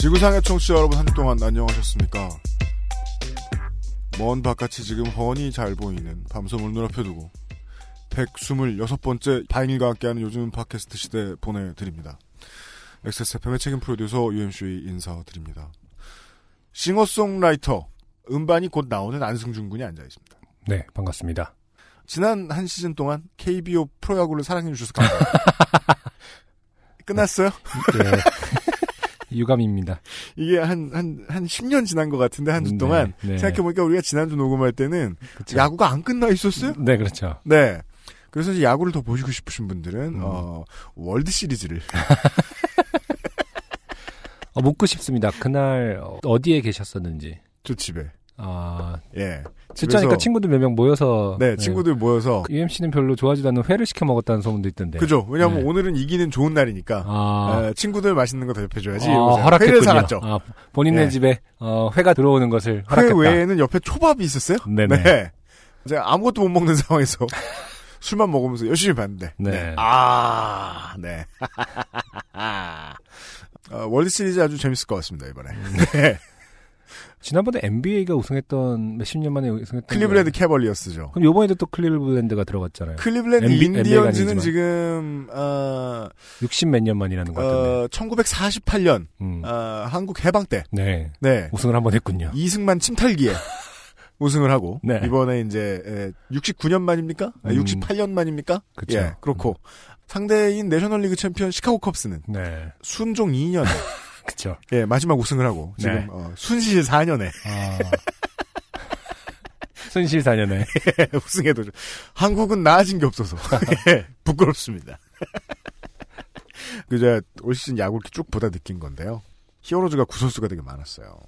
지구상의 청취자 여러분 한주 동안 안녕하셨습니까? 먼 바깥이 지금 훤히 잘 보이는 밤섬을 눈앞에 두고 126번째 바인일과 함께하는 요즘 팟캐스트 시대 보내드립니다. XSFM의 책임 프로듀서 UMC의 인사드립니다. 싱어송라이터 음반이 곧 나오는 안승준 군이 앉아있습니다. 네, 반갑습니다. 지난 한 시즌 동안 KBO 프로야구를 사랑해주셔서 감사합니다. 끝났어요? 네. 유감입니다. 이게 한, 한, 한 10년 지난 것 같은데, 한주 네, 동안. 네. 생각해보니까 우리가 지난주 녹음할 때는 그쵸. 야구가 안 끝나 있었어요? 네, 그렇죠. 네. 그래서 이제 야구를 더 보시고 싶으신 분들은, 음. 어, 월드 시리즈를. 어, 묻고 싶습니다. 그날 어, 어디에 계셨었는지. 저 집에. 아, 예. 집에서- 친구들 몇 명 모여서 네, 친구들 모여서. UMC는 별로 좋아하지도 않는 회를 시켜 먹었다는 소문도 있던데. 그죠. 왜냐면 네. 오늘은 이기는 좋은 날이니까. 아, 에, 친구들 맛있는 거 대접해줘야지. 아, 허락했군요. 회를 사갔죠. 아, 본인네 예. 집에 어, 회가 들어오는 것을 회 허락했다. 외에는 옆에 초밥이 있었어요? 네네. 네. 제가 아무것도 못 먹는 상황에서 술만 먹으면서 열심히 봤는데. 네. 아, 네. 어, 월드 시리즈 아주 재밌을 것 같습니다, 이번에. 음. 네. 지난번에 NBA가 우승했던 몇십 년 만에 우승했던 클리블랜드 거- 캐벌리어스죠. 그럼 요번에도 또 클리블랜드가 들어갔잖아요. 클리블랜드 MB 인디언즈는. 지금, 어, 60몇 년 만이라는 것 같은데. 어, 1948년, 음. 어, 한국 해방 때, 네. 네. 우승을 한번 했군요. 이승만 침탈기에 우승을 하고, 네. 이번에 이제, 69년 만입니까? 음. 68년 만입니까? 그쵸. 예, 그렇고. 상대인 내셔널리그 챔피언 시카고 컵스는 네. 순종 2년에, 그쵸. 예, 마지막 우승을 하고, 지금, 네. 어, 순실 4년에 아. 순실 4년에. 우승해도, 좀- 한국은 나아진 게 없어서, 예, 부끄럽습니다. 그제 올 시즌 야구 이렇게 쭉 보다 느낀 건데요. 히어로즈가 구선수가 되게 많았어요.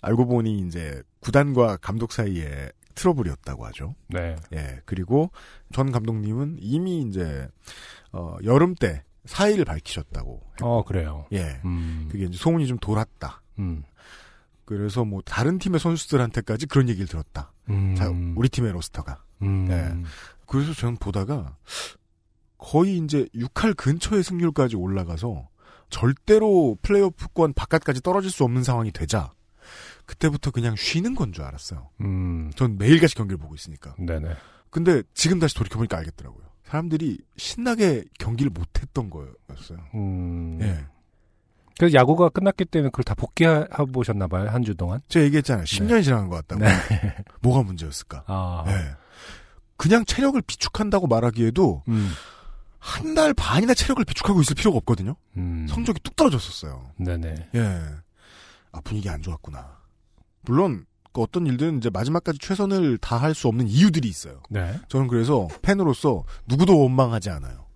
알고 보니 이제 구단과 감독 사이에 트러블이었다고 하죠. 네. 예, 그리고 전 감독님은 이미 이제 어, 여름 때 사의를 밝히셨다고. 어, 그래요. 예, 음. 그게 이제 소문이 좀 돌았다. 음. 그래서 뭐 다른 팀의 선수들한테까지 그런 얘기를 들었다. 음. 자, 우리 팀의 로스터가. 음. 네. 그래서 저는 보다가 거의 이제 6할 근처의 승률까지 올라가서 절대로 플레이오프권 바깥까지 떨어질 수 없는 상황이 되자 그때부터 그냥 쉬는 건 줄 알았어요. 음. 전 매일같이 경기를 보고 있으니까. 네네. 근데 지금 다시 돌이켜보니까 알겠더라고요. 사람들이 신나게 경기를 못했던 거였어요. 음. 예. 그래서 야구가 끝났기 때문에 그걸 다 복귀해 보셨나 봐요, 한 주 동안. 제가 얘기했잖아요. 10년이 지난 것 같다고. 네. 뭐가 문제였을까? 아. 예. 그냥 체력을 비축한다고 말하기에도 음. 한달 반이나 체력을 비축하고 있을 필요가 없거든요. 음. 성적이 뚝 떨어졌었어요. 네네. 예. 아, 분위기 안 좋았구나. 물론, 그 어떤 일들은 이제 마지막까지 최선을 다할 수 없는 이유들이 있어요. 네. 저는 그래서 팬으로서 누구도 원망하지 않아요.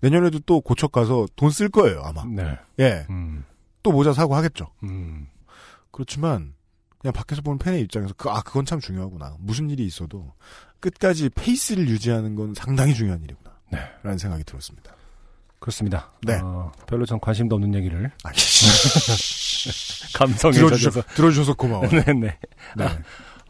내년에도 또 고척 가서 돈 쓸 거예요, 아마. 네. 예. 음. 또 모자 사고 하겠죠. 음. 그렇지만, 그냥 밖에서 보는 팬의 입장에서, 그, 아, 그건 참 중요하구나. 무슨 일이 있어도, 끝까지 페이스를 유지하는 건 상당히 중요한 일이구나. 네. 라는 생각이 들었습니다. 그렇습니다. 네. 어, 별로 전 관심도 없는 얘기를 아, 감성에 들어주셔, 젖어서. 들어주셔서 고마워요. 네네. 네.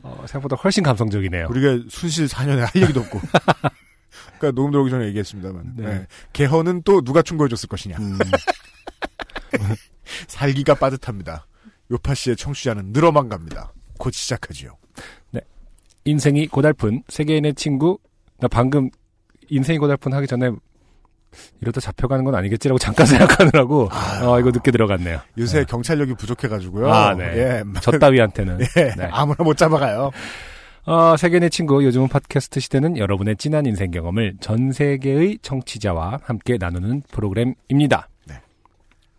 어, 생각보다 훨씬 감성적이네요. 우리가 순실 4년에 할 얘기도 없고. 그러니까 녹음 들어오기 전에 얘기했습니다만. 네. 네. 개헌은 또 누가 충고해줬을 것이냐. 음, 살기가 빠듯합니다. 요파 씨의 청취자는 늘어만 갑니다. 곧 시작하지요. 인생이 고달픈 세계인의 친구. 나 방금 인생이 고달픈 하기 전에 이러다 잡혀가는 건 아니겠지라고 잠깐 생각하느라고 어, 이거 늦게 들어갔네요. 요새 네. 경찰력이 부족해가지고요. 아, 네. 예, 저 따위한테는. 예, 네. 아무나 못 잡아가요. 어, 세계인의 친구 요즘은 팟캐스트 시대는 여러분의 진한 인생 경험을 전 세계의 청취자와 함께 나누는 프로그램입니다. 네.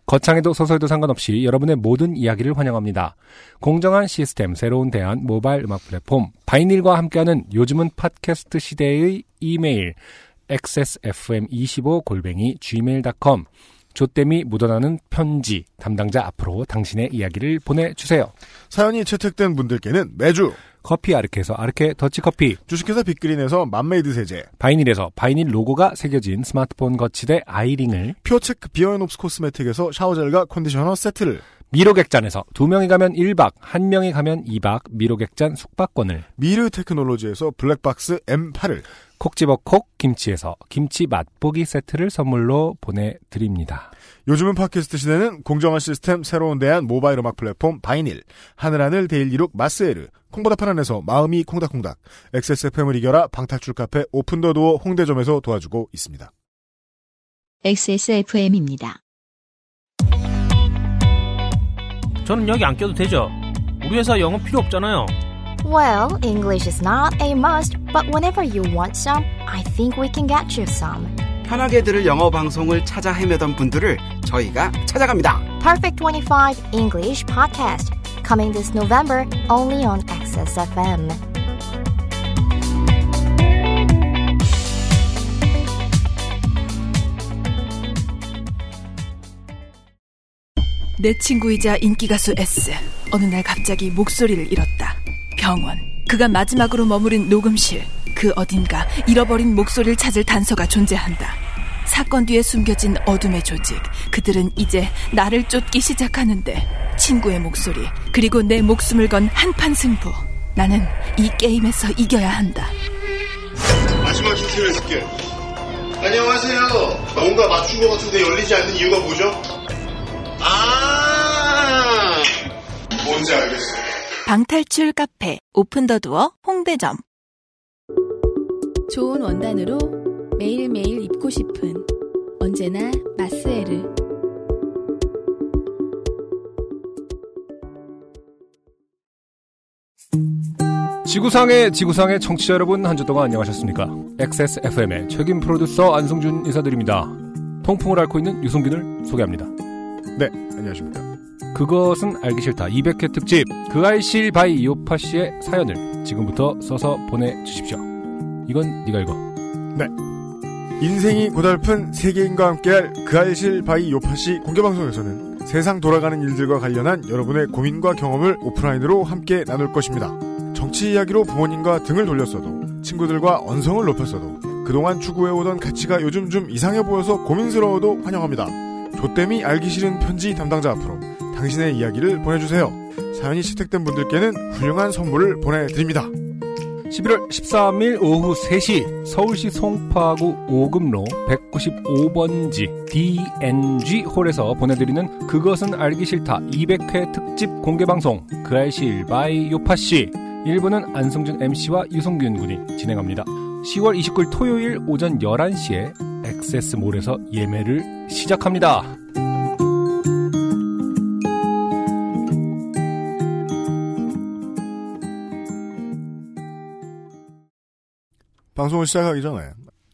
거창에도 소소해도 상관없이 여러분의 모든 이야기를 환영합니다. 공정한 시스템, 새로운 대안, 모바일 음악 플랫폼, 바이닐과 함께하는 요즘은 팟캐스트 시대의 이메일, xsfm25골뱅이 gmail.com, 조땜이 묻어나는 편지 담당자 앞으로 당신의 이야기를 보내주세요. 사연이 채택된 분들께는 매주 커피 아르케에서 아르케 더치커피 주식회사 빅그린에서 맘메이드 세제 바이닐에서 바이닐 로고가 새겨진 스마트폰 거치대 아이링을 퓨어체크 비어앤옵스 코스메틱에서 샤워젤과 컨디셔너 세트를 미로객잔에서 두 명이 가면 1박, 한 명이 가면 2박 미로객잔 숙박권을 미르 테크놀로지에서 블랙박스 M8을 콕 집어 콕 김치에서 김치 맛보기 세트를 선물로 보내드립니다. 요즘은 팟캐스트 시대는 공정한 시스템 새로운 대안 모바일 음악 플랫폼 바이닐 하늘하늘 데일리룩 마스에르 콩보다 편안해서 마음이 콩닥콩닥 XSFM을 이겨라 방탈출 카페 오픈더도어 홍대점에서 도와주고 있습니다. XSFM입니다. 저는 여기 안 껴도 되죠? 우리 회사 영어 필요 없잖아요. Well, English is not a must, but whenever you want some, I think we can get you some. 편하게 들을 영어 방송을 찾아 헤매던 분들을 저희가 찾아갑니다. Perfect 25 English Podcast. Coming this November only on XSFM. 내 친구이자 인기가수 S. 어느 날 갑자기 목소리를 잃었다. 병원. 그가 마지막으로 머무른 녹음실. 그 어딘가 잃어버린 목소리를 찾을 단서가 존재한다. 사건 뒤에 숨겨진 어둠의 조직. 그들은 이제 나를 쫓기 시작하는데 친구의 목소리 그리고 내 목숨을 건 한판 승부. 나는 이 게임에서 이겨야 한다. 마지막 힌트를 줄게. 안녕하세요. 뭔가 맞춘 것 같은데 열리지 않는 이유가 뭐죠? 아, 뭔지 알겠어요. 방탈출 카페 오픈더두어 홍대점. 좋은 원단으로 매일매일 입고 싶은 언제나 마스에르. 지구상의 지구상의 청취자 여러분 한 주 동안 안녕하셨습니까? XSFM의 책임 프로듀서 안승준 인사드립니다. 통풍을 앓고 있는 유승균을 소개합니다. 네, 안녕하십니까. 그것은 알기 싫다 200회 특집 그알싫 by 요팟시의 사연을 지금부터 써서 보내주십시오. 이건 네가 읽어. 인생이 고달픈 세계인과 함께할 그알싫 by 요팟시 공개방송에서는 세상 돌아가는 일들과 관련한 여러분의 고민과 경험을 오프라인으로 함께 나눌 것입니다. 정치 이야기로 부모님과 등을 돌렸어도 친구들과 언성을 높였어도 그동안 추구해오던 가치가 요즘 좀 이상해 보여서 고민스러워도 환영합니다. 조땜이 알기 싫은 편지 담당자 앞으로 당신의 이야기를 보내주세요. 사연이 채택된 분들께는 훌륭한 선물을 보내드립니다. 11월 13일 오후 3시 서울시 송파구 오금로 195번지 DNG 홀에서 보내드리는 그것은 알기 싫다 200회 특집 공개방송 그알싫 by 요팟시 1부는 안승준 MC와 유승균 군이 진행합니다. 10월 29일 토요일 오전 11시에 엑세스몰에서 예매를 시작합니다. 방송을 시작하기 전에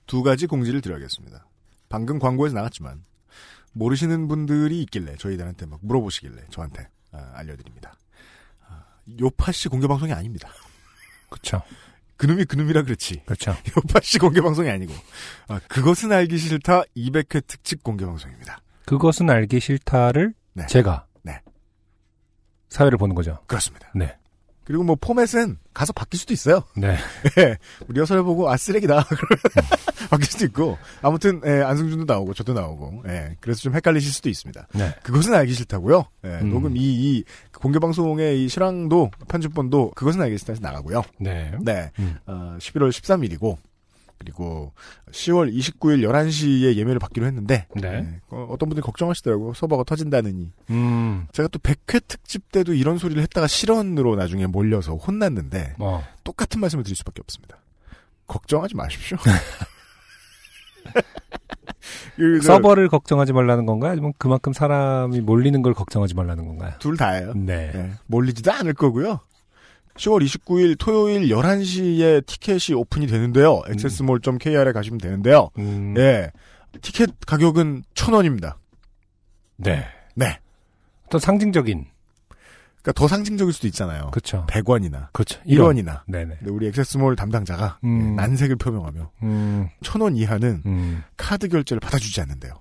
두 가지 공지를 드려야겠습니다. 방금 광고에서 나갔지만 모르시는 분들이 있길래 저희들한테 막 물어보시길래 저한테 아, 알려드립니다. 아, 요파씨 공개 방송이 아닙니다. 그쵸. 그놈이 그놈이라 그렇지. 그렇죠. 요파씨 공개 방송이 아니고 아, 그것은 알기 싫다 200회 특집 공개 방송입니다. 그것은 알기 싫다를 네. 제가 네. 사회를 보는 거죠. 그렇습니다. 네. 그리고 뭐 포맷은 가서 바뀔 수도 있어요. 네. 예, 리허설 해보고 아 쓰레기다 그러면 바뀔 수도 있고 아무튼 예, 안승준도 나오고 저도 나오고 예, 그래서 좀 헷갈리실 수도 있습니다. 네. 그것은 알기 싫다고요. 예, 음. 녹음 이, 이 공개 방송의 이 실황도 편집본도 그것은 알기 싫다에서 나가고요. 네. 네, 음. 어, 11월 13일이고 그리고 10월 29일 11시에 예매를 받기로 했는데 네. 예, 어, 어떤 분들이 걱정하시더라고요. 서버가 터진다느니. 음. 제가 또 100회 특집 때도 이런 소리를 했다가 실언으로 나중에 몰려서 혼났는데 어. 똑같은 말씀을 드릴 수밖에 없습니다. 걱정하지 마십시오. 그, 저, 서버를 걱정하지 말라는 건가요? 아니면 그만큼 사람이 몰리는 걸 걱정하지 말라는 건가요? 둘 다예요. 네. 예, 몰리지도 않을 거고요. 10월 29일 토요일 11시에 티켓이 오픈이 되는데요. 액세스몰.kr에 가시면 되는데요. 음. 예. 티켓 가격은 1,000원입니다. 네. 네. 어떤 상징적인. 그러니까 더 상징적일 수도 있잖아요. 그렇죠. 100원이나 그렇죠. 1원이나. 네네. 근데 우리 액세스몰 담당자가 음. 예, 난색을 표명하며 음. 1,000원 이하는 음. 카드 결제를 받아주지 않는데요.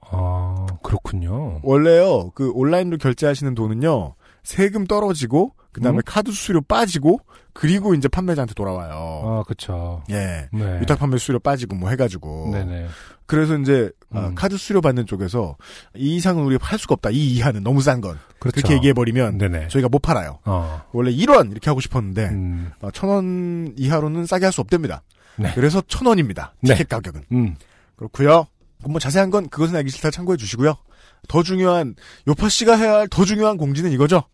아, 그렇군요. 원래요, 그 온라인으로 결제하시는 돈은요, 세금 떨어지고, 그 다음에 음? 카드 수수료 빠지고, 그리고 이제 판매자한테 돌아와요. 아, 그쵸. 예. 네. 위탁 판매 수수료 빠지고 뭐 해가지고. 네네. 그래서 이제 아, 음. 카드 수수료 받는 쪽에서 이 이상은 우리가 팔 수가 없다. 이 이하는 너무 싼 건. 그렇죠. 그렇게 얘기해 버리면 네네. 저희가 못 팔아요. 어. 원래 1원 이렇게 하고 싶었는데 음. 어, 천원 이하로는 싸게 할 수 없답니다. 네. 그래서 천 원입니다. 네. 티켓 가격은. 음. 그렇고요. 뭐 자세한 건 그것은 알기 싫다 참고해 주시고요. 더 중요한 요파 씨가 해야 할 더 중요한 공지는 이거죠.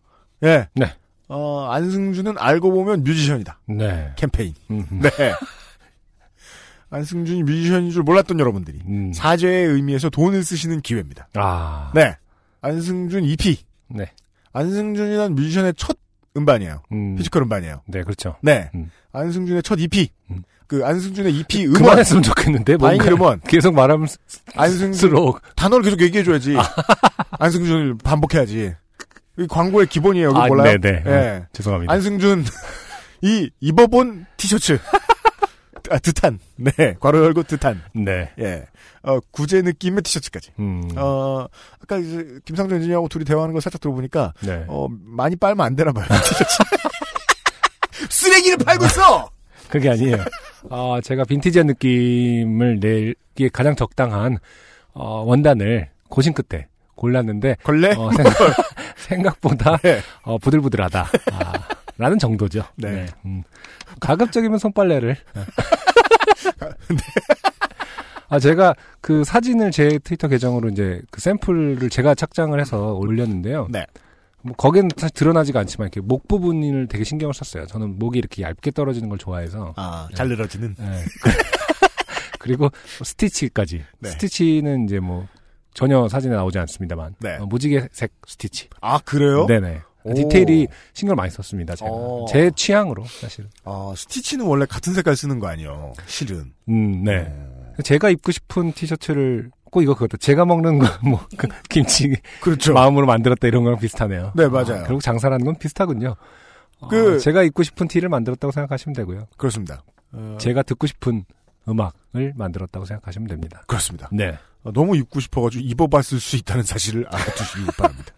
예. 네. 어, 안승준은 알고 보면 뮤지션이다. 네. 캠페인. 음. 네. 안승준이 뮤지션인 줄 몰랐던 여러분들이 음. 사죄의 의미에서 돈을 쓰시는 기회입니다. 아. 네. 안승준 EP. 네. 안승준이란 뮤지션의 첫 음반이에요. 음. physical 음반이에요. 네, 그렇죠. 네. 음. 안승준의 첫 EP. 음. 그 안승준의 EP 음원. 그만했으면 좋겠는데. 바이닐 음원. 계속 말하면 안승준 쓸수록. 단어를 계속 얘기해줘야지. 안승준을 반복해야지. 이 광고의 기본이에요. 여기 아, 몰라요? 네네. 예. 죄송합니다. 안승준 이 입어본 티셔츠. 아, 듯한. 네. 괄호 열고 듯한. 네. 예. 어, 구제 느낌의 티셔츠까지. 음. 어, 아까 이제 김상준 엔지니어하고 둘이 대화하는 걸 살짝 들어보니까 네. 어, 많이 빨면 안 되나 봐요. 티셔츠. 쓰레기를 팔고 있어! 그게 아니에요. 아, 제가 빈티지한 느낌을 내기에 가장 적당한, 어, 원단을 고심 끝에 골랐는데, 걸레? 어, 생각, 생각 보다, 네. 어, 부들부들하다. 아, 라는 정도죠. 네. 음. 가급적이면 손빨래를. 아, 제가 그 사진을 제 트위터 계정으로 이제 그 샘플을 제가 착장을 해서 올렸는데요. 네. 뭐 거기는 사실 드러나지가 않지만 이렇게 목 부분을 되게 신경을 썼어요. 저는 목이 이렇게 얇게 떨어지는 걸 좋아해서. 아, 잘 늘어지는. 네. 그리고 스티치까지. 네. 스티치는 이제 뭐 전혀 사진에 나오지 않습니다만 네. 어, 무지개색 스티치. 아, 그래요? 네네. 오. 디테일이 신경을 많이 썼습니다. 제가 오. 제 취향으로 사실. 아, 스티치는 원래 같은 색깔 쓰는 거 아니에요. 실은. 음, 네. 어. 제가 입고 싶은 티셔츠를 꼭 이거 그것도 제가 먹는 거뭐 그 김치 그렇죠. 마음으로 만들었다 이런 거랑 비슷하네요. 네, 맞아요. 아, 결국 장사라는 건 비슷하군요. 어, 그- 제가 입고 싶은 티를 만들었다고 생각하시면 되고요. 그렇습니다. 어, 제가 듣고 싶은 음악을 만들었다고 생각하시면 됩니다. 그렇습니다. 네. 어, 너무 입고 싶어가지고 입어봤을 수 있다는 사실을 알아두시기 바랍니다.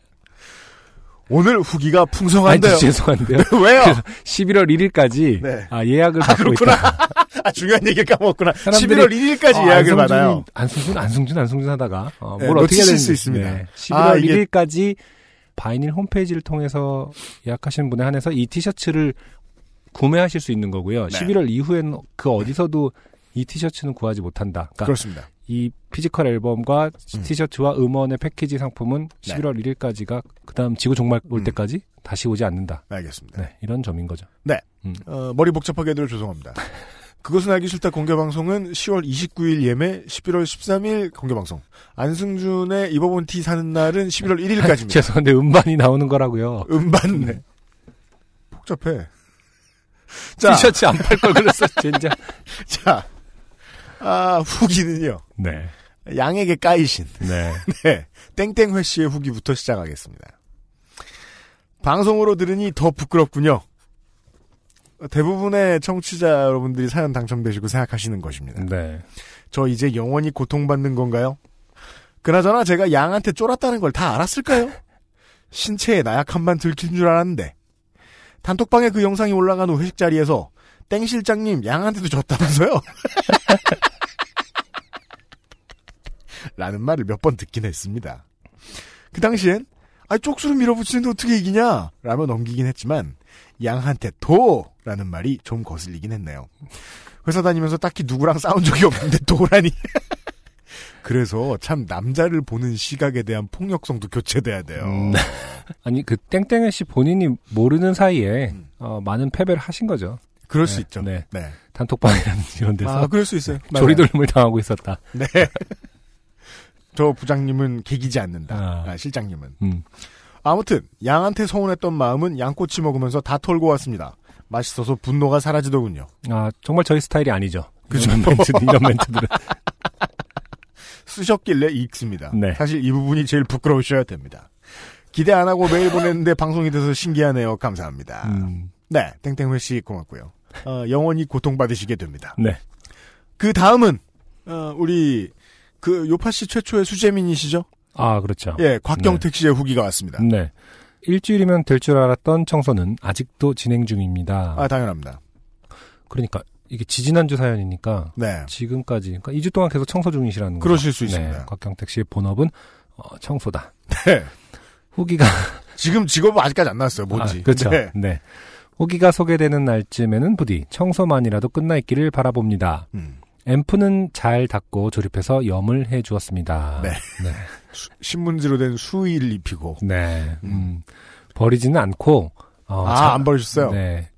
오늘 후기가 아니, 풍성한데요. 죄송한데요. 왜요? 11월 1일까지 네. 아, 예약을 아, 받고 그렇구나. 있다. 아, 중요한 얘기를 까먹었구나. 사람들이 11월 1일까지 어, 예약을 안승준, 받아요. 안승준, 안승준, 안승준 하다가 어, 네, 뭘 어떻게 해야 되는지 수 있습니다. 네, 11월 아, 이게- 1일까지 바이닐 홈페이지를 통해서 예약하시는 분에 한해서 이 티셔츠를 구매하실 수 있는 거고요. 네. 11월 이후에는 그 어디서도 이 티셔츠는 구하지 못한다. 그러니까 그렇습니다. 이 physical 앨범과 음. 티셔츠와 음원의 패키지 상품은 네. 11월 1일까지가 그다음 지구 종말 올 음. 때까지 다시 오지 않는다. 알겠습니다. 네, 이런 점인 거죠. 어, 머리 복잡하게 해드려 죄송합니다. 그것은 알기 싫다 공개방송은 10월 29일 예매, 11월 13일 공개방송. 안승준의 입어본 티 사는 날은 11월 1일까지입니다. 죄송한데 음반이 나오는 거라고요. 음반, 네. 복잡해. 자, 티셔츠 안 팔 걸 그랬어, 진짜. 자, 아, 후기는요. 네. 양에게 까이신. 네. 네. 땡땡회 씨의 후기부터 시작하겠습니다. 방송으로 들으니 더 부끄럽군요. 대부분의 청취자 여러분들이 사연 당첨되시고 생각하시는 것입니다. 네. 저 이제 영원히 고통받는 건가요? 그나저나 제가 양한테 쫄았다는 걸 다 알았을까요? 신체에 나약함만 들킨 줄 알았는데 단톡방에 그 영상이 올라간 후 회식 자리에서 땡 실장님 양한테도 졌다면서요? 라는 말을 몇 번 듣긴 했습니다. 그 당시엔 아 쪽수로 밀어붙이는데 어떻게 이기냐? 라며 넘기긴 했지만 양한테 도! 라는 말이 좀 거슬리긴 했네요. 회사 다니면서 딱히 누구랑 싸운 적이 없는데 도라니. 그래서 참 남자를 보는 시각에 대한 폭력성도 교체돼야 돼요. 음. 아니 그 땡땡의 씨 본인이 모르는 사이에 음. 어, 많은 패배를 하신 거죠. 그럴 네, 수 있죠. 네. 네. 단톡방이라는 이런 데서 아, 그럴 수 있어요. 조리돌림을 당하고 있었다. 네. 저 부장님은 개기지 않는다. 아. 아, 실장님은. 음. 아무튼 양한테 서운했던 마음은 양꼬치 먹으면서 다 털고 왔습니다. 맛있어서 분노가 사라지더군요. 아 정말 저희 스타일이 아니죠. 그죠. 이런 멘트 이런 멘트들은. 쓰셨길래 읽습니다. 네. 사실 이 부분이 제일 부끄러우셔야 됩니다. 기대 안 하고 메일 보냈는데 방송이 돼서 신기하네요. 감사합니다. 음, 네, 땡땡회 씨 고맙고요. 어, 영원히 고통받으시게 됩니다. 네. 그 다음은 어, 우리 그 요파 씨 최초의 수재민이시죠? 아, 그렇죠. 예, 곽경택 씨의 후기가 왔습니다. 네. 일주일이면 될 줄 알았던 청소는 아직도 진행 중입니다. 아, 당연합니다. 그러니까 이게 지지난주 사연이니까 네. 지금까지 그러니까 2주 동안 계속 청소 중이시라는 거죠. 그러실 수 네, 있습니다. 곽경택 씨의 본업은 어, 청소다. 네. 후기가 지금 직업은 아직까지 안 나왔어요. 뭔지. 아, 그렇죠. 네. 네. 후기가 소개되는 날쯤에는 부디 청소만이라도 끝나 있기를 바라봅니다. 음. 앰프는 잘 닦고 조립해서 염을 해 주었습니다. 네. 수- 신문지로 된 수의를 입히고. 네. 음. 버리지는 않고 어, 아, 자- 안 버리셨어요? 네.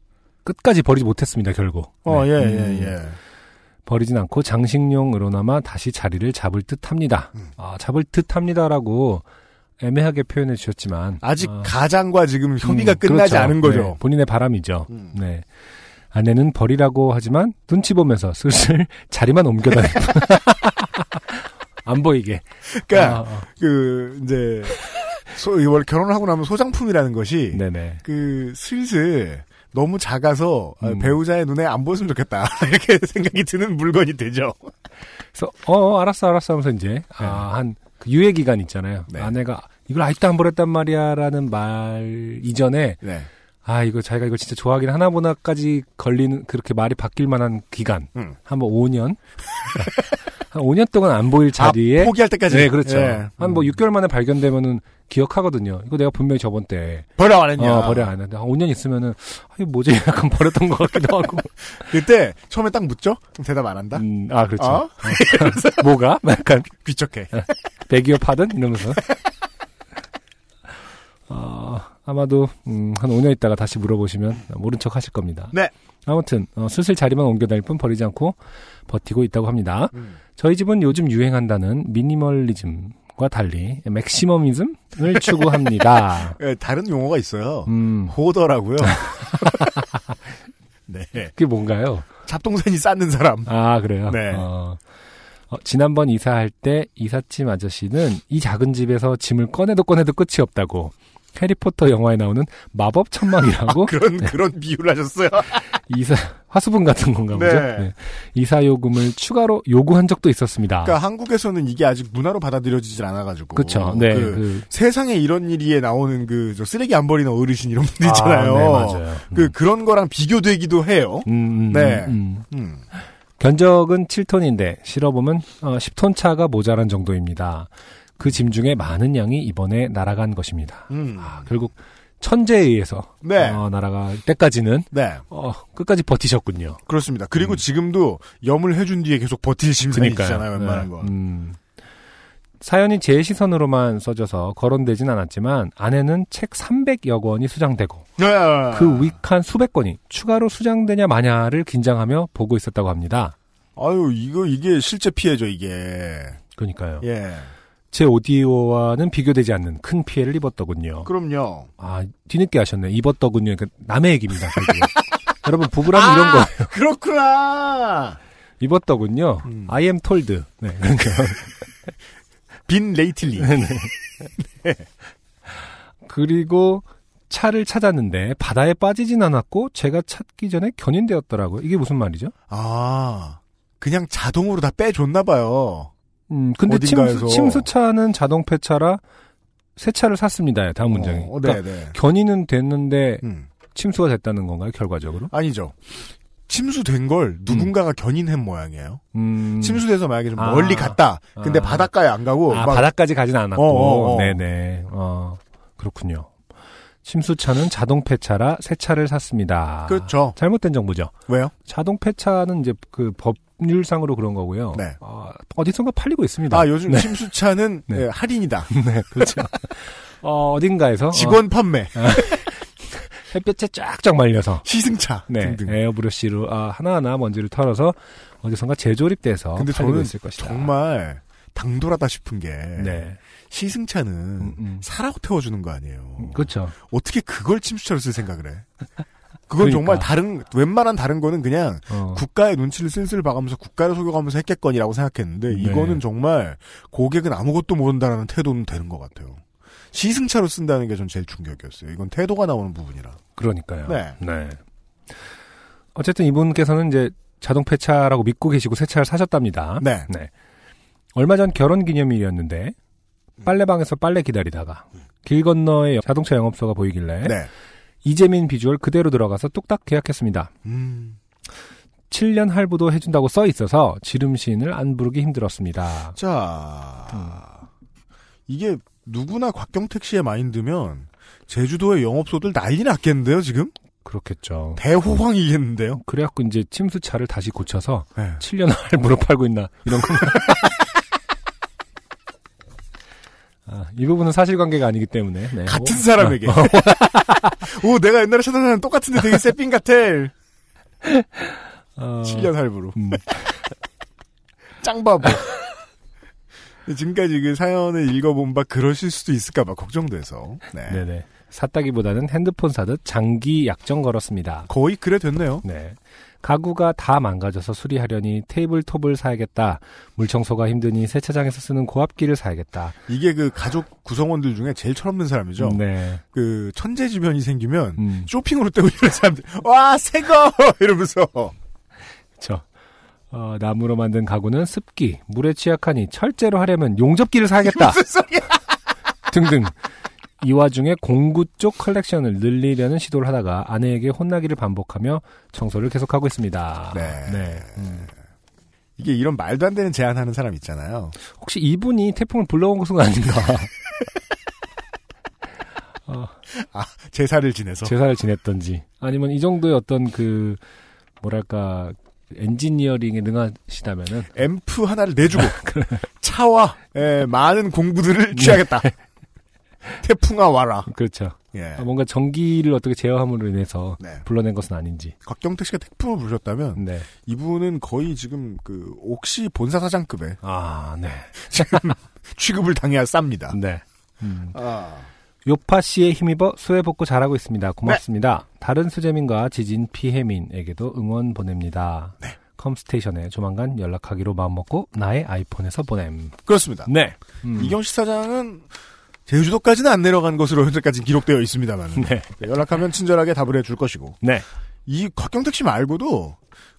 끝까지 버리지 못했습니다, 결국. 어, 네. 예, 음. 예, 예. 버리진 않고 장식용으로나마 다시 자리를 잡을 듯 합니다. 음. 아, 잡을 듯 합니다라고 애매하게 표현해 주셨지만. 아직 아, 가장과 지금 협의가 음, 끝나지 그렇죠. 않은 거죠. 네, 본인의 바람이죠. 음. 네. 아내는 버리라고 하지만 눈치 보면서 슬슬 자리만 옮겨다니고. 안 보이게. 그러니까 아, 아. 그 이제 소, 이걸 결혼을 하고 나면 소장품이라는 것이 네네. 그 슬슬 너무 작아서 어, 음. 배우자의 눈에 안 보였으면 좋겠다 이렇게 생각이 드는 물건이 되죠. 그래서 어, 어, 알았어 알았어 하면서 이제 아, 한 그 유예 기간 있잖아요. 네. 아내가 이걸 아직도 안 버렸단 말이야라는 말 이전에 네. 아 이거 자기가 이거 진짜 좋아하긴 하나 보나까지 걸리는 그렇게 말이 바뀔 만한 기간 음. 한뭐 5년 한 5년 동안 안 보일 자리에 아, 포기할 때까지. 네 그렇죠 예. 한뭐 6개월 만에 발견되면은 기억하거든요 이거 내가 분명히 저번 때 버려 안 했냐? 어, 버려 안 했는데 한 5년 있으면은 아 이거 뭐지 약간 버렸던 것 같기도 하고 그때 처음에 딱 묻죠? 그럼 대답 안 한다? 음, 아 그렇죠 어? 뭐가 약간 귀척해. 배기어 파든 이러면서 어, 아마도 음, 한 5년 있다가 다시 물어보시면 모른 척 하실 겁니다. 네. 아무튼 어, 슬슬 자리만 옮겨 다닐 뿐 버리지 않고 버티고 있다고 합니다. 음. 저희 집은 요즘 유행한다는 미니멀리즘 과 달리 맥시머미즘을 추구합니다. 예, 다른 용어가 있어요. 음, 호더라고요. 네. 그게 뭔가요? 잡동사니 쌓는 사람. 아 그래요. 네. 어, 어, 지난번 이사할 때 이삿짐 아저씨는 이 작은 집에서 짐을 꺼내도 꺼내도 끝이 없다고 해리포터 영화에 나오는 마법 천막이라고 그런 그런 비유를 하셨어요. 이사 화수분 같은 건가 보죠. 네. 네. 이사 요금을 추가로 요구한 적도 있었습니다. 그러니까 한국에서는 이게 아직 문화로 받아들여지질 않아가지고. 그렇죠. 네. 그 그, 세상에 이런 일이에 나오는 그저 쓰레기 안 버리는 어르신 이런 분들 있잖아요. 아, 네, 맞아요. 그 그런 거랑 비교되기도 해요. 음, 음, 네. 음. 음. 견적은 7톤인데 실어보면 어, 10톤 차가 모자란 정도입니다. 그 짐 중에 많은 양이 이번에 날아간 것입니다. 음. 아, 결국 천재에 의해서 네. 어, 날아갈 때까지는 네. 어, 끝까지 버티셨군요. 그렇습니다. 그리고 음. 지금도 염을 해준 뒤에 계속 버틸 심산이잖아요, 웬만한 네. 거. 음. 사연이 제 시선으로만 써져서 거론되진 않았지만 안에는 책 300여 권이 수장되고 네. 그 위칸 수백 권이 추가로 수장되냐 마냐를 긴장하며 보고 있었다고 합니다. 아유, 이거, 이게 실제 피해죠, 이게. 그러니까요. 예. 제 오디오와는 비교되지 않는 큰 피해를 입었더군요. 그럼요. 아, 뒤늦게 하셨네. 입었더군요. 그러니까 남의 얘기입니다. 여러분, 부부라면 이런 거예요. 그렇구나! 입었더군요. 음. I am told. 네, 그러니까. 빈 레이틀리. 그리고 차를 찾았는데 바다에 빠지진 않았고 제가 찾기 전에 견인되었더라고요. 이게 무슨 말이죠? 아, 그냥 자동으로 다 빼줬나 봐요. 음, 근데 어딘가에서. 침수, 침수 차는 자동 폐차라 새 차를 샀습니다. 다음 문장이. 어, 그러니까 네네. 견인은 됐는데 음. 침수가 됐다는 건가요? 결과적으로? 아니죠. 침수된 걸 누군가가 견인한 모양이에요. 음. 침수돼서 만약에 좀 아. 멀리 갔다. 근데 아. 바닷가에 안 가고. 아, 막 바다까지 가진 않았고. 어, 어, 어. 네네. 어, 그렇군요. 침수차는 자동 폐차라 새 차를 샀습니다. 그렇죠. 잘못된 정보죠. 왜요? 자동 폐차는 이제 그 법률상으로 그런 거고요. 네. 어, 어디선가 팔리고 있습니다. 아, 요즘 네. 침수차는 네. 예, 할인이다. 네, 그렇죠. 어, 어딘가에서 직원 판매, 어, 햇볕에 쫙쫙 말려서 시승차 네, 등등. 에어브러쉬로 아, 하나하나 먼지를 털어서 어디선가 재조립돼서 근데 팔리고 저는 있을 것이다. 정말 당돌하다 싶은 게 네. 시승차는 음, 음. 사라고 태워주는 거 아니에요. 그렇죠. 어떻게 그걸 침수차로 쓸 생각을 해? 그건 그러니까. 정말 다른 웬만한 다른 거는 그냥 어. 국가의 눈치를 슬슬 봐가면서 국가를 속여가면서 했겠거니라고 생각했는데 네. 이거는 정말 고객은 아무것도 모른다라는 태도는 되는 것 같아요. 시승차로 쓴다는 게 전 제일 충격이었어요. 이건 태도가 나오는 부분이라. 그러니까요. 네. 어쨌든 이분께서는 이제 자동 폐차라고 믿고 계시고 새 차를 사셨답니다. 네. 얼마 전 결혼 기념일이었는데 빨래방에서 빨래 기다리다가 길 건너에 자동차 영업소가 보이길래 네. 이재민 비주얼 그대로 들어가서 뚝딱 계약했습니다. 음. 7년 할부도 해준다고 써 있어서 지름신을 안 부르기 힘들었습니다. 자, 이게 누구나 곽경택 씨의 마인드면 제주도의 영업소들 난리 났겠는데요, 지금? 그렇겠죠. 대호황이겠는데요? 그래갖고 이제 침수차를 다시 고쳐서 네. 7년 할부로 팔고 있나 이런 거. 아, 이 부분은 사실관계가 아니기 때문에 네. 같은 뭐, 사람에게. 오, 내가 옛날에 찾아다는 똑같은데 되게 세핑 같아. 어, 7년 할부로. 음, 짱바보. 지금까지 그 사연을 읽어본 바 그러실 수도 있을까봐 걱정돼서. 네. 네네. 샀다기보다는 핸드폰 사듯 장기 약정 걸었습니다. 거의 그래 됐네요. 네. 가구가 다 망가져서 수리하려니 테이블톱을 사야겠다. 물청소가 힘드니 세차장에서 쓰는 고압기를 사야겠다. 이게 그 가족 구성원들 중에 제일 철없는 사람이죠. 네. 그 천재지변이 생기면 음, 쇼핑으로 때고 이런 사람들 와 새거 이러면서 그쵸. 어, 나무로 만든 가구는 습기, 물에 취약하니 철제로 하려면 용접기를 사야겠다. 등등. 이 와중에 공구 쪽 컬렉션을 늘리려는 시도를 하다가 아내에게 혼나기를 반복하며 청소를 계속하고 있습니다. 네. 음. 이게 이런 말도 안 되는 제안하는 사람 있잖아요. 혹시 이분이 태풍을 불러온 것은 아닌가? 어, 제사를 지내서 제사를 지냈던지 아니면 이 정도의 어떤 그 뭐랄까 엔지니어링에 능하시다면은 앰프 하나를 내주고 차와 예, 많은 공구들을 취하겠다. 태풍아 와라. 그렇죠. 예. 아, 뭔가 전기를 어떻게 제어함으로 인해서 네. 불러낸 것은 아닌지. 곽경택 씨가 태풍을 부르셨다면 네. 이분은 거의 지금 그 옥시 본사 사장급의 아, 네. 취급을 당해야 쌉니다. 네. 음. 아. 요파 씨에 힘입어 수해 복구 잘하고 있습니다. 고맙습니다. 다른 수재민과 지진 피해민에게도 응원 보냅니다. 네. 컴스테이션에 조만간 연락하기로 마음먹고 나의 아이폰에서 보냄. 그렇습니다. 네. 음. 이경식 사장은 제주도까지는 안 내려간 것으로 현재까지 기록되어 있습니다만 네. 연락하면 친절하게 답을 해줄 것이고 네. 이 곽경택 씨 말고도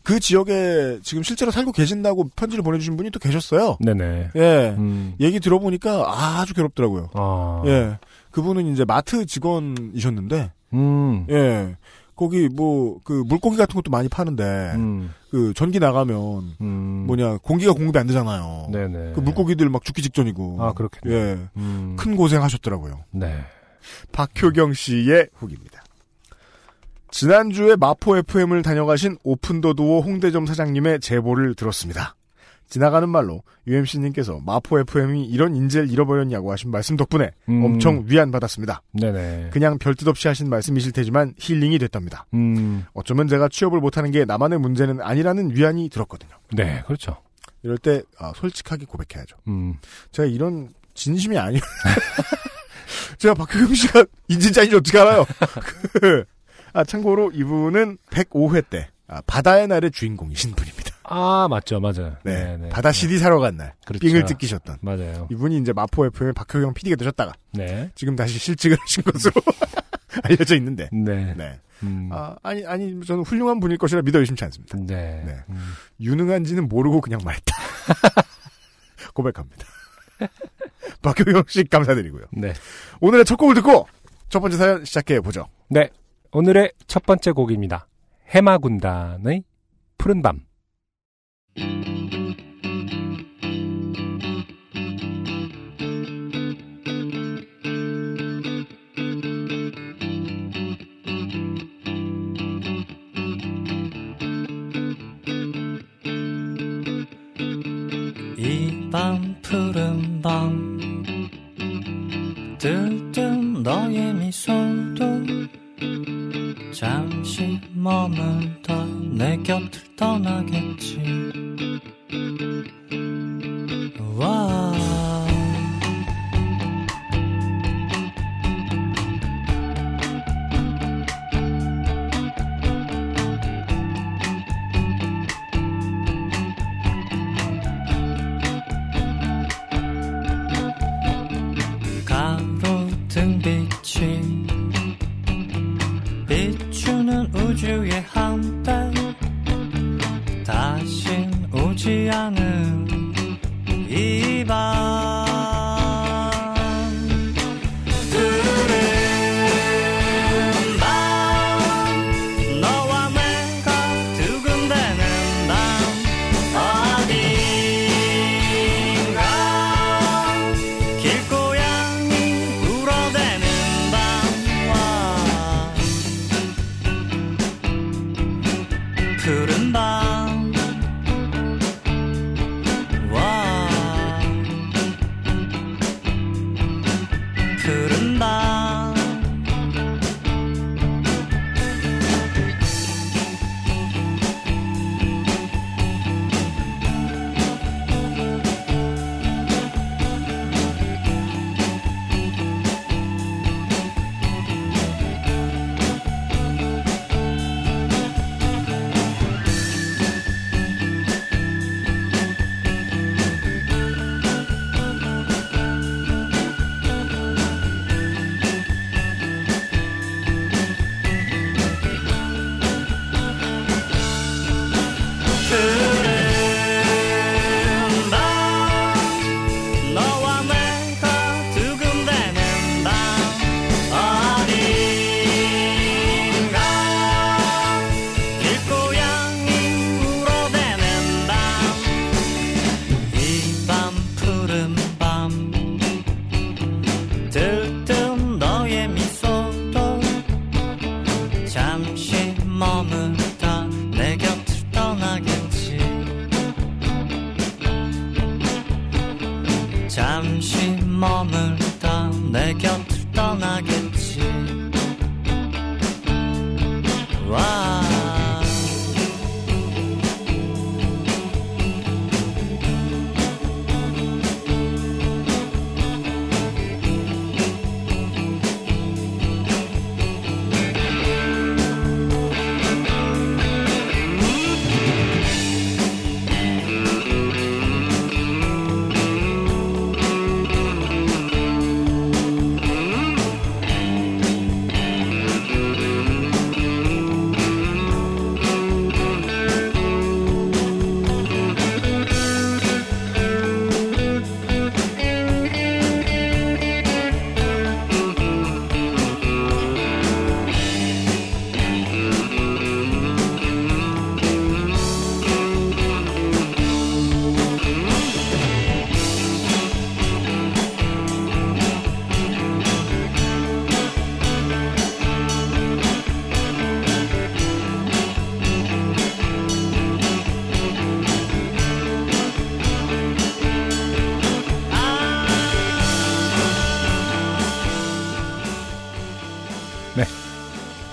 그 지역에 지금 실제로 살고 계신다고 편지를 보내주신 분이 또 계셨어요. 네네. 예. 음. 얘기 들어보니까 아주 괴롭더라고요. 아. 예. 그분은 이제 마트 직원이셨는데, 음. 예. 거기 뭐, 그 물고기 같은 것도 많이 파는데, 음. 그 전기 나가면, 음. 뭐냐, 공기가 공급이 안 되잖아요. 네네. 그 물고기들 막 죽기 직전이고. 아, 그렇겠네요. 예. 음. 큰 고생 하셨더라고요. 네. 박효경 씨의 후기입니다. 지난주에 마포 FM을 다녀가신 오픈더두어 홍대점 사장님의 제보를 들었습니다. 지나가는 말로 UMC님께서 마포 FM이 이런 인재를 잃어버렸냐고 하신 말씀 덕분에 음. 엄청 위안받았습니다. 네네. 그냥 별뜻 없이 하신 말씀이실 테지만 힐링이 됐답니다. 음. 어쩌면 제가 취업을 못하는 게 나만의 문제는 아니라는 위안이 들었거든요. 네, 그렇죠. 이럴 때 아, 솔직하게 고백해야죠. 음. 제가 이런 진심이 아니에요. 제가 박효경 씨가 인진자인지 어떻게 알아요? 그, 아, 참고로 이분은 105회 때 아, 바다의 날의 주인공이신 분입니다. 아, 맞죠, 맞아요. 네, 네, 바다 CD 사러 간 날, 그렇죠. 삥을 뜯기셨던 맞아요. 이분이 이제 마포 FM의 박효경 PD가 되셨다가 네. 지금 다시 실직을 하신 것으로 알려져 있는데, 네. 네. 음. 아, 아니, 아니, 저는 훌륭한 분일 것이라 믿어 의심치 않습니다. 네. 네. 음. 유능한지는 모르고 그냥 말했다. 고백합니다. 박효경 씨 감사드리고요. 네. 오늘의 첫 곡을 듣고 첫 번째 사연 시작해 보죠. 네. 오늘의 첫 번째 곡입니다. 해마군단의 푸른 밤. 이 밤 푸른 밤 들뜬 너의 미소 머물다 내 곁을 떠나겠지. 와. 가로등 빛이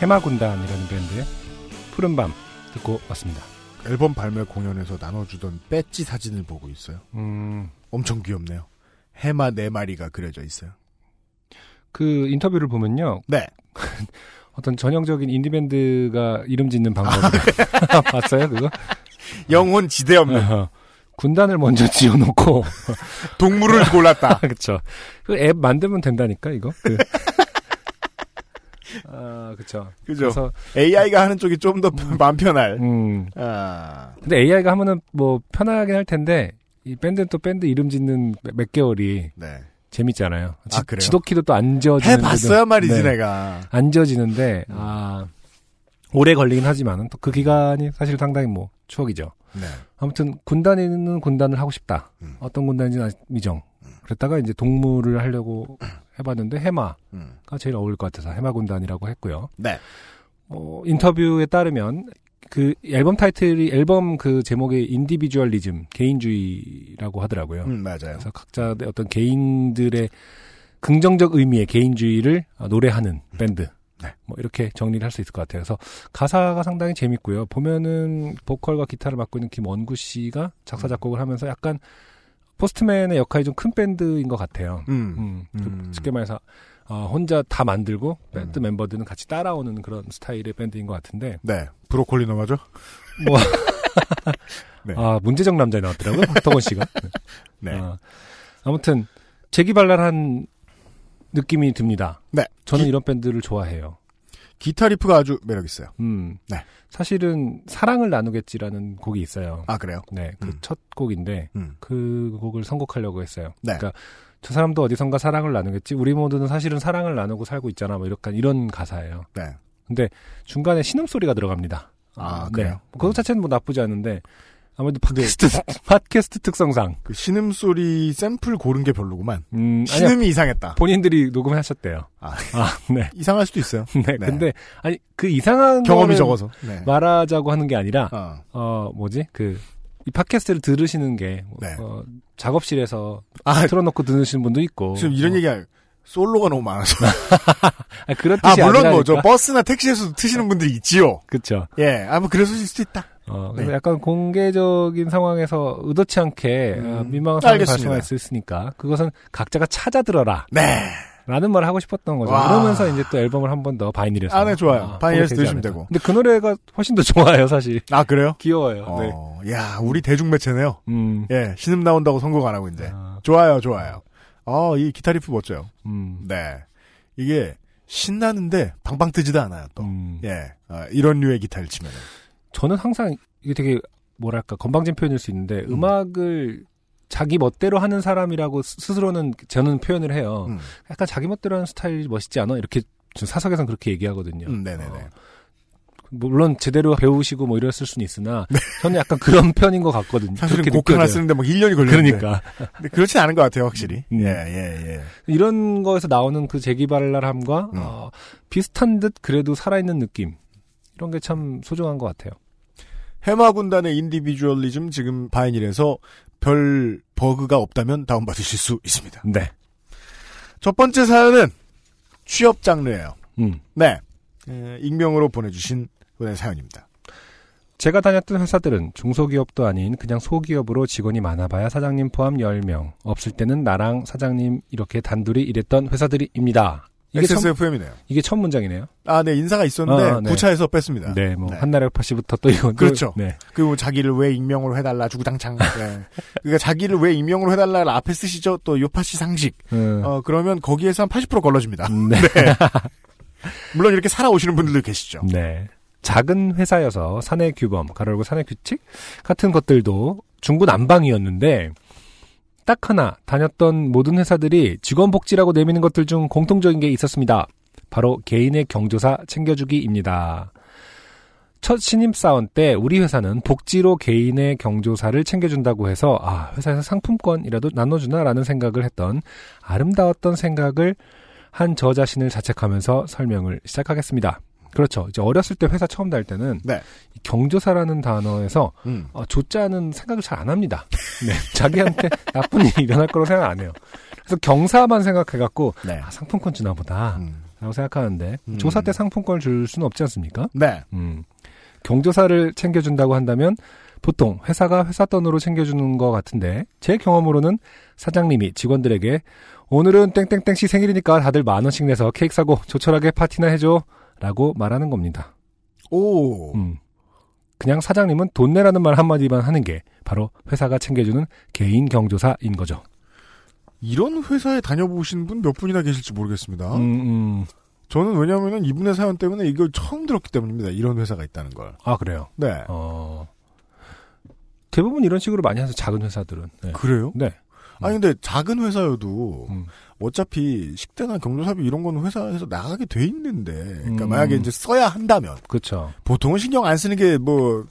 해마군단이라는 밴드의 푸른밤 듣고 왔습니다. 앨범 발매 공연에서 나눠주던 배지 사진을 보고 있어요. 음, 엄청 귀엽네요. 해마 네 마리가 그려져 있어요. 그 인터뷰를 보면요. 네. 어떤 전형적인 인디밴드가 이름 짓는 방법을 봤어요, 그거? 영혼 지대 없는 어, 군단을 먼저 지어놓고 동물을 골랐다. 그쵸. 그앱 만들면 된다니까, 이거. 그. 아, 그쵸. 그죠. 그래서, AI가 하는 쪽이 좀더 마음 편할. 음. 아, 근데 AI가 하면은 뭐 편하긴 할 텐데, 이 밴드는 또 밴드 이름 짓는 몇- 몇 개월이 네. 재밌잖아요. 지, 아, 그래요? 지도키도 또 안 지어지는. 해봤어야 말이지, 네. 내가. 안 지어지는데, 아, 오래 걸리긴 하지만은 또그 기간이 사실 상당히 뭐 추억이죠. 네. 아무튼 군단에는 군단을 하고 싶다. 음. 어떤 군단인지는 미정. 그랬다가 이제 동물을 하려고 해봤는데 해마가 음. 제일 어울릴 것 같아서 해마 군단이라고 했고요. 네. 어, 인터뷰에 따르면 그 앨범 타이틀이 앨범 그 제목이 Individualism 개인주의라고 하더라고요. 음, 맞아요. 그래서 각자의 어떤 개인들의 긍정적 의미의 개인주의를 어, 노래하는 밴드. 네. 뭐 이렇게 정리를 할 수 있을 것 같아요. 그래서 가사가 상당히 재밌고요. 보면은 보컬과 기타를 맡고 있는 김원구 씨가 작사 작곡을 하면서 약간 frontman의 역할이 좀 큰 밴드인 것 같아요. 음. 음, 그 음. 쉽게 말해서 어, 혼자 다 만들고 밴드 음. 멤버들은 같이 따라오는 그런 스타일의 밴드인 것 같은데 네. 브로콜리 너마저? 뭐 네. 아 문제적 남자 나왔더라고요 박동원 씨가. 네. 아, 아무튼 재기발랄한 느낌이 듭니다. 네. 저는 기- 이런 밴드를 좋아해요. 기타 riff가 아주 매력 있어요. 음. 네. 사실은 사랑을 나누겠지라는 곡이 있어요. 아, 그래요? 네, 그 음. 첫 곡인데 음. 그 곡을 선곡하려고 했어요. 네. 그러니까 저 사람도 어디선가 사랑을 나누겠지. 우리 모두는 사실은 사랑을 나누고 살고 있잖아. 뭐 이렇게 이런 가사예요. 네. 근데 중간에 신음 소리가 들어갑니다. 아, 네. 그래요? 그거 자체는 뭐 나쁘지 않은데 아무래도 팟캐스트 팟캐스트 특성상 그 신음 소리 샘플 고른 게 별로구만. 음, 아니야, 신음이 이상했다. 본인들이 녹음하셨대요. 아, 네. 이상할 수도 있어요. 네. 근데 아니 그 이상한 경험이 적어서. 네. 말하자고 하는 게 아니라 어. 어 뭐지 그 이 팟캐스트를 들으시는 게 네. 어, 작업실에서 아, 틀어놓고 들으시는 분도 있고 지금 이런 어, 얘기 할 솔로가 너무 많아서. 아니, 그런 아, 뜻이 물론 아니라니까. 뭐, 저 버스나 택시에서 도 트시는 분들이 있지요. 그쵸. 예, 아, 뭐, 그랬을 수도 있다. 어, 그래서 네. 약간 공개적인 상황에서 의도치 않게 음, 어, 민망한 상황이. 발생할 수 있으니까 그것은 각자가 찾아 들어라. 네. 라는 말을 하고 싶었던 거죠. 와. 그러면서 이제 또 앨범을 한 번 더 바이닐에서. 아, 네, 좋아요. 바이닐에서 보게 되지 들으시면. 되고. 근데 그 노래가 훨씬 더 좋아요, 사실. 아, 그래요? 귀여워요. 네. 어, 야, 우리 대중매체네요. 음. 예, 신음 나온다고 선곡 안 하고 이제. 아, 좋아요, 좋아요. 어, 이 기타 리프 멋져요. 음. 네. 이게 신나는데 방방 뜨지도 않아요, 또. 음. 예, 어, 이런 류의 기타를 치면. 저는 항상 이게 되게 뭐랄까 건방진 표현일 수 있는데 음. 음. 악을 자기 멋대로 하는 사람이라고 스- 스스로는 저는 표현을 해요. 음, 약간 자기 멋대로 하는 스타일이 멋있지 않아? 이렇게 저 사석에선 그렇게 얘기하거든요. 음, 네네네. 어, 물론 제대로 배우시고 뭐 이랬을 수는 있으나 저는 약간 그런 편인 것 같거든요. 네. 사실은 곡 하나. 쓰는데 막 1년이 걸리는데. 그러니까 근데 그렇진 않은 것 같아요, 확실히. 음. 예, 예, 예. 이런 거에서 나오는 그 재기발랄함과 음. 어, 비슷한 듯 그래도 살아있는 느낌 이런 게 참 소중한 것 같아요. 해마 군단의 Individualism 지금 바이닐에서 별 버그가 없다면 다운받으실 수 있습니다. 네. 첫 번째 사연은 취업 장르예요. 음. 네. 에, 익명으로 보내주신 분의 사연입니다. 제가 다녔던 회사들은 중소기업도 아닌 그냥 소기업으로 직원이 많아봐야 사장님 포함 10명. 없을 때는 나랑 사장님 이렇게 단둘이 일했던 회사들입니다. 이게 첫, XSFM이네요. 이게 첫 문장이네요. 아, 네, 인사가 있었는데 아, 네. 구차해서 뺐습니다. 네, 뭐 한나라 파 씨부터 또 이건 또- 그렇죠. 네. 그리고 자기를 왜 익명으로 해달라 주구장창. 네. 그러니까 자기를 왜 익명으로 해달라를 앞에 쓰시죠. 또 요파시 상식. 음. 어, 그러면 거기에서 한 80% 걸러집니다. 네. 물론 이렇게 살아오시는 분들도 계시죠. 네. 작은 회사여서 사내 규범, 가로열고 사내 규칙 같은 것들도 중구 난방이었는데 딱 하나 다녔던 모든 회사들이 직원 복지라고 내미는 것들 중 공통적인 게 있었습니다. 바로 개인의 경조사 챙겨주기입니다. 첫 신입 사원 때 우리 회사는 복지로 개인의 경조사를 챙겨준다고 해서 아 회사에서 상품권이라도 나눠주나라는 생각을 했던 아름다웠던 생각을 한 저 자신을 자책하면서 설명을 시작하겠습니다. 그렇죠. 이제 어렸을 때 회사 처음 다닐 때는 네. 이 경조사라는 단어에서 음. 어, 조자는 생각을 잘 안 합니다. 네, 자기한테 나쁜 일이 일어날 거라고 생각 안 해요. 그래서 경사만 생각해갖고 네. 아, 상품권 주나 보다 음. 라고 생각하는데 음. 조사 때 상품권을 줄 수는 없지 않습니까? 네. 음. 경조사를 챙겨준다고 한다면 보통 회사가 회사 돈으로 챙겨주는 것 같은데 제 경험으로는 사장님이 직원들에게 오늘은 땡땡땡 씨 생일이니까 다들 만 원씩 내서 케이크 사고 조촐하게 파티나 해줘 라고 말하는 겁니다. 오. 음. 그냥 사장님은 돈 내라는 말 한마디만 하는 게 바로 회사가 챙겨주는 개인 경조사인 거죠. 이런 회사에 다녀보신 분 몇 분이나 계실지 모르겠습니다. 음, 음. 저는 왜냐하면 이분의 사연 때문에 이걸 처음 들었기 때문입니다. 이런 회사가 있다는 걸. 아 그래요. 네. 어. 대부분 이런 식으로 많이 해서 작은 회사들은. 네. 그래요? 네. 아니 근데 작은 회사여도 음. 어차피 식대나 경조사비 이런 거는 회사에서 나가게 돼 있는데 그러니까 음. 만약에 이제 써야 한다면 그렇죠. 보통은 신경 안 쓰는 게 뭐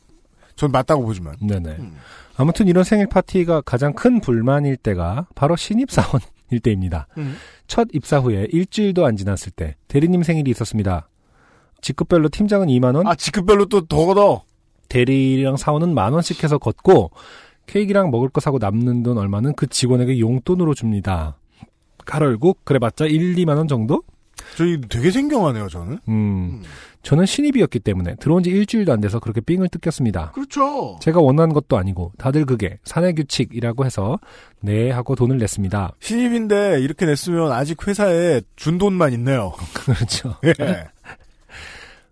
전 맞다고 보지만 네네. 음. 아무튼 이런 생일 파티가 가장 큰 불만일 때가 바로 신입 사원일 때입니다. 음. 첫 입사 후에 일주일도 안 지났을 때 대리님 생일이 있었습니다. 직급별로 팀장은 2만 원, 아 직급별로 또 더 걷어 대리랑 사원은 만 원씩 해서 걷고 케이크랑 먹을 거 사고 남는 돈 얼마는 그 직원에게 용돈으로 줍니다. 가열고 그래봤자 1, 2만 원 정도? 저희 되게 생경하네요 저는 음, 저는 신입이었기 때문에 들어온 지 일주일도 안 돼서 그렇게 삥을 뜯겼습니다. 그렇죠 제가 원하는 것도 아니고 다들 그게 사내 규칙이라고 해서 네 하고 돈을 냈습니다. 신입인데 이렇게 냈으면 아직 회사에 준 돈만 있네요 그렇죠. 예.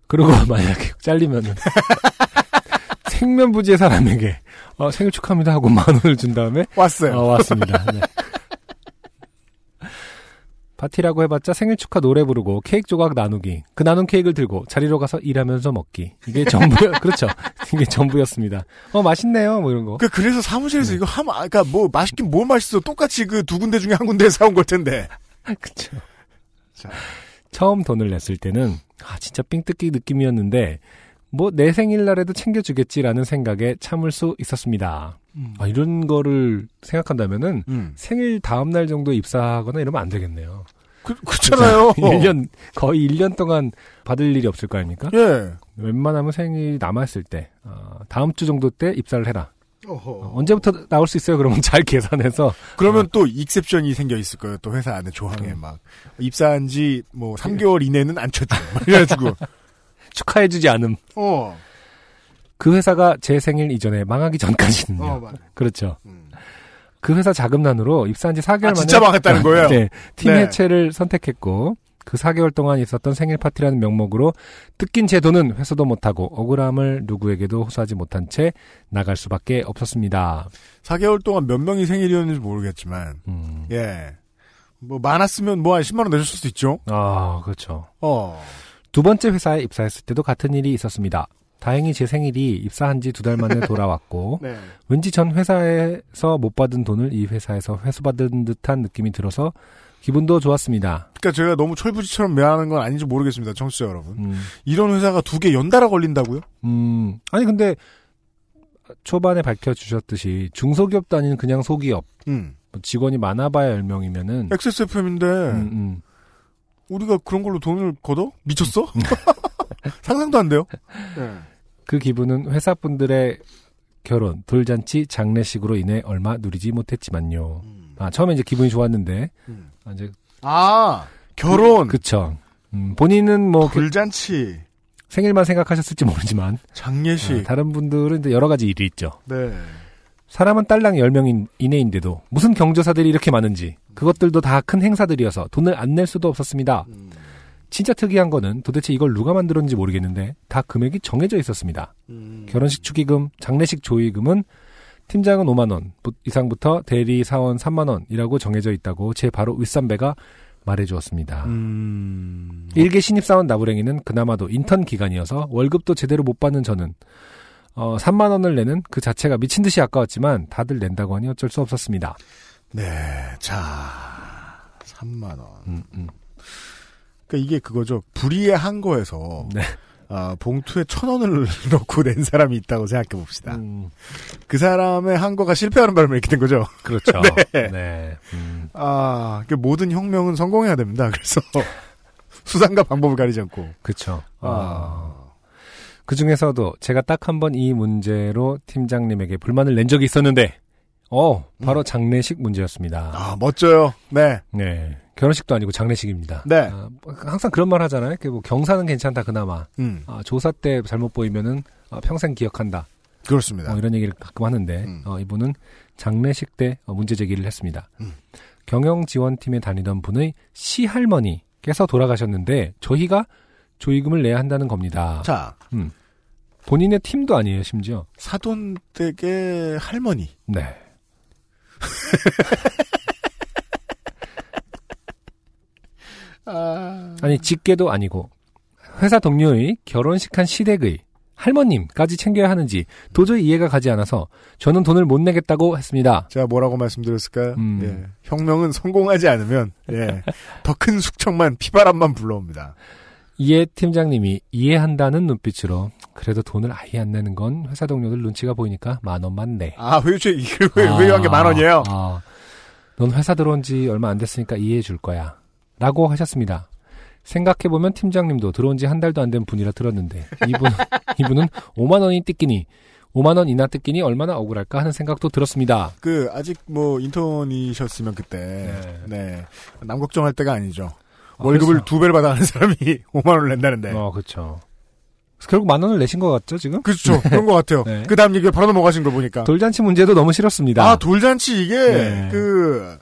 그리고 만약에 잘리면은 생면부지의 사람에게 어, 생일 축하합니다 하고 만 원을 준 다음에 왔어요 어, 왔습니다. 네. 파티라고 해봤자 생일 축하 노래 부르고 케이크 조각 나누기. 그 나눈 케이크를 들고 자리로 가서 일하면서 먹기. 이게 전부 그렇죠. 이게 전부였습니다. 어 맛있네요. 뭐 이런 거. 그 그래서 사무실에서 이거 하면 아, 그러니까 뭐 맛있긴 뭘 맛있어 똑같이 그 두 군데 중에 한 군데 사온 걸 텐데 그쵸. 자. 처음 돈을 냈을 때는 아 진짜 삥 뜯기 느낌이었는데 뭐 내 생일날에도 챙겨주겠지라는 생각에 참을 수 있었습니다. 아, 이런 거를 생각한다면은 음. 생일 다음 날 정도 입사하거나 이러면 안 되겠네요. 그, 그렇잖아요 1년 거의 1년 동안 받을 일이 없을 거 아닙니까? 예 웬만하면 생일이 남았을 때 어, 다음 주 정도 때 입사를 해라. 어허. 어, 언제부터 나올 수 있어요? 그러면 잘 계산해서 그러면 또 익셉션이 생겨 있을 거예요. 또 회사 안에 조항에 막 입사한 지 뭐 3개월 이내는 안 쳐줘. 막 이래가지고 축하해주지 않음. 어. 그 회사가 제 생일 이전에 망하기 전까지는요. 어. 그렇죠. 음. 그 회사 자금난으로 입사한 지 4개월 아, 만에 진짜 망했다는 거예요? 네, 팀 네. 해체를 선택했고 그 4개월 동안 있었던 생일 파티라는 명목으로 뜯긴 제 돈은 회수도 못하고 억울함을 누구에게도 호소하지 못한 채 나갈 수밖에 없었습니다. 4개월 동안 몇 명이 생일이었는지 모르겠지만 음. 예. 뭐 많았으면 뭐 한 10만 원 내셨을 수도 있죠. 아, 그렇죠. 어. 두 번째 회사에 입사했을 때도 같은 일이 있었습니다. 다행히 제 생일이 입사한 지 두 달 만에 돌아왔고 네. 왠지 전 회사에서 못 받은 돈을 이 회사에서 회수받은 듯한 느낌이 들어서 기분도 좋았습니다. 그러니까 제가 너무 철부지처럼 매하는 건 아닌지 모르겠습니다. 청취자 여러분. 음, 이런 회사가 두 개 연달아 걸린다고요? 음, 아니 근데 초반에 밝혀 주셨듯이 중소기업도 아닌 그냥 소기업 음. 뭐 직원이 많아봐야 10명이면은 XSFM인데 음, 음. 우리가 그런 걸로 돈을 걷어? 미쳤어? 상상도 안 돼요. 네. 그 기분은 회사분들의 결혼, 돌잔치, 장례식으로 인해 얼마 누리지 못했지만요. 아, 처음에 이제 기분이 좋았는데, 음. 아, 이제, 아, 결혼, 그 쵸. 음, 본인은 뭐, 그 불잔치, 생일만 생각하셨을지 모르지만, 장례식. 아, 다른 분들은 이제 여러 가지 일이 있죠. 네. 사람은 딸랑 10명 이내인데도 무슨 경조사들이 이렇게 많은지 그것들도 다 큰 행사들이어서 돈을 안 낼 수도 없었습니다. 음. 진짜 특이한 거는 도대체 이걸 누가 만들었는지 모르겠는데 다 금액이 정해져 있었습니다. 음. 결혼식 축의금, 장례식 조의금은 팀장은 5만 원 이상부터 대리 사원 3만 원이라고 정해져 있다고 제 바로 윗선배가 말해주었습니다. 음. 일개 신입사원 나부랭이는 그나마도 인턴 기간이어서 월급도 제대로 못 받는 저는 어, 3만 원을 내는 그 자체가 미친 듯이 아까웠지만 다들 낸다고 하니 어쩔 수 없었습니다. 네, 자, 3만 원. 음, 음. 그러니까 이게 그거죠. 불의의 거에서 네. 아, 봉투에 천 원을 넣고 낸 사람이 있다고 생각해 봅시다. 음, 그 사람의 한 거가 실패하는 바람에 이렇게 된 거죠. 그렇죠. 네. 네. 음, 아, 그 모든 혁명은 성공해야 됩니다. 그래서 수단과 방법을 가리지 않고. 그쵸. 아. 아. 그 중에서도 제가 딱 한 번 이 문제로 팀장님에게 불만을 낸 적이 있었는데, 어, 바로 장례식 문제였습니다. 아, 멋져요. 네. 네. 결혼식도 아니고 장례식입니다. 네. 아, 뭐 항상 그런 말 하잖아요. 이렇게 뭐 경사는 괜찮다, 그나마. 음, 아, 조사 때 잘못 보이면은 아, 평생 기억한다. 그렇습니다. 뭐 이런 얘기를 가끔 하는데 음. 어, 이분은 장례식 때 어, 문제 제기를 했습니다. 음. 경영 지원팀에 다니던 분의 시할머니께서 돌아가셨는데 저희가 조의금을 내야 한다는 겁니다. 자, 본인의 팀도 아니에요, 심지어. 사돈댁의 할머니. 네. 아, 아니 직계도 아니고 회사 동료의 결혼식한 시댁의 할머님까지 챙겨야 하는지 도저히 이해가 가지 않아서 저는 돈을 못 내겠다고 했습니다. 제가 뭐라고 말씀드렸을까요? 음. 예. 혁명은 성공하지 않으면, 예. 더 큰 숙청만, 피바람만 불러옵니다. 이에 팀장님이 이해한다는 눈빛으로 그래도 돈을 아예 안 내는 건 회사 동료들 눈치가 보이니까 만 원만 내. 아, 회유체, 이게 회유한 게만 원이에요? 아, 넌 회사 들어온 지 얼마 안 됐으니까 이해해 줄 거야. 라고 하셨습니다. 생각해보면 팀장님도 들어온 지 한 달도 안 된 분이라 들었는데 이분, 이분은 5만 원이 뜯기니 5만 원 이나 뜯기니 얼마나 억울할까 하는 생각도 들었습니다. 그, 아직 뭐, 인턴이셨으면 그때, 네. 남 걱정할 때가 아니죠. 아, 월급을 그래서- 두 배를 받아가는 사람이 5만원을 낸다는데. 어, 그렇죠. 결국 만 원을 내신 것 같죠, 지금? 그렇죠. 그런 것 같아요. 네. 그 다음 얘기를 바로 넘어가신 걸 보니까. 돌잔치 문제도 너무 싫었습니다. 아, 돌잔치 이게, 네. 그,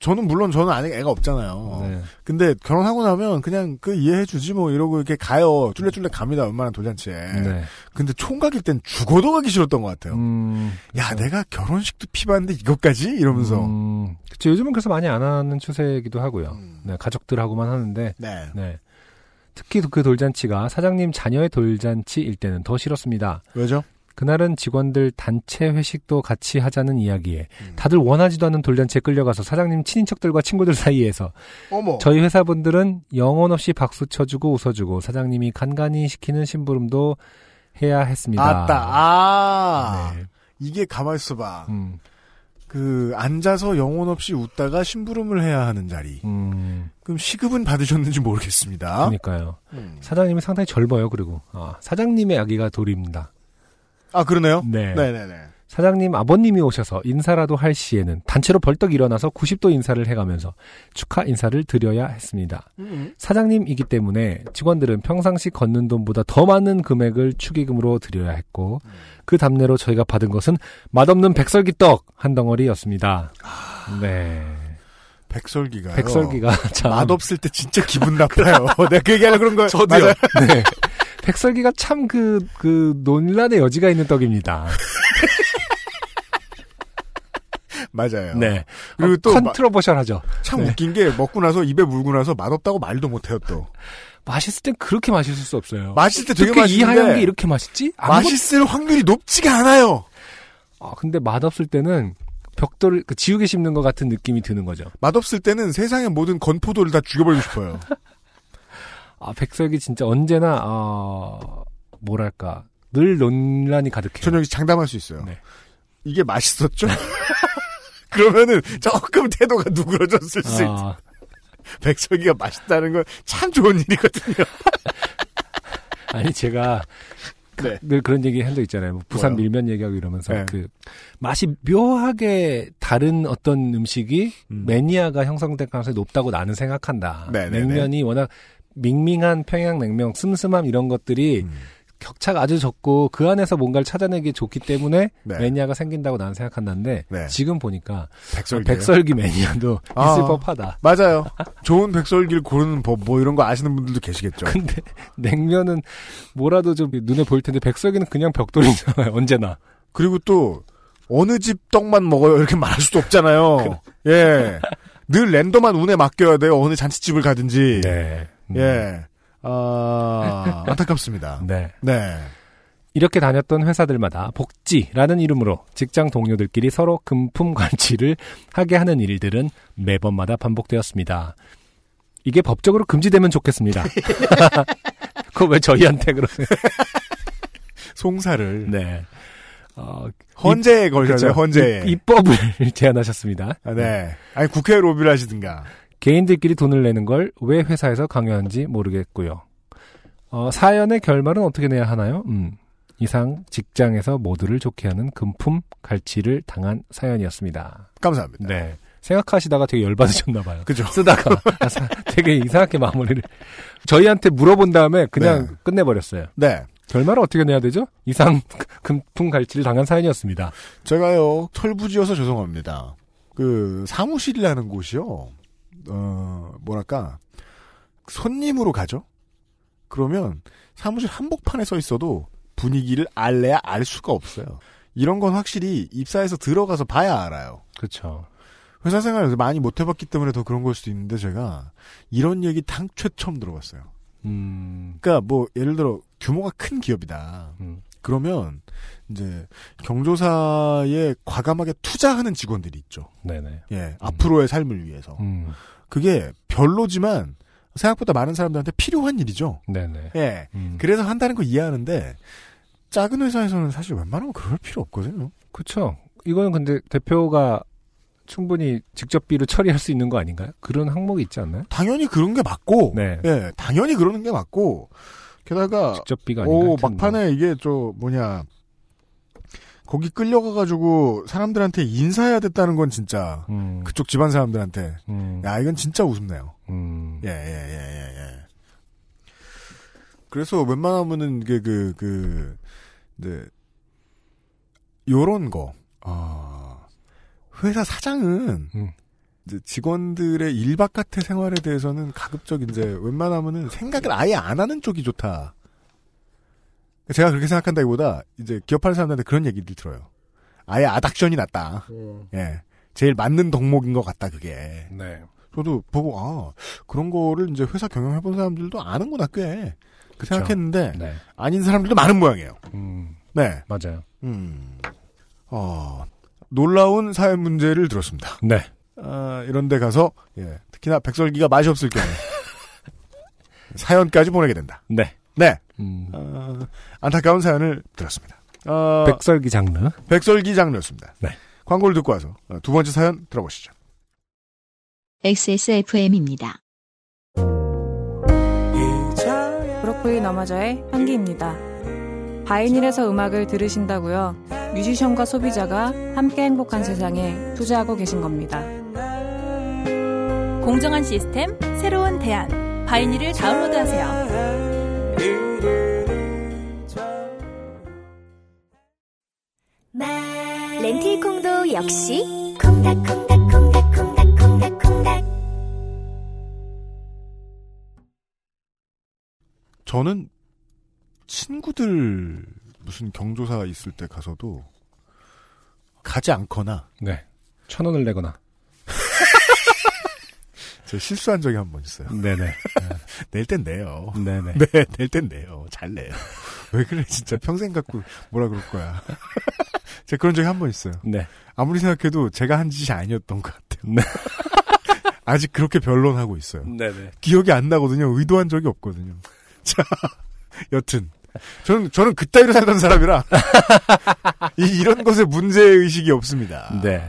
저는 물론 저는 아직 애가 없잖아요. 네. 근데 결혼하고 나면 그냥 그 이해해주지 뭐 이러고 이렇게 가요. 쫄래쫄래 갑니다. 웬만한 돌잔치에. 네. 근데 총각일 땐 죽어도 가기 싫었던 것 같아요. 음, 야, 내가 결혼식도 피봤는데 이것까지? 이러면서. 음, 그쵸. 요즘은 그래서 많이 안 하는 추세이기도 하고요. 음. 네, 가족들하고만 하는데, 네. 네. 특히 그 돌잔치가 사장님 자녀의 돌잔치일 때는 더 싫었습니다. 왜죠? 그날은 직원들 단체 회식도 같이 하자는 이야기에 음. 다들 원하지도 않는 돌잔치에 끌려가서 사장님 친인척들과 친구들 사이에서 어머. 저희 회사분들은 영혼 없이 박수 쳐주고 웃어주고 사장님이 간간히 시키는 심부름도 해야 했습니다. 아따, 아. 네. 이게 가만 있어 봐. 음, 그, 앉아서 영혼 없이 웃다가 심부름을 해야 하는 자리. 음, 그럼 시급은 받으셨는지 모르겠습니다. 그러니까요. 음. 사장님이 상당히 젊어요. 그리고 아, 사장님의 아기가 돌입니다. 아, 그러네요? 네. 네네네. 사장님 아버님이 오셔서 인사라도 할 시에는 단체로 벌떡 일어나서 90도 인사를 해가면서 축하 인사를 드려야 했습니다. 음. 사장님이기 때문에 직원들은 평상시 걷는 돈보다 더 많은 금액을 축의금으로 드려야 했고 그 답례로 저희가 받은 것은 맛없는 백설기떡 한 덩어리였습니다. 네. 백설기가요. 백설기가 참 맛없을 때 진짜 기분 나빠요. 내가 그 얘기하려고 그런 거예요. 저도요. 네. 백설기가 참 그, 그, 논란의 여지가 있는 떡입니다. 맞아요. 네. 그리고 어, 또 마- 컨트로버셜하죠. 참 네. 웃긴 게 먹고 나서 입에 물고 나서 맛없다고 말도 못해요 또. 맛있을 땐 그렇게 맛있을 수 없어요. 맛있을 때 되게 어떻게 이 하얀 게 맛있는데 이렇게 맛있지? 아무것- 맛있을 확률이 높지가 않아요. 아, 근데 맛없을 때는 벽돌을 그 지우개 씹는 것 같은 느낌이 드는 거죠. 맛없을 때는 세상의 모든 건포도를 다 죽여버리고 싶어요. 아, 백설기 진짜 언제나 어, 뭐랄까 늘 논란이 가득해요. 저는 여기 장담할 수 있어요. 네. 이게 맛있었죠? 그러면은 조금 태도가 누그러졌을 수 있죠. 아, 백설기가 맛있다는 건 참 좋은 일이거든요. 아니 제가 네. 늘 그런 얘기 한 적 있잖아요. 뭐 부산 뭐요? 밀면 얘기하고 이러면서 네. 그 맛이 묘하게 다른 어떤 음식이 음. 매니아가 형성될 가능성이 높다고 나는 생각한다. 네, 네, 냉면이 워낙 밍밍한 평양냉면, 슴슴함 이런 것들이 음. 격차가 아주 적고 그 안에서 뭔가를 찾아내기 좋기 때문에 네. 매니아가 생긴다고 나는 생각한다는데 네. 지금 보니까 백설기. 백설기 매니아도 아. 있을 법하다. 맞아요. 좋은 백설기를 고르는 법, 뭐 이런 거 아시는 분들도 계시겠죠. 근데 냉면은 뭐라도 좀 눈에 보일 텐데 백설기는 그냥 벽돌이잖아요. 언제나. 그리고 또 어느 집 떡만 먹어요 이렇게 말할 수도 없잖아요. 예, 늘 랜덤한 운에 맡겨야 돼요. 어느 잔치집을 가든지. 네. 음. 예, 아 안타깝습니다. 네. 네. 이렇게 다녔던 회사들마다 복지라는 이름으로 직장 동료들끼리 서로 금품 관치를 하게 하는 일들은 매번마다 반복되었습니다. 이게 법적으로 금지되면 좋겠습니다. 그거 왜 저희한테 그러세요? 송사를 네. 어, 헌재에. 그렇죠. 헌재에. 입- 입법을 제안하셨습니다. 아, 네. 아니 국회 로비를 하시든가. 개인들끼리 돈을 내는 걸 왜 회사에서 강요하는지 모르겠고요. 어, 사연의 결말은 어떻게 내야 하나요? 음, 이상 직장에서 모두를 좋게 하는 금품 갈취를 당한 사연이었습니다. 감사합니다. 네. 생각하시다가 되게 열받으셨나 봐요. 그죠. 쓰다가 되게 이상하게 마무리를 저희한테 물어본 다음에 그냥 네. 끝내버렸어요. 네. 결말을 어떻게 내야 되죠? 이상 금품 갈취를 당한 사연이었습니다. 제가요 철부지여서 죄송합니다. 그 사무실이라는 곳이요. 어 뭐랄까 손님으로 가죠. 그러면 사무실 한복판에 서 있어도 분위기를 알래야 알 수가 없어요. 이런 건 확실히 입사해서 들어가서 봐야 알아요. 그렇죠. 회사 생활을 많이 못 해봤기 때문에 더 그런 걸 수도 있는데 제가 이런 얘기 당최 처음 들어봤어요. 음, 그러니까 뭐 예를 들어 규모가 큰 기업이다. 음. 그러면 이제 경조사에 과감하게 투자하는 직원들이 있죠. 네네. 예, 앞으로의 삶을 위해서. 음, 그게 별로지만 생각보다 많은 사람들한테 필요한 일이죠. 네네. 예. 음. 그래서 한다는 거 이해하는데 작은 회사에서는 사실 웬만하면 그럴 필요 없거든요. 그렇죠. 이거는 근데 대표가 충분히 직접비로 처리할 수 있는 거 아닌가요? 그런 항목이 있지 않나요? 당연히 그런 게 맞고, 네. 예, 당연히 그러는 게 맞고, 게다가 직접비가 아닌가? 오 막판에 이게 저 뭐냐 거기 끌려가가지고 사람들한테 인사해야 됐다는 건 진짜 뭐, 음, 그쪽 집안 사람들한테 음, 야 이건 진짜 우습네요. 음, 예, 예, 예, 예, 예. 그래서 웬만하면은 이게 그, 그, 이제, 요런 거, 아, 회사 사장은, 음. 이제 직원들의 일 바깥의 생활에 대해서는 가급적 이제 웬만하면은 생각을 아예 안 하는 쪽이 좋다. 제가 그렇게 생각한다기보다 이제 기업하는 사람들한테 그런 얘기를 들어요. 아예 아닥션이 낫다. 예. 제일 맞는 덕목인 것 같다, 그게. 네. 저도 보고 아 그런 거를 이제 회사 경영해본 사람들도 아는구나 꽤 그. 생각했는데 네. 아닌 사람들도 많은 모양이에요. 음, 네, 맞아요. 음, 어 놀라운 사회 문제를 들었습니다. 네. 아, 이런데 가서 예, 특히나 백설기가 맛이 없을 경우 사연까지 보내게 된다. 네. 네, 음, 어, 안타까운 사연을 들었습니다. 어, 백설기 장르. 백설기 장르였습니다. 네. 광고를 듣고 와서 어, 두 번째 사연 들어보시죠. XSFM입니다. 브로콜리 너마저의 향기입니다. 바이닐에서 음악을 들으신다고요? 뮤지션과 소비자가 함께 행복한 세상에 투자하고 계신 겁니다. 공정한 시스템, 새로운 대안. 바이닐을 다운로드하세요. 렌틸콩도 역시 콩닥콩닥콩닥콩닥콩닥콩닥 저는 친구들 무슨 경조사 있을 때 가서도 가지 않거나 네. 천 원을 내거나. 제가 실수한 적이 한 번 있어요. 네네. 낼 땐 내요. 네네. 네, 낼 땐 내요. 잘 내요. 왜 그래, 진짜 평생 갖고 뭐라 그럴 거야. 제가 그런 적이 한 번 있어요. 네. 아무리 생각해도 제가 한 짓이 아니었던 것 같아요. 네. 아직 그렇게 변론하고 있어요. 네네. 기억이 안 나거든요. 의도한 적이 없거든요. 자, 여튼. 저는, 저는 그따위로 살던 사람이라, 이, 이런 것에 문제 의식이 없습니다. 네.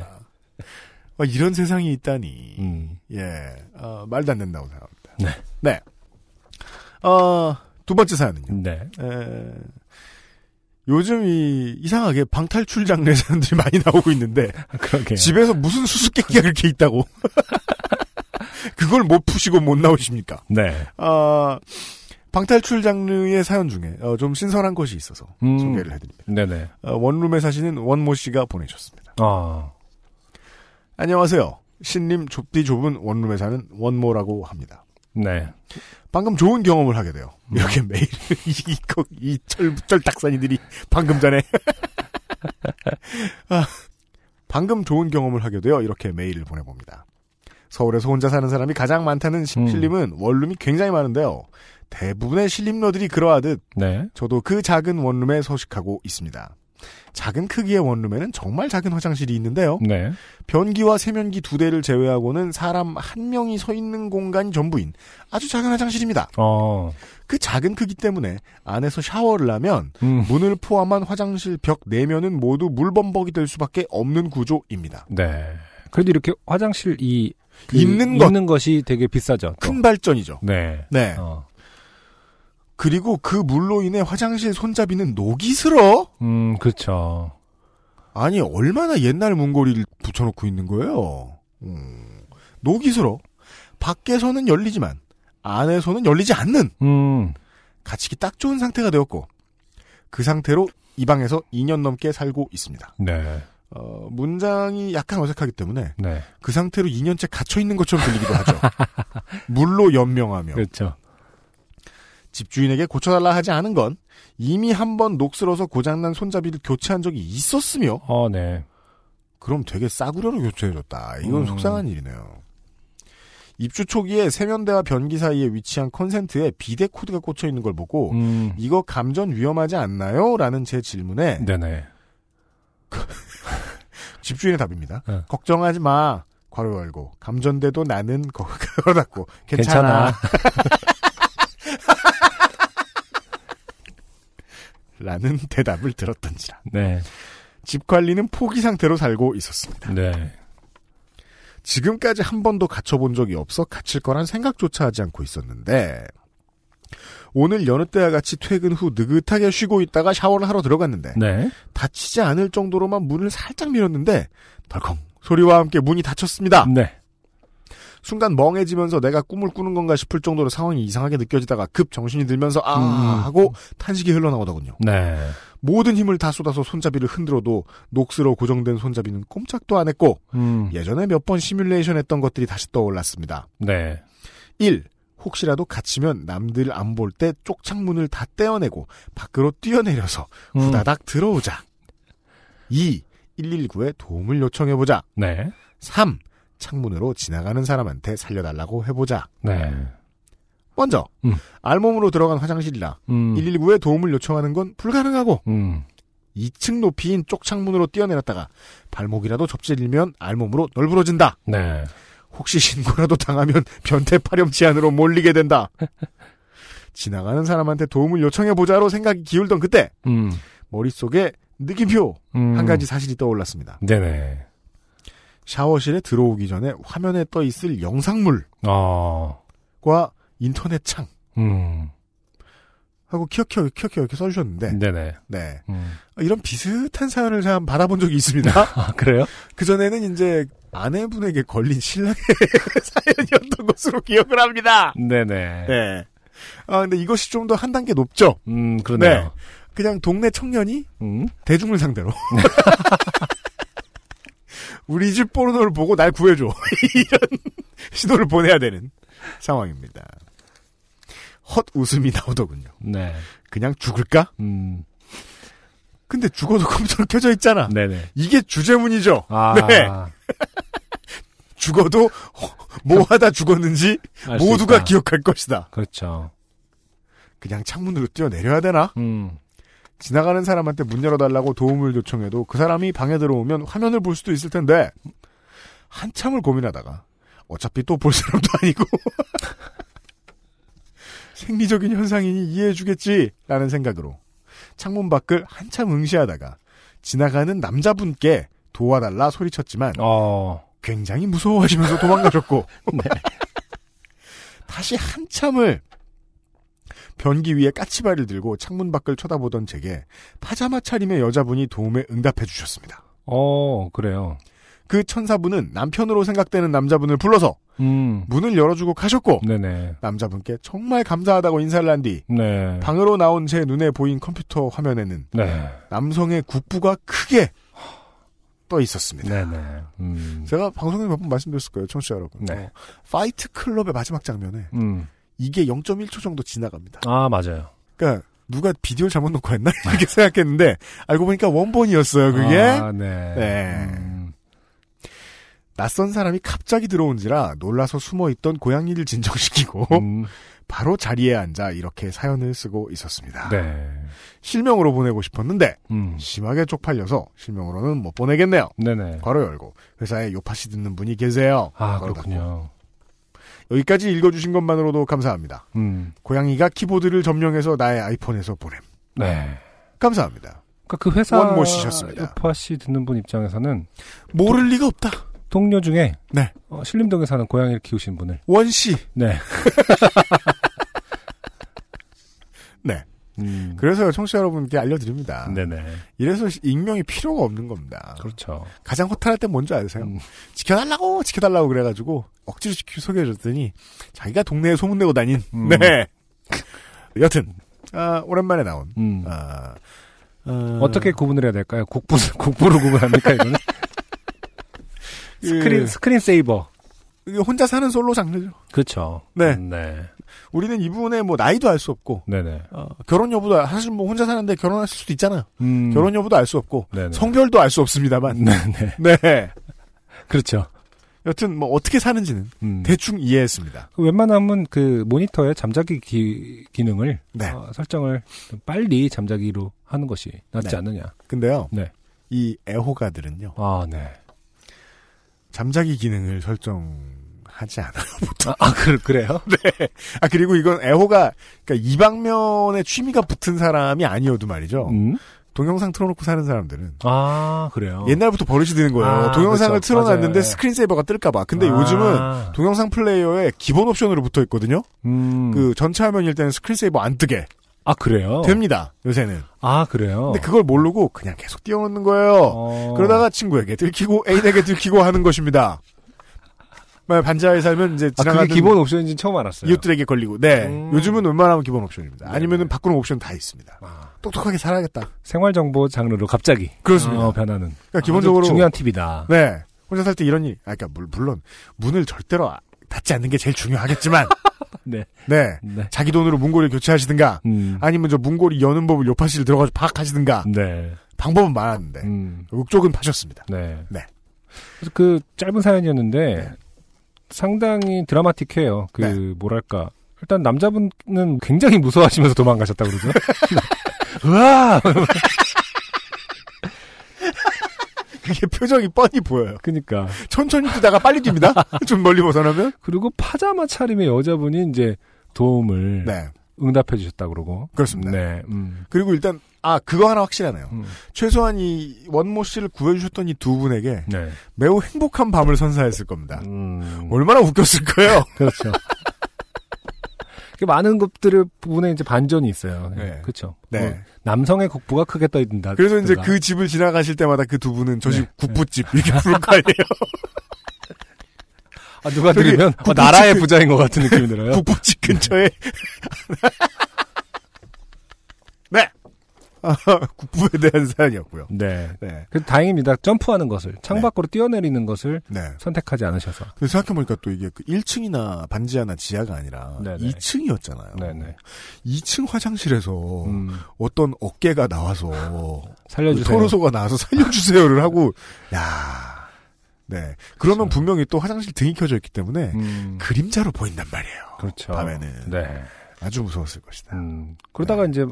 어, 이런 세상이 있다니. 음. 예, 어, 말도 안 된다고 생각합니다. 네. 네. 어, 두 번째 사연은요. 네. 에, 요즘 이 이상하게 방탈출 장르의 사람들이 많이 나오고 있는데 그러게요. 집에서 무슨 수수께끼가 그렇게 있다고 그걸 못 푸시고 못 나오십니까? 네. 아 방탈출 장르의 사연 중에 어, 좀 신선한 것이 있어서 음. 소개를 해드립니다. 네네. 어, 원룸에 사시는 원모 씨가 보내주셨습니다. 아. 안녕하세요. 신림 좁디 좁은 원룸에 사는 원모라고 합니다. 네. 방금 좋은 경험을 하게 돼요. 이렇게 매일 이, 거- 이 철철 닭산이들이 방금 전에 아, 방금 좋은 경험을 하게 되어 이렇게 메일을 보내봅니다. 서울에서 혼자 사는 사람이 가장 많다는 시- 음. 원룸이 굉장히 많은데요. 대부분의 신림러들이 그러하듯 네. 저도 그 작은 원룸에 서식하고 있습니다. 작은 크기의 원룸에는 정말 작은 화장실이 있는데요. 네. 변기와 세면기 두 대를 제외하고는 사람 한 명이 서 있는 공간이 전부인 아주 작은 화장실입니다. 어. 그 작은 크기 때문에 안에서 샤워를 하면 음. 문을 포함한 화장실 벽 내면은 모두 물범벅이 될 수밖에 없는 구조입니다. 네. 그래도 이렇게 화장실 이 그 있는 것. 있는 것이 되게 비싸죠. 또. 큰 발전이죠. 네. 네. 어. 그리고 그 물로 인해 화장실 손잡이는 녹이 슬어? 음, 그렇죠. 아니 얼마나 옛날 문고리를 붙여놓고 있는 거예요. 음, 녹이 슬어. 밖에서는 열리지만 안에서는 열리지 않는 음. 갇히기 딱 좋은 상태가 되었고 그 상태로 이 방에서 2년 넘게 살고 있습니다. 네. 어, 문장이 약간 어색하기 때문에 네. 그 상태로 2년째 갇혀 있는 것처럼 들리기도 하죠. 물로 연명하며 그렇죠. 집주인에게 고쳐달라 하지 않은 건 이미 한 번 녹슬어서 고장난 손잡이를 교체한 적이 있었으며 어, 네. 그럼 되게 싸구려로 교체해줬다. 이건 음. 속상한 일이네요. 입주 초기에 세면대와 변기 사이에 위치한 컨센트에 비데 코드가 꽂혀 있는 걸 보고 음. 이거 감전 위험하지 않나요? 라는 제 질문에 네네. 집주인의 답입니다. 어. 걱정하지 마. 괄호 열고 감전돼도 나는 거- 닫고 괜찮아. 라는 대답을 들었던지라. 네. 집 관리는 포기 상태로 살고 있었습니다. 네. 지금까지 한 번도 갇혀본 적이 없어 갇힐 거란 생각조차 하지 않고 있었는데 오늘 여느 때와 같이 퇴근 후 느긋하게 쉬고 있다가 샤워를 하러 들어갔는데 네. 다치지 않을 정도로만 문을 살짝 밀었는데 덜컹 소리와 함께 문이 닫혔습니다. 네. 순간 멍해지면서 내가 꿈을 꾸는 건가 싶을 정도로 상황이 이상하게 느껴지다가 급 정신이 들면서 아 음. 하고 탄식이 흘러나오더군요. 네. 모든 힘을 다 쏟아서 손잡이를 흔들어도 녹슬어 고정된 손잡이는 꼼짝도 안 했고 음. 예전에 몇 번 시뮬레이션 했던 것들이 다시 떠올랐습니다. 네. 1. 혹시라도 갇히면 남들 안 볼 때 쪽창문을 다 떼어내고 밖으로 뛰어내려서 음. 후다닥 들어오자. 2. 119에 도움을 요청해보자. 네. 3. 창문으로 지나가는 사람한테 살려달라고 해보자. 네. 먼저 음. 알몸으로 들어간 화장실이라 음. 119에 도움을 요청하는 건 불가능하고 음. 2층 높이인 쪽창문으로 뛰어내렸다가 발목이라도 접질리면 알몸으로 널브러진다. 네. 혹시 신고라도 당하면 변태 파렴치 안으로 몰리게 된다. 지나가는 사람한테 도움을 요청해보자로 생각이 기울던 그때 음. 머릿속에 느낌표 음. 한 가지 사실이 떠올랐습니다. 네네. 샤워실에 들어오기 전에 화면에 떠 있을 영상물과 어. 인터넷 창 음. 하고 키어키어 키어키어 이렇게 써주셨는데 네네. 네 음. 이런 비슷한 사연을 제가 받아본 적이 있습니다. 아, 그래요? 그 전에는 이제 아내분에게 걸린 신랑의 사연이었던 것으로 기억을 합니다. 네네. 네. 아 근데 이것이 좀 더 한 단계 높죠. 음, 그러네요. 그냥 동네 청년이 음. 대중을 상대로 우리 집 포르노를 보고 날 구해줘 이런 시도를 보내야 되는 상황입니다. 헛 웃음이 나오더군요. 네. 그냥 죽을까? 음. 근데 죽어도 컴퓨터로 켜져 있잖아. 네네. 이게 주제문이죠. 아. 네. 죽어도 어, 뭐 하다 죽었는지 모두가 있다. 기억할 것이다. 그렇죠. 그냥 창문으로 뛰어내려야 되나? 음. 지나가는 사람한테 문 열어달라고 도움을 요청해도 그 사람이 방에 들어오면 화면을 볼 수도 있을 텐데 한참을 고민하다가 어차피 또 볼 사람도 아니고 생리적인 현상이니 이해해주겠지라는 생각으로 창문 밖을 한참 응시하다가 지나가는 남자분께 도와달라 소리쳤지만 어. 굉장히 무서워하시면서 도망가셨고 다시 한참을 변기 위에 까치발을 들고 창문 밖을 쳐다보던 제게 파자마 차림의 여자분이 도움에 응답해 주셨습니다. 어, 그래요. 그 천사분은 남편으로 생각되는 남자분을 불러서 음. 문을 열어주고 가셨고 네네. 남자분께 정말 감사하다고 인사를 한뒤 네. 방으로 나온 제 눈에 보인 컴퓨터 화면에는 네. 남성의 국부가 크게 떠 있었습니다. 네네. 음. 제가 방송에 몇 번 말씀드렸을 거예요, 청취자 여러분. 네. 어, 파이트 클럽의 마지막 장면에 음. 이게 0.1초 정도 지나갑니다. 아, 맞아요. 그러니까 누가 비디오를 잘못 놓고 했나 이렇게 생각했는데 알고 보니까 원본이었어요. 그게. 아, 네. 네. 음. 낯선 사람이 갑자기 들어온지라 놀라서 숨어 있던 고양이를 진정시키고 음. 바로 자리에 앉아 이렇게 사연을 쓰고 있었습니다. 네. 실명으로 보내고 싶었는데 음. 심하게 쪽팔려서 실명으로는 못 보내겠네요. 네네. 괄호 열고 회사에 요파시 듣는 분이 계세요. 아, 그렇군요. 닫고. 여기까지 읽어주신 것만으로도 감사합니다. 음. 고양이가 키보드를 점령해서 나의 아이폰에서 보냄. 네. 감사합니다. 그러니까 그 회사 원모 씨셨습니다. 요파 씨 듣는 분 입장에서는 모를 리가 없다. 동료 중에 네. 어, 신림동에 사는 고양이를 키우신 분을 원 씨. 네. 네. 음. 그래서 청취자 여러분께 알려드립니다. 네네. 이래서 익명이 필요가 없는 겁니다. 그렇죠. 가장 허탈할 땐 뭔지 아세요? 음. 지켜달라고 지켜달라고 그래가지고 억지로 지키 소개해줬더니 자기가 동네에 소문내고 다닌 음. 네 여튼 아, 오랜만에 나온 음. 아, 어, 어떻게 구분을 해야 될까요? 국부 국부로 구분합니까 이거는? 그- screen screen saver. 혼자 사는 솔로 장르죠. 그렇죠. 네. 네. 우리는 이분의 뭐 나이도 알 수 없고 네네. 어, 결혼 여부도 사실 뭐 혼자 사는데 결혼했을 수도 있잖아요. 음. 결혼 여부도 알 수 없고 네네. 성별도 알 수 없습니다만 네네. 네 그렇죠. 여튼 뭐 어떻게 사는지는 음. 대충 이해했습니다. 웬만하면 그 모니터에 잠자기 기, 기 능을 네. 어, 설정을 좀 빨리 잠자기로 하는 것이 낫지 네. 않느냐. 근데요, 네. 이 애호가들은요 아, 네. 잠자기 기능을 설정 하지 않아요. 아, 아 그, 그래요? 네. 아 그리고 이건 애호가 그러니까 이 방면에 취미가 붙은 사람이 아니어도 말이죠. 음? 동영상 틀어놓고 사는 사람들은 아, 그래요. 옛날부터 버릇이 되는 거예요. 아, 동영상을 그렇죠. 틀어놨는데 맞아요. 스크린세이버가 뜰까봐. 근데 아. 요즘은 동영상 플레이어에 기본 옵션으로 붙어 있거든요. 음. 그 전체 화면일 때는 스크린세이버 안 뜨게 아, 그래요? 됩니다. 요새는. 아, 그래요? 근데 그걸 모르고 그냥 계속 띄워놓는 거예요. 어. 그러다가 친구에게 들키고 애인에게 들키고 하는 것입니다. 반지하에 살면 이제 아, 지나가는 그게 기본 옵션인지 처음 알았어요. 이웃들에게 걸리고. 네. 음. 요즘은 웬만하면 기본 옵션입니다. 네네. 아니면은 바꾸는 옵션 다 있습니다. 아, 똑똑하게 살아야겠다. 생활 정보 장르로 갑자기. 그렇습니다. 어, 변하는. 그러니까 기본적으로 아주 중요한 팁이다. 네. 혼자 살 때 이런 일, 아, 그러니까 물- 물론 문을 절대로 닫지 않는 게 제일 중요하겠지만, 네. 네. 네. 자기 돈으로 문고리를 교체하시든가, 음. 아니면 저 문고리 여는 법을 요파씨를 들어가서 파악하시든가, 네. 방법은 많았는데, 음. 욕쪽은 파셨습니다. 네. 네. 그래서 그 짧은 사연이었는데 네. 상당히 드라마틱해요. 그 네. 뭐랄까 일단 남자분은 굉장히 무서워하시면서 도망가셨다 그러죠. 으아! 그게 표정이 뻔히 보여요. 그니까 천천히 뛰다가 빨리 뜁니다. 좀 멀리 벗어나면. 그리고 파자마 차림의 여자분이 이제 도움을 네. 응답해 주셨다 그러고 그렇습니다. 네. 음. 그리고 일단, 아, 그거 하나 확실하네요. 음. 최소한 이 원모 씨를 구해주셨던 이 두 분에게 네. 매우 행복한 밤을 선사했을 겁니다. 음. 얼마나 웃겼을 거예요. 그렇죠. 그 많은 것들을 부분에 이제 반전이 있어요. 네. 그렇죠. 네. 뭐 남성의 국부가 크게 떠 있다. 그래서 이제 그 집을 지나가실 때마다 그 두 분은 저집 네. 국부집 이렇게 부를 거 아니에요. 아, 누가 들으면 어, 나라의 그- 부자인 것 같은 느낌이 들어요. 국부집 근처에. 네. 아, 국부에 대한 사연이었고요. 네. 네. 그 다행입니다. 점프하는 것을 창밖으로 뛰어내리는 것을 네. 선택하지 않으셔서. 생각해보니까 또 이게 그 1층이나 반지 하나 지하가 아니라 네네. 2층이었잖아요. 네네. 2층 화장실에서 음, 어떤 어깨가 나와서 살려주세요. 토로소가 나와서 살려주세요를 하고 야, 네. 그러면 분명히 또 화장실 등이 켜져 있기 때문에 음, 그림자로 보인단 말이에요. 그렇죠. 밤에는 네. 아주 무서웠을 것이다. 음, 그러다가 이제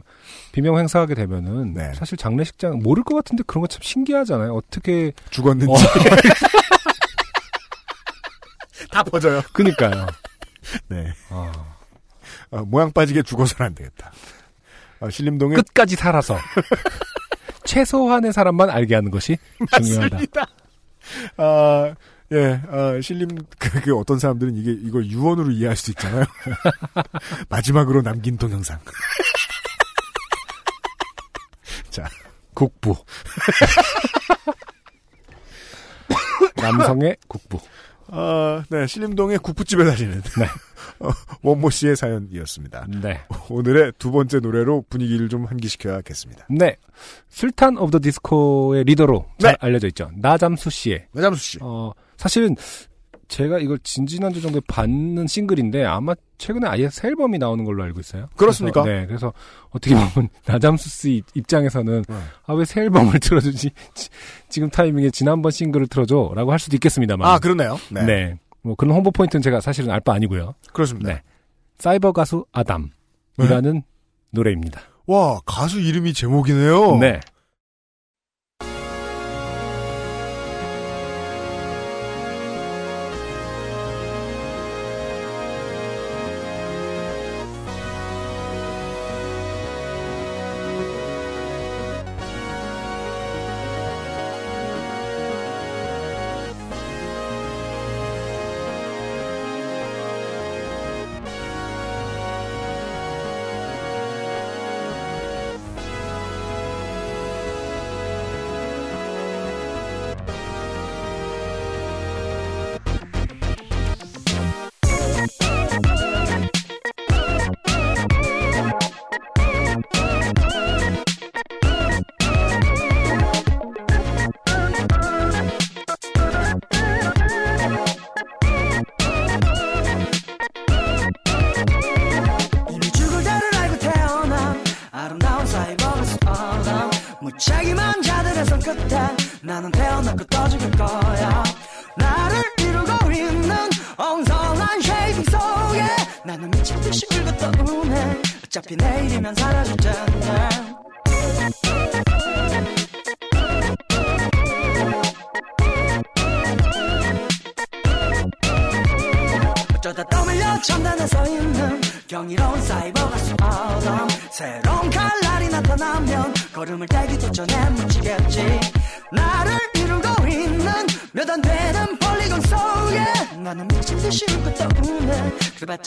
비명 행사하게 되면은 네. 사실 장례식장 모를 것 같은데 그런 거 참 신기하잖아요. 어떻게 죽었는지 어. 다 퍼져요. 그니까요. 네. 아, 어, 모양 빠지게 죽어서는 안 되겠다. 어, 신림동에 끝까지 살아서 최소한의 사람만 알게 하는 것이 중요하다. 맞습니다. 아, 예, 아, 실림, 그, 그 어떤 사람들은 이게, 이걸 유언으로 이해할 수 있잖아요. 마지막으로 남긴 동영상. 자, 국부. 남성의 국부. 아, 네, 신림동의 국부집에 다니는 어, 원모 씨의 사연이었습니다. 네. 오늘의 두 번째 노래로 분위기를 좀 환기시켜야겠습니다. 네. 술탄 오브 더 디스코의 리더로 잘 알려져 있죠. 나잠수 씨의. 나잠수 씨. 어, 사실은 제가 이걸 진지난주 정도에 받는 싱글인데 아마 최근에 아예 새 앨범이 나오는 걸로 알고 있어요. 그렇습니까? 그래서, 네. 그래서 어떻게 보면 나잠수 씨 입장에서는 아왜 새 앨범을 틀어주지? 지- 지금 타이밍에 지난번 싱글을 틀어줘라고 할 수도 있겠습니다만. 아, 그러네요. 네. 네. 뭐 그런 홍보 포인트는 제가 사실은 알 바 아니고요. 그렇습니다. 네. 사이버 가수 아담이라는 노래입니다. 와, 가수 이름이 제목이네요. 네.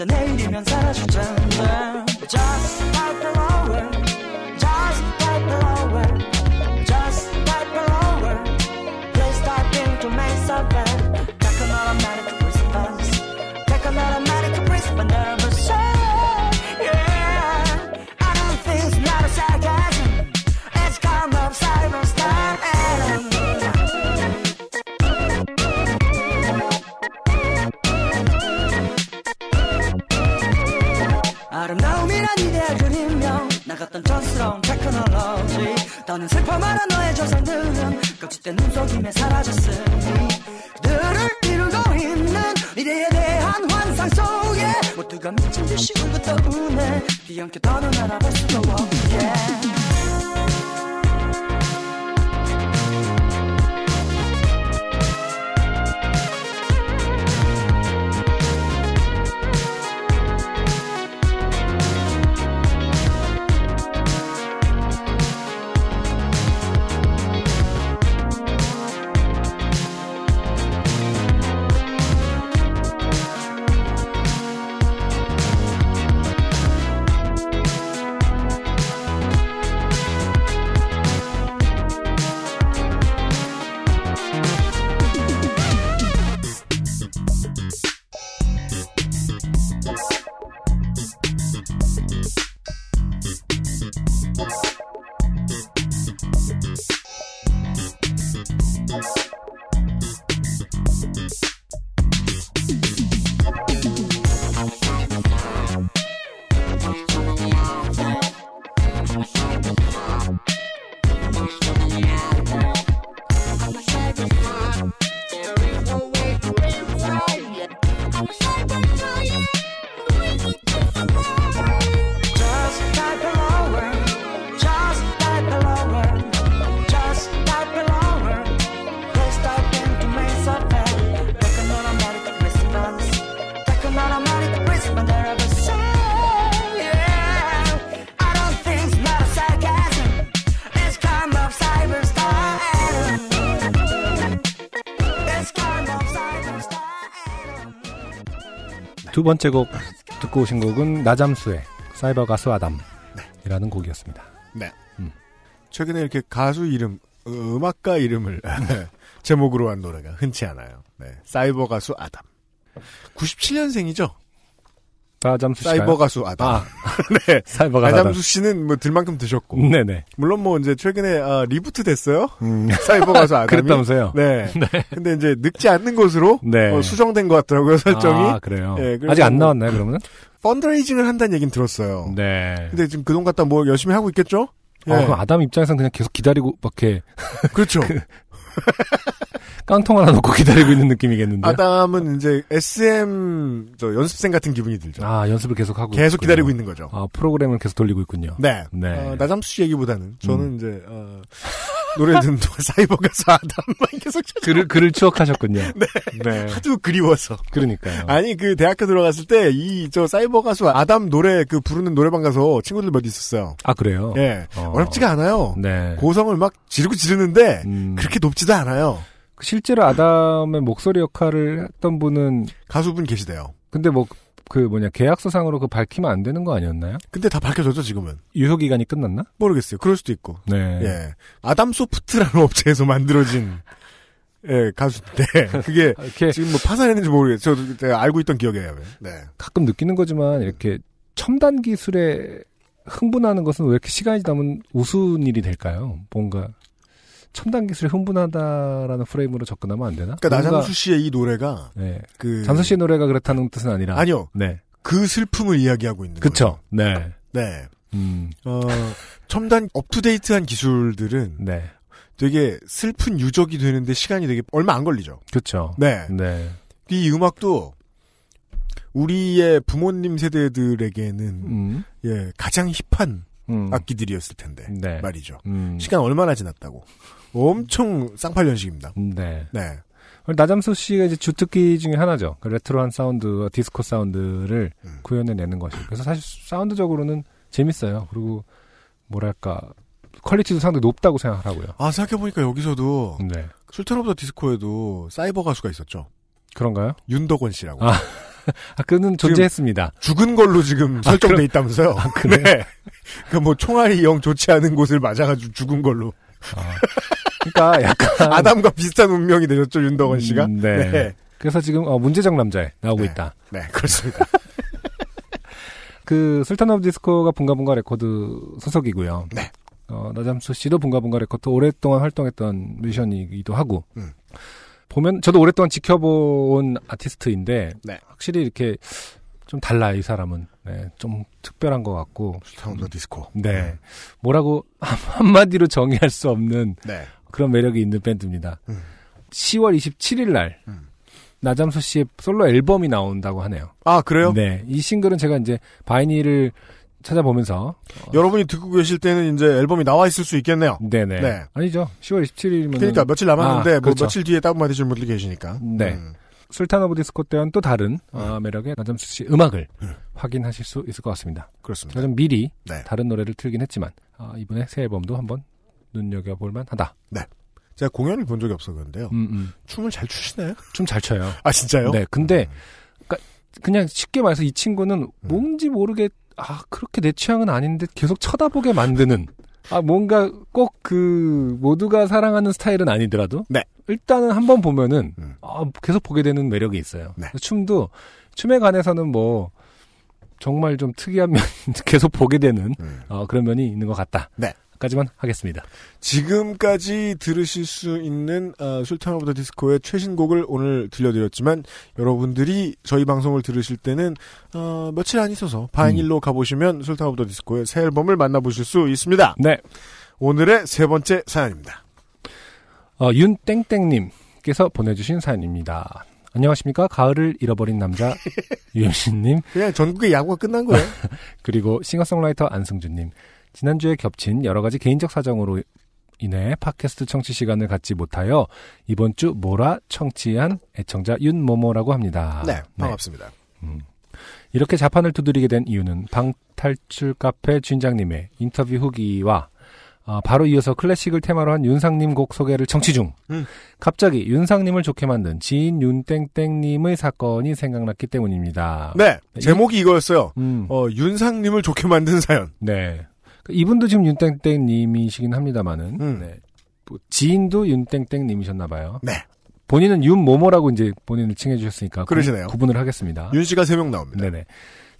내일이면 사 두 번째 곡 듣고 오신 곡은 나잠수의 사이버 가수 아담이라는 곡이었습니다. 네. 음. 최근에 이렇게 가수 이름, 어, 음악가 이름을 제목으로 한 노래가 흔치 않아요. 네. 사이버 가수 아담. 97년생이죠? 씨가요? 사이버 가수 아담. 아, 네. 사이버 가수 나잠수 씨는 뭐 들만큼 드셨고. 네네. 물론 뭐 이제 최근에 아, reboot 됐어요. 음. 사이버 가수 아담이. 그랬다면서요? 네. 네. 근데 이제 늙지 않는 것으로 네. 어, 수정된 것 같더라고요 설정이. 아, 그래요? 예, 그래서 아직 안뭐 나왔나요, 그러면? 펀드레이징을 한다는 얘기는 들었어요. 네. 근데 지금 그돈 갖다 뭐 열심히 하고 있겠죠? 예. 어, 그럼 아담 입장에서는 그냥 계속 기다리고, 막 이렇게, 그렇죠. 깡통 하나 놓고 기다리고 있는 느낌이겠는데. 아담은 이제 SM 저 연습생 같은 기분이 들죠. 아, 연습을 계속 하고. 계속 있군요. 기다리고 있는 거죠. 아, 프로그램을 계속 돌리고 있군요. 네. 네. 어, 나잠수 씨 얘기보다는 저는 음. 이제 어, 노래 듣는 동안 사이버 가수 아담만 계속 찾아. 글을, 글을 추억하셨군요. 네. 네. 하도 그리워서. 그러니까요. 아니 그 대학교 들어갔을 때 이 저 사이버 가수 아담 노래 그 부르는 노래방 가서 친구들 몇 있었어요. 아, 그래요? 예. 어. 어렵지가 않아요. 네. 고성을 막 지르고 지르는데 음. 그렇게 높지도 않아요. 실제로 아담의 목소리 역할을 했던 분은 가수분 계시대요. 근데 뭐 그 뭐냐 계약서상으로 그 밝히면 안 되는 거 아니었나요? 근데 다 밝혀졌죠 지금은. 유효 기간이 끝났나? 모르겠어요. 그럴 수도 있고. 네. 예. 아담 소프트라는 업체에서 만들어진 예, 가수인데 그게 이렇게 지금 뭐 파산했는지 모르겠어요. 저도 알고 있던 기억이에요. 네. 가끔 느끼는 거지만 이렇게 첨단 기술에 흥분하는 것은 왜 이렇게 시간이 지나면 우스운 일이 될까요? 뭔가 첨단 기술에 흥분하다라는 프레임으로 접근하면 안 되나? 그러니까 나잠수 씨의 이 노래가 네. 그 잠수 씨의 노래가 그렇다는 뜻은 아니라 아니요. 네. 그 슬픔을 이야기하고 있는 그쵸. 네. 거예요. 네. 음. 어, 첨단 up-to-date한 기술들은 네. 되게 슬픈 유적이 되는데 시간이 되게 얼마 안 걸리죠. 그쵸. 네. 네. 이 음악도 우리의 부모님 세대들에게는 음. 예, 가장 hip한 음. 악기들이었을 텐데 네. 말이죠. 음. 시간 얼마나 지났다고. 엄청 쌍팔년식입니다. 네. 네. 나잠수 씨가 이제 주특기 중에 하나죠. 그 retro한 사운드, 디스코 사운드를 음. 구현해내는 것이. 그래서 사실 사운드적으로는 재밌어요. 그리고 뭐랄까 quality도 상당히 높다고 생각하고요. 아 생각해보니까 여기서도 네. 술탄 더 디스코에도 사이버 가수가 있었죠. 그런가요? 윤덕원 씨라고. 아, 아 그는 존재했습니다. 죽은 걸로 지금 아, 설정돼 그럼- 있다면서요. 아, 그래요? 네. 그뭐 총알이 영 좋지 않은 곳을 맞아가지고 죽은 걸로. 그러니까 약간 아담과 비슷한 운명이 되셨죠 윤덕원 씨가. 음, 네. 그래서 지금 어, 문제적 남자에 나오고 있다. 네, 그렇습니다. 그 술탄 오브 디스코가 붕가붕가 레코드 소속이고요. 네. 어, 나잠수 씨도 붕가붕가 레코드 오랫동안 활동했던 뮤지션이기도 하고. 음. 보면 저도 오랫동안 지켜본 아티스트인데 네. 확실히 이렇게 좀 달라요 이 사람은 네, 좀 특별한 것 같고 더 디스코. 네 뭐라고 한- 한마디로 정의할 수 없는 네. 그런 매력이 있는 밴드입니다. 음. 10월 27일 날 음. 나잠수 씨의 솔로 앨범이 나온다고 하네요. 아 그래요? 네, 이 싱글은 제가 이제 vinyl을 찾아보면서 여러분이 듣고 계실 때는 이제 앨범이 나와 있을 수 있겠네요. 네네 네. 아니죠 10월 27일이면 그러니까 며칠 남았는데 뭐 그렇죠. 며칠 뒤에 다운받으실 분들이 계시니까. 네. 음. 술탄 오브 디스코 때와는 또 다른 어, 매력의 나잠수 씨 음악을 확인하실 수 있을 것 같습니다. 그렇습니다. 좀 미리 네. 다른 노래를 틀긴 했지만 아, 이번에 새 앨범도 한번 눈여겨볼 만하다. 네. 제가 공연을 본 적이 없어 그런데요. 음, 음. 춤을 잘 추시나요? 좀잘 춰요. 아 진짜요? 네, 근데 그러니까 그냥 쉽게 말해서 이 음. 친구는 뭔지 모르게 아 그렇게 내 취향은 아닌데 계속 쳐다보게 만드는 아 뭔가 꼭 그 모두가 사랑하는 스타일은 아니더라도 네. 일단은 한 번 보면은 음. 아, 계속 보게 되는 매력이 있어요. 네. 춤도 춤에 관해서는 뭐 정말 좀 특이한 면 계속 보게 되는 음. 어, 그런 면이 있는 것 같다. 네. 까지만 하겠습니다. 지금까지 들으실 수 있는 어, 술탄 오브 더 디스코의 최신곡을 오늘 들려드렸지만 여러분들이 저희 방송을 들으실 때는 어, 며칠 안 있어서 vinyl로 음. 가보시면 술탄 오브 더 디스코의 새 앨범을 만나보실 수 있습니다. 네. 오늘의 세 번째 사연입니다. 어, 윤땡땡님께서 보내주신 사연입니다. 안녕하십니까. 가을을 잃어버린 남자 유현신님 그냥 전국의 야구가 끝난 거예요. 그리고 싱어송라이터 안승준님. 지난주에 겹친 여러 가지 개인적 사정으로 인해 팟캐스트 청취 시간을 갖지 못하여 이번 주 모라 청취한 애청자 윤모모라고 합니다. 네, 반갑습니다. 음. 이렇게 자판을 두드리게 된 이유는 방탈출 카페 주인장님의 인터뷰 후기와 아, 바로 이어서 클래식을 테마로 한 윤상님 곡 소개를 청취 중. 음. 갑자기 윤상님을 좋게 만든 지인 윤땡땡님의 사건이 생각났기 때문입니다. 네. 제목이 이 거였어요. 음. 어, 윤상님을 좋게 만든 사연. 네. 이분도 지금 윤땡땡님이시긴 합니다만은. 음. 네. 뭐 지인도 윤땡땡님이셨나봐요. 네. 본인은 윤모모라고 이제 본인을 칭해 주셨으니까. 그러시네요. 구, 분을 하겠습니다. 윤 씨가 세 명 나옵니다. 네네.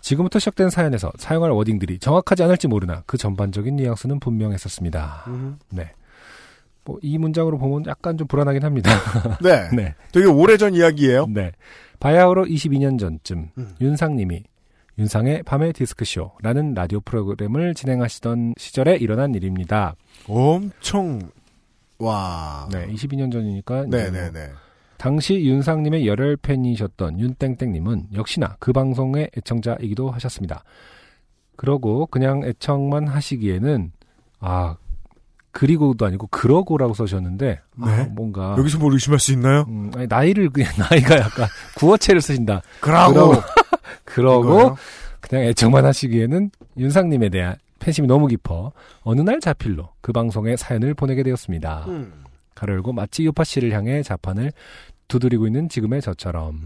지금부터 시작된 사연에서 사용할 워딩들이 정확하지 않을지 모르나 그 전반적인 뉘앙스는 분명했었습니다. 음. 네. 뭐 이 문장으로 보면 약간 좀 불안하긴 합니다. 네. 네. 되게 오래전 이야기예요. 네. 바야흐로 22년 전쯤 음. 윤상님이 윤상의 밤의 디스크쇼라는 라디오 프로그램을 진행하시던 시절에 일어난 일입니다. 엄청 와. 네, 22년 전이니까 이제 뭐 네네네. 당시 윤상님의 열혈 팬이셨던 윤땡땡님은 역시나 그 방송의 애청자이기도 하셨습니다. 그러고 그냥 애청만 하시기에는 아 그리고도 아니고 그러고라고 써주셨는데 아, 네. 뭔가 여기서 뭘 의심할 수 있나요? 음, 아니, 나이를 그냥 나이가 약간 구어체를 쓰신다. 그러고. 그러고? 그냥 애청만 하시기에는 윤상님에 대한 팬심이 너무 깊어 어느 날 자필로 그 방송에 사연을 보내게 되었습니다. 음. 가로 열고 마치 요파 씨를 향해 자판을 두드리고 있는 지금의 저처럼.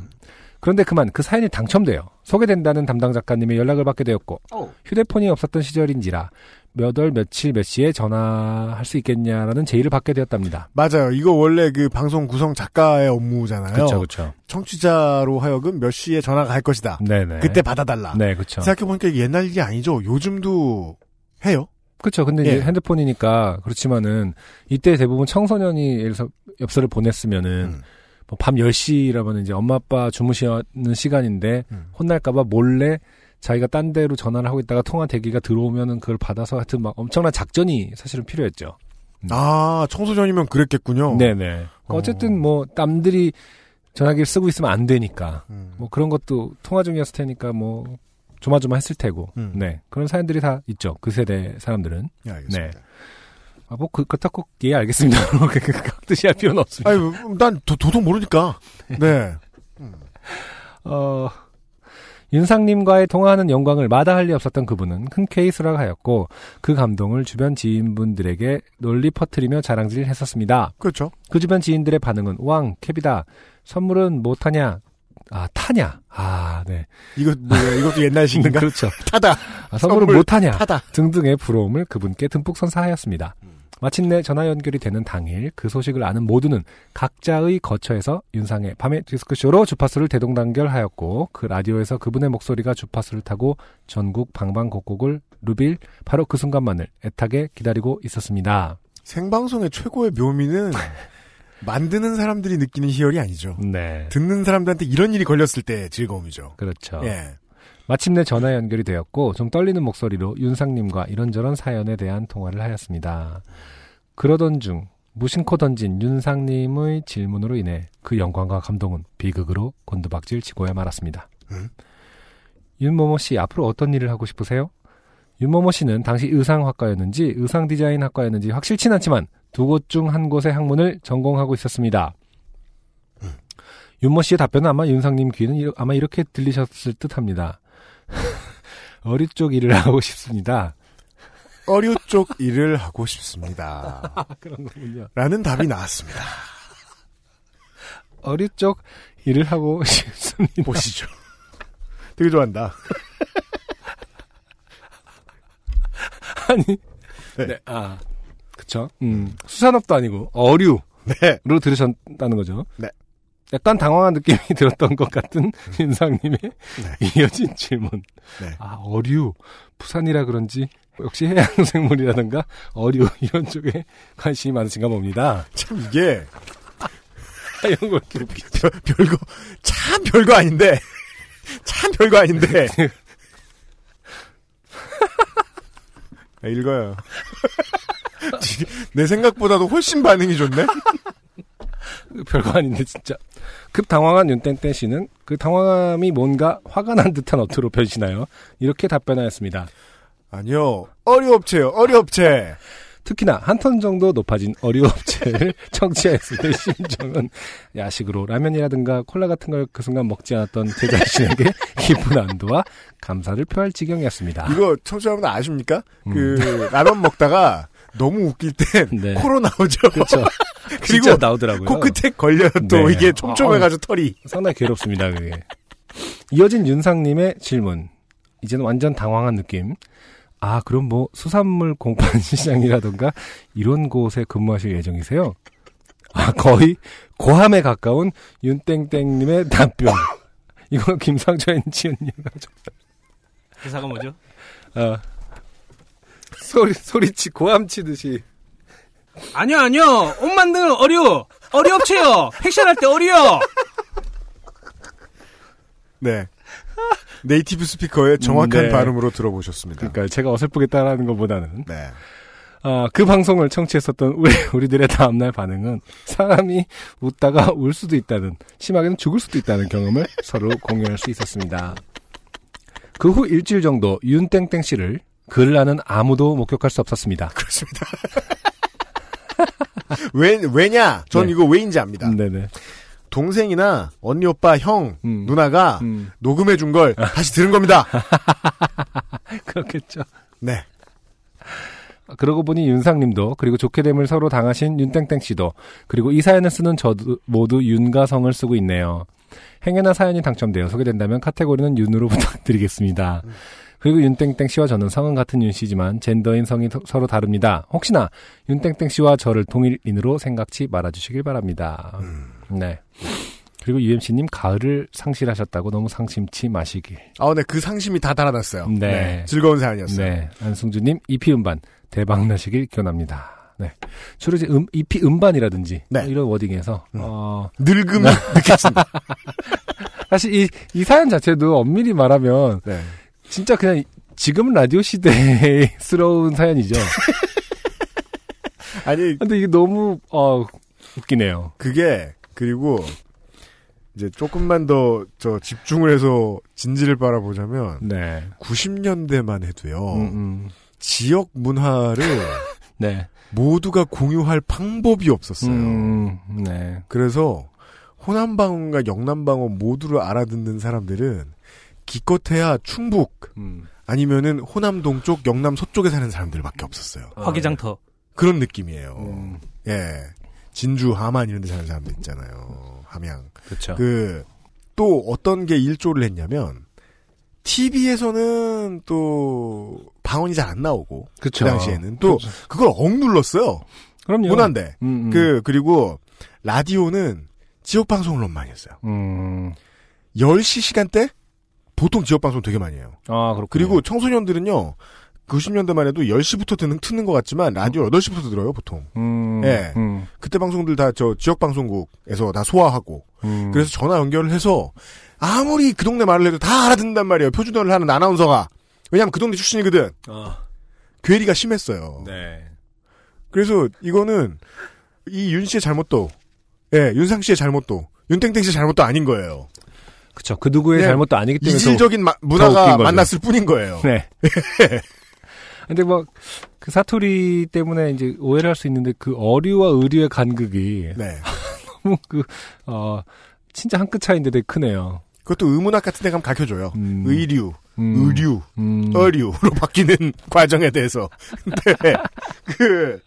그런데 그만 그 사연이 당첨돼요. 소개된다는 담당 작가님의 연락을 받게 되었고 휴대폰이 없었던 시절인지라 몇 월 며칠 몇 시에 전화할 수 있겠냐라는 제의를 받게 되었답니다. 맞아요. 이거 원래 그 방송 구성 작가의 업무잖아요. 그렇죠, 그렇죠. 청취자로 하여금 몇 시에 전화가 갈 것이다. 네네. 그때 받아달라. 네, 그렇죠. 생각해 보니까 이게 옛날 일이 아니죠. 요즘도 해요. 그렇죠. 근데 예. 이제 핸드폰이니까 그렇지만은 이때 대부분 청소년이 엽서를 보냈으면은 음. 뭐밤 10시라면 이제 엄마 아빠 주무시는 시간인데 혼날까봐 몰래 자기가 딴 데로 전화를 하고 있다가 통화 대기가 들어오면은 그걸 받아서 하여튼 막 엄청난 작전이 사실은 필요했죠. 아, 청소년이면 그랬겠군요. 네네. 그러니까 어쨌든 뭐 남들이 전화기를 쓰고 있으면 안 되니까 음. 뭐 그런 것도 통화 중이었을 테니까 뭐 조마조마했을 테고 음. 네 그런 사연들이 다 있죠 그 세대 사람들은 예, 알겠습니다. 네. 아 뭐 그, 그렇다고 예 알겠습니다 각 뜻이 할 필요는 없습니다 아니, 난 도, 도통 모르니까. 네. 어 윤상님과의 통화하는 영광을 마다할 리 없었던 그분은 큰 케이스라 하였고 그 감동을 주변 지인분들에게 널리 퍼뜨리며 자랑질 했었습니다. 그렇죠. 그 주변 지인들의 반응은 왕 캡이다. 선물은 뭐 타냐? 아 타냐? 아 네. 이거 뭐야? 이것도 옛날식인가? 그렇죠. 타다. 아, 선물은 선물 못 타냐? 타다. 등등의 부러움을 그분께 듬뿍 선사하였습니다. 마침내 전화 연결이 되는 당일 그 소식을 아는 모두는 각자의 거처에서 윤상의 밤의 디스크쇼로 주파수를 대동단결하였고 그 라디오에서 그분의 목소리가 주파수를 타고 전국 방방곡곡을 누빌 바로 그 순간만을 애타게 기다리고 있었습니다. 생방송의 최고의 묘미는 만드는 사람들이 느끼는 희열이 아니죠. 네. 듣는 사람들한테 이런 일이 걸렸을 때 즐거움이죠. 그렇죠. 예. 마침내 전화 연결이 되었고 좀 떨리는 목소리로 윤상님과 이런저런 사연에 대한 통화를 하였습니다. 그러던 중 무심코 던진 윤상님의 질문으로 인해 그 영광과 감동은 비극으로 곤두박질 치고야 말았습니다. 음? 윤모모 씨 앞으로 어떤 일을 하고 싶으세요? 윤모모 씨는 당시 의상학과였는지 의상 디자인 학과였는지 확실치 않지만 두 곳 중 한 곳의 학문을 전공하고 있었습니다. 윤모 씨의 답변은 아마 윤상님 이러- 아마 이렇게 들리셨을 듯 합니다. 어리 쪽 일을 하고 싶습니다. 어류 쪽 일을 하고 싶습니다. 그런 거군요. 라는 답이 나왔습니다. 어리 쪽 일을 하고 싶습니다. 보시죠. 되게 좋아한다. 아니, 네, 아, 그쵸. 음, 수산업도 아니고, 어류로 네. 들으셨다는 거죠. 네. 약간 당황한 느낌이 들었던 것 같은 윤상님의 이어진 질문. 네. 아, 어류. 부산이라 그런지, 역시 해양생물이라든가, 어류, 이런 쪽에 관심이 많으신가 봅니다. 참 이게 이런 걸 이렇게 웃기죠. 별거 참 별거 아닌데 참 별거 아닌데 아, 읽어요. 내 생각보다도 훨씬 반응이 좋네. 별거 아닌데 진짜 급 당황한 윤땡땡 씨는 그 당황함이 뭔가 화가 난 듯한 어투로 변신하여 이렇게 답변하였습니다. 아니요 어류업체요 어류업체. 특히나 한톤 정도 높아진 어류업체를 청취했을 때 심정은 야식으로 라면이라든가 콜라 같은 걸 그 순간 먹지 않았던 제 자신에게 기쁜 안도와 감사를 표할 지경이었습니다. 이거 청취자분 아십니까? 음. 그 라면 먹다가 너무 웃길 땐 네. 코로 나오죠. 그렇죠. 그리고 진짜 나오더라고요. 코끝에 걸려요. 또 네. 이게 촘촘해가지고 털이. 상당히 괴롭습니다, 그게. 이어진 윤상님의 질문. 이제는 완전 당황한 느낌. 아, 그럼 뭐 수산물 공판 시장이라던가 이런 곳에 근무하실 예정이세요? 아, 거의 고함에 가까운 윤땡땡님의 답변. 이건 김상조 엔지니어가 좀, 대사가 뭐죠? 어, 소리, 소리치, 고함 치듯이. 아니요, 아니요. 옷 만드는 어류. 어류업체요. 팩션할 때 어류요. 네. 네이티브 스피커의 정확한 네. 발음으로 들어보셨습니다. 그러니까 제가 어설프게 따라하는 것보다는. 네. 아, 그 방송을 청취했었던 우리, 우리들의 다음날 반응은 사람이 웃다가 울 수도 있다는, 심하게는 죽을 수도 있다는 경험을 서로 공유할 수 있었습니다. 그 후 일주일 정도 윤땡땡 씨를 글을 아는 아무도 목격할 수 없었습니다. 그렇습니다. 왜, 왜냐? 전 네. 이거 왜인지 압니다. 네네. 동생이나 언니, 오빠, 형, 음. 누나가 녹음해 준 걸 다시 들은 겁니다. 그렇겠죠. 네. 그러고 보니 윤상님도 그리고 좋게 됨을 서로 당하신 윤땡땡 씨도 그리고 이 사연을 쓰는 저도 모두 윤가성을 쓰고 있네요. 행여나 사연이 당첨되어 소개된다면 카테고리는 윤으로 부탁드리겠습니다. 그리고 윤땡땡 씨와 저는 성은 같은 윤 씨지만 젠더인 성이 더- 서로 다릅니다. 혹시나 윤땡땡 씨와 저를 동일인으로 생각치 말아주시길 바랍니다. 네. 그리고 UMC님 가을을 상실하셨다고 너무 상심치 마시길. 아, 네, 그 상심이 다 달아났어요. 네. 즐거운 사연이었어요. 네. 안승주님, EP 음반, 대박 나시길 기원합니다. 네. 주로 이제 음, EP 음반이라든지, 뭐 이런 워딩에서, 어. 늙음이 느껴진다. 사실 이, 이 사연 자체도 엄밀히 말하면, 네. 진짜 그냥 지금 라디오 시대스러운 사연이죠. 아니. 근데 이게 너무, 어, 웃기네요. 그게, 그리고, 이제 조금만 더, 저, 집중을 해서 진지를 바라보자면, 네. 90년대만 해도요, 음, 음. 지역 문화를, 네. 모두가 공유할 방법이 없었어요. 음, 네. 그래서, 호남방언과 영남방언 모두를 알아듣는 사람들은, 기껏해야 충북, 음. 아니면은 호남 동쪽, 영남 서쪽에 사는 사람들밖에 없었어요. 화기장터. 그런 느낌이에요. 음. 예. 진주, 하만 이런 데 사는 사람들 있잖아요. 함양. 그렇죠. 그, 또 어떤 게 일조를 했냐면, TV에서는 또, 방언이 잘 안 나오고. 그쵸. 그 당시에는. 또, 그렇죠. 그걸 억눌렀어요. 그럼요. 문화인데. 음, 음. 그, 그리고, 라디오는 지역 방송을 너무 많이 했어요. 음. 10시 시간대? 보통 지역 방송 되게 많이 해요. 아, 그렇군요. 그리고 청소년들은요, 90년대만 해도 10시부터 듣는, 트는 것 같지만, 라디오 8시부터 들어요, 보통. 음, 예. 음. 그때 방송들 다 저 지역방송국에서 다 소화하고, 음. 그래서 전화 연결을 해서, 아무리 그 동네 말을 해도 다 알아듣는단 말이에요. 표준어를 하는 아나운서가. 왜냐면 그 동네 출신이거든. 어. 괴리가 심했어요. 네. 그래서 이거는, 이 윤 씨의 잘못도, 예, 윤상 씨의 잘못도, 윤땡땡 씨의 잘못도 아닌 거예요. 그쵸. 그 누구의 그냥 잘못도 아니기 때문에. 더- 이질적인 마- 더 문화가. 만났을 뿐인 거예요. 네. 근데 뭐, 그 사투리 때문에 이제 오해를 할 수 있는데 그 어류와 의류의 간극이. 네. 너무 그, 어, 진짜 한 끗 차이인데 되게 크네요. 그것도 의문학 같은 데 가면 가르쳐줘요. 의류, 음. 의류, 음. 어류로 바뀌는 과정에 대해서. 근데, 그,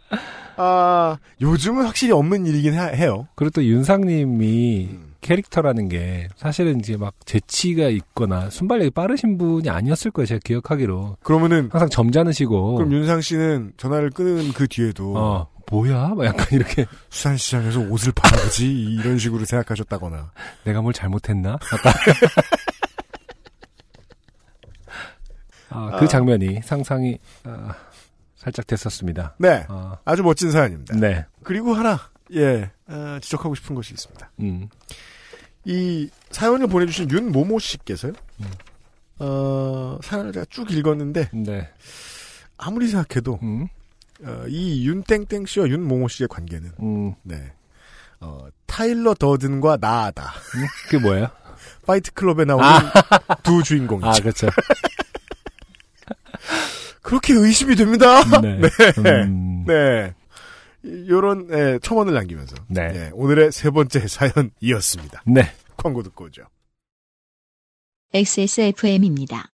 아, 요즘은 확실히 없는 일이긴 하- 해요. 그리고 또 윤상님이 음. 캐릭터라는 게 사실은 이제 막 재치가 있거나 순발력이 빠르신 분이 아니었을 거예요. 제가 기억하기로. 그러면은, 항상 점잖으시고. 그럼 윤상 씨는 전화를 끊은 그 뒤에도, 어, 뭐야? 막 약간 이렇게. 수산시장에서 옷을 팔아야지, 이런 식으로 생각하셨다거나. 내가 뭘 잘못했나? 약간. 아, 그 아. 장면이 상상이 아, 살짝 됐었습니다. 네. 아, 아주 멋진 사연입니다. 네. 그리고 하나, 예, 아, 지적하고 싶은 것이 있습니다. 음. 이 사연을 보내주신 윤모모 씨께서요, 어, 사연을 제가 쭉 읽었는데, 네. 아무리 생각해도, 음. 어, 이 윤땡땡 씨와 윤모모 씨의 관계는, 음. 네, 어, 타일러 더든과 나아다. 그게 뭐예요? 파이트 클럽에 나오는 두 주인공이죠. 아, 그렇죠. 그렇게 의심이 됩니다. 네. 네. 음. 네. 이- 요런, 예, 첨언을 남기면서. 네. 예, 오늘의 세 번째 사연이었습니다. 네. 광고 듣고 오죠. XSFM입니다.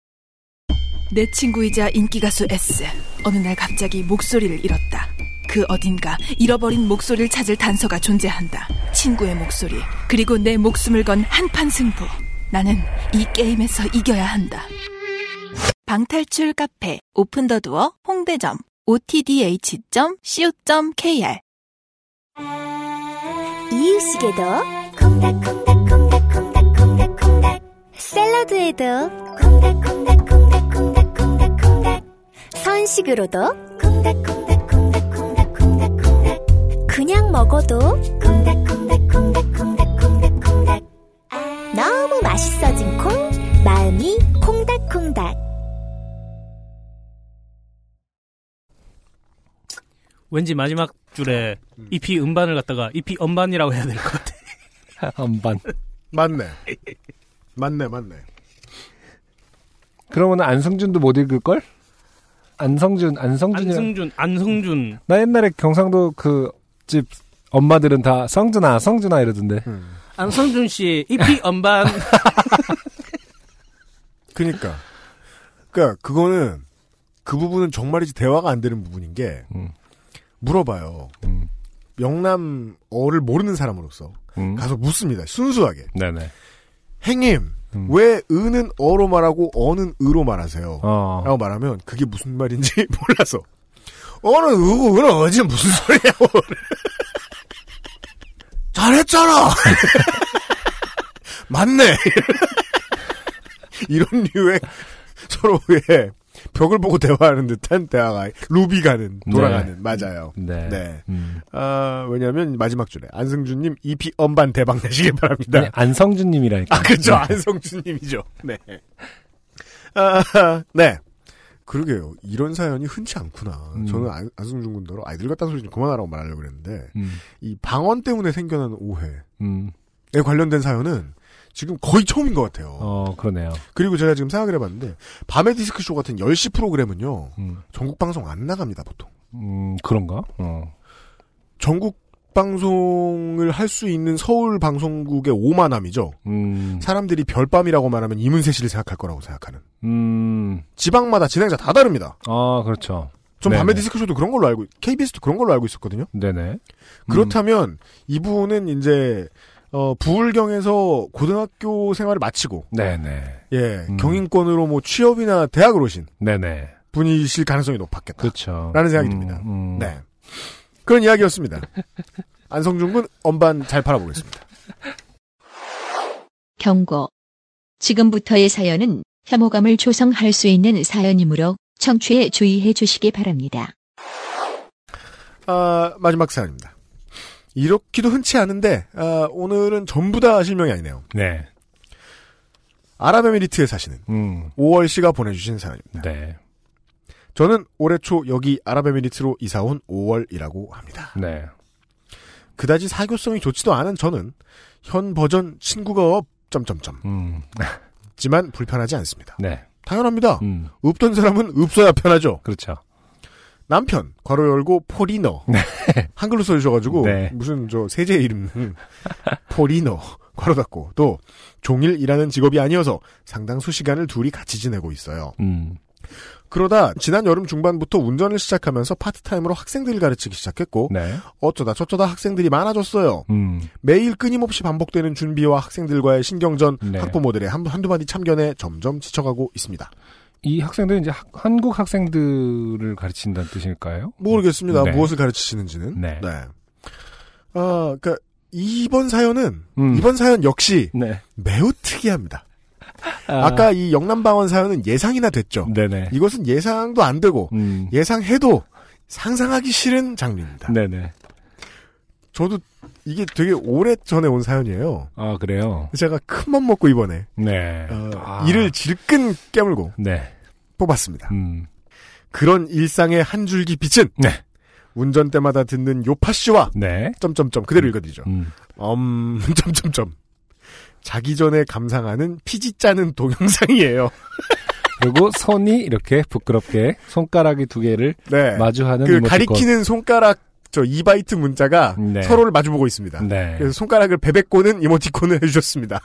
내 친구이자 인기 가수 S. 어느 날 갑자기 목소리를 잃었다. 그 어딘가 잃어버린 목소리를 찾을 단서가 존재한다. 친구의 목소리, 그리고 내 목숨을 건 한판 승부. 나는 이 게임에서 이겨야 한다. 방탈출 카페 오픈 더 두어 홍대점 otdh.co.kr 이유식에도 콩닥콩닥콩닥콩닥콩닥콩닥 샐러드에도 콩닥콩닥콩닥콩닥콩닥콩닥. 선식으로도 콩닥콩닥콩닥콩닥콩닥콩닥. 그냥 먹어도 콩닥콩닥콩닥콩닥콩닥콩닥. 너무 맛있어진 콩 마음이 콩닥콩닥 왠지 마지막 줄에 EP 음반을 갖다가 EP 음반이라고 해야 될 것 같아. 음반. 맞네. 맞네, 맞네. 그러면 안성준도 못 읽을 걸? 안성준, 안성준이 안승준, 안성준. 나 옛날에 경상도 그 집 엄마들은 다 성준아, 성준아 이러던데. 안성준 씨 EP 음반. 그니까. 그니까, 그거는, 그 부분은 정말이지 대화가 안 되는 부분인 게, 물어봐요. 영남어를 모르는 사람으로서. 가서 묻습니다. 순수하게. 네네. 행님, 왜 은은 어로 말하고 어는 의로 말하세요? 어. 라고 말하면 그게 무슨 말인지 몰라서. 어는 의고 은은 어지 무슨 소리냐고. 잘했잖아! 맞네! 이런 류의 서로의 벽을 보고 대화하는 듯한 대화가 루비 가는 돌아가는 네. 맞아요. 네. 음. 아 왜냐하면 마지막 줄에 안승준님 EP 엄반 대박 내시길 바랍니다. 네, 안성준님이라니까. 아 그죠 네. 안성준님이죠. 네. 아, 네. 그러게요. 이런 사연이 흔치 않구나. 음. 저는 안, 안승준 군대로 아이 늙었다는 소리 좀 그만하라고 말하려고 그랬는데 음. 이 방언 때문에 생겨나는 오해에 음. 관련된 사연은 지금 거의 처음인 것 같아요. 어, 그러네요. 그리고 제가 지금 생각을 해봤는데 밤의 디스크쇼 같은 10시 프로그램은요. 음. 전국 방송 안 나갑니다 보통. 음, 그런가? 어. 전국 방송을 할 수 있는 서울 방송국의 오만함이죠. 음. 사람들이 별밤이라고 말하면 이문세 씨를 생각할 거라고 생각하는. 음. 지방마다 진행자 다 다릅니다. 아, 그렇죠. 전 네네. 밤의 디스크쇼도 그런 걸로 알고, KBS도 그런 걸로 알고 있었거든요. 네네. 그렇다면 이분은 이제 어, 부울경에서 고등학교 생활을 마치고 네네. 예 경인권으로 뭐 취업이나 대학을 오신 네네. 분이실 가능성이 높았겠다. 그렇죠. 라는 생각이 음, 듭니다. 음. 네. 그런 이야기였습니다. 안성준 군 엄반 잘 팔아보겠습니다. 경고. 지금부터의 사연은 혐오감을 조성할 수 있는 사연이므로 청취에 주의해 주시기 바랍니다. 아, 마지막 사연입니다. 이렇기도 흔치 않은데 아, 오늘은 전부 다 실명이 아니네요. 네. 아랍에미리트에 사시는 음. 5월 씨가 보내주신 사연입니다. 네. 저는 올해 초 여기 아랍에미리트로 이사 온 5월이라고 합니다. 네. 그다지 사교성이 좋지도 않은 저는 현 버전 친구가 없 점점점. 음. 지만 불편하지 않습니다. 네. 당연합니다. 음. 없던 사람은 없어야 편하죠. 그렇죠. 남편 괄호 열고 포리너 한글로 써주셔가지고 네. 무슨 저 세제 이름 음. 포리너 괄호 닫고 또 종일 일하는 직업이 아니어서 상당수 시간을 둘이 같이 지내고 있어요. 음. 그러다 지난 여름 중반부터 운전을 시작하면서 파트타임으로 학생들을 가르치기 시작했고 네. 어쩌다 저쩌다 학생들이 많아졌어요. 음. 매일 끊임없이 반복되는 준비와 학생들과의 신경전, 네. 학부모들의 한, 한두 마디 참견에 점점 지쳐가고 있습니다. 이 학생들은 이제 학- 한국 학생들을 가르친다는 뜻일까요? 모르겠습니다. 네. 무엇을 가르치시는지는. 네. 아, 그니까, 이번 사연은, 음. 이번 사연 역시 네. 매우 특이합니다. 아. 아. 까이 영남방언 사연은 예상이나 됐죠. 네네. 이것은 예상도 안 되고, 음. 예상해도 상상하기 싫은 장르입니다. 네네. 저도 이게 되게 오래 전에 온 사연이에요. 아, 그래요? 제가 큰맘 먹고 이번에 네. 어, 아. 이를 질끈 깨물고 네. 뽑았습니다. 음. 그런 일상의 한 줄기 빛은 네. 운전 때마다 듣는 요파 씨와 네. 점점점 그대로 읽어드리죠. 음. 음 점점점 자기 전에 감상하는 피지 짜는 동영상이에요. 그리고 손이 이렇게 부끄럽게 손가락이 두 개를 네. 마주하는 그. 가리키는 손가락 저 2바이트 문자가 네. 서로를 마주보고 있습니다. 네. 그래서 손가락을 베베꼬는 이모티콘을 해주셨습니다.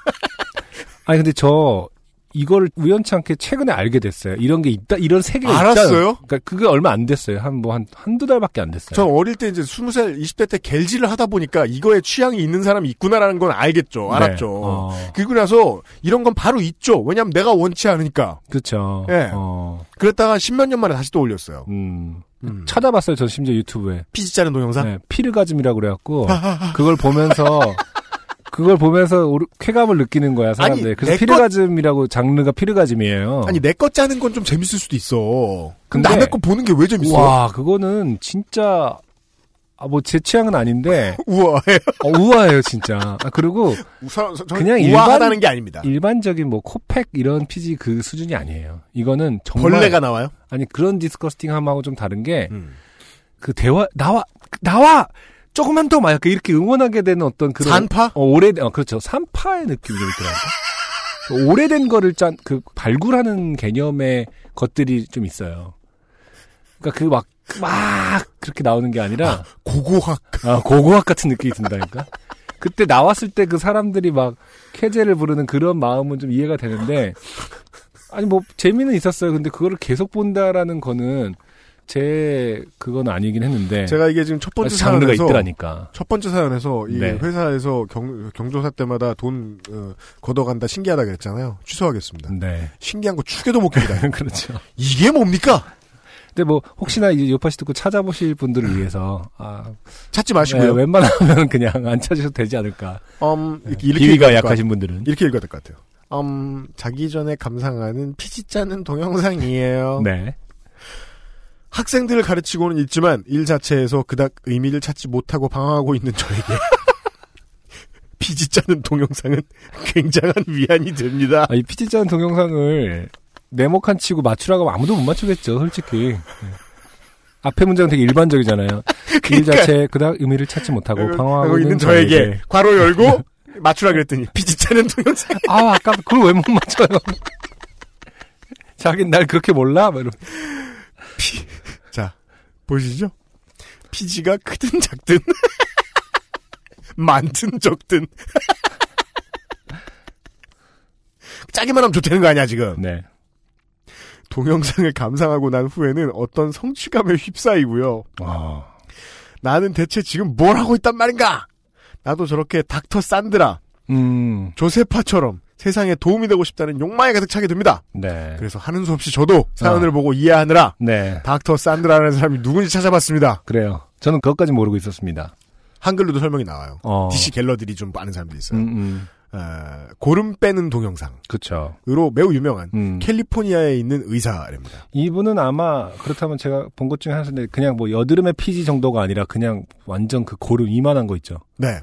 아니 근데 저 이걸 우연치 않게 최근에 알게 됐어요. 이런 게 있다, 이런 세계가 알았어요? 있잖아요. 그러니까 그게 얼마 안 됐어요. 한 뭐 한 한두 달밖에 안 됐어요. 전 어릴 때 이제 20살, 20대 때 갤지를 하다 보니까 이거에 취향이 있는 사람이 있구나라는 건 알겠죠. 네. 알았죠. 어. 그리고 나서 이런 건 바로 있죠. 왜냐면 내가 원치 않으니까. 그렇죠. 예. 어. 그랬다가 십몇 년 만에 다시 또 올렸어요. 음. 음. 찾아봤어요. 전 심지어 유튜브에. 피지 짜는 동영상? 네, 피르가즘이라고 그래갖고 그걸 보면서 그걸 보면서 오르- 쾌감을 느끼는 거야 사람들이. 아니, 그래서 내 피르가즘이라고 장르가 피르가즘이에요. 아니, 내 것 짜는 건 좀 재밌을 수도 있어. 근데 근데- 남의 거 보는 게 왜 재밌어? 와 그거는 진짜 아 뭐 제 취향은 아닌데 우아해요. 어, 우아해요 진짜. 아, 그리고 우사, 저, 그냥 우아하다는 일반- 게 아닙니다. 일반적인 뭐 코팩 이런 피지 그 수준이 아니에요. 이거는 정말 벌레가 나와요? 아니 그런 disgusting 함하고 좀 다른 게그 음. 대화 나와 나와 조금만 더막 이렇게 응원하게 되는 어떤 그런 산파? 어, 오래된 어, 그렇죠 산파의 느낌이 좀 있더라고요. 그 오래된 거를 짠 그 발굴하는 개념의 것들이 좀 있어요. 그러니까 그 막 막 그렇게 나오는 게 아니라 고고학 아, 고고학 같은 느낌이 든다니까. 그때 나왔을 때 그 사람들이 막 쾌제를 부르는 그런 마음은 좀 이해가 되는데 아니 뭐 재미는 있었어요. 근데 그거를 계속 본다라는 거는 제 그건 아니긴 했는데 제가 이게 지금 첫 번째 장르가 사연에서 있더라니까. 첫 번째 사연에서 이 네. 회사에서 경, 경조사 때마다 돈 어, 걷어간다 신기하다 그랬잖아요. 취소하겠습니다. 네. 신기한 거 축에도 못 깁니다. 그렇죠. 이게 뭡니까? 근데 뭐 혹시나 이제 요파시 듣고 찾아보실 분들을 위해서 아 찾지 마시고요. 네, 웬만하면 그냥 안 찾으셔도 되지 않을까. 음, 이렇게, 네. 이렇게 비위가 읽어야 될것 약하신 같- 분들은 이렇게 읽어야 될 것 같아요. 음, 자기 전에 감상하는 피지 짜는 동영상이에요. 네. 학생들을 가르치고는 있지만 일 자체에서 그닥 의미를 찾지 못하고 방황하고 있는 저에게 피지 짜는 동영상은 굉장한 위안이 됩니다. 아, 이 피지 짠 동영상을 네모칸 치고 맞추라고 하면 아무도 못 맞추겠죠, 솔직히. 네. 앞에 문장은 되게 일반적이잖아요. 일 그러니까. 자체에 그닥 의미를 찾지 못하고 방황하고 하고 있는 저에게 괄호 열고 맞추라 그랬더니 피지 짜는 동영상. 아, 아까 그걸 왜 못 맞춰요? 자긴 날 그렇게 몰라? 막 이러면. 자, 보시죠. 피지가 크든 작든 많든 적든 짜기만 하면 좋다는 거 아니야 지금. 네. 동영상을 감상하고 난 후에는 어떤 성취감에 휩싸이고요. 아. 나는 대체 지금 뭘 하고 있단 말인가? 나도 저렇게 닥터 산드라, 음, 조세파처럼 세상에 도움이 되고 싶다는 욕망에 가득 차게 됩니다. 네. 그래서 하는 수 없이 저도 사연을 어. 보고 이해하느라 네. 닥터 산드라라는 사람이 누군지 찾아봤습니다. 그래요. 저는 그것까지 모르고 있었습니다. 한글로도 설명이 나와요. 어. DC 갤러들이 좀 아는 사람들이 있어요. 음, 음. 어, 고름 빼는 동영상으로 그쵸. 매우 유명한 음. 캘리포니아에 있는 의사랍니다. 이분은 아마 그렇다면 제가 본 것 중에 하나인데 그냥 뭐 여드름의 피지 정도가 아니라 그냥 완전 그 고름 이만한 거 있죠. 네.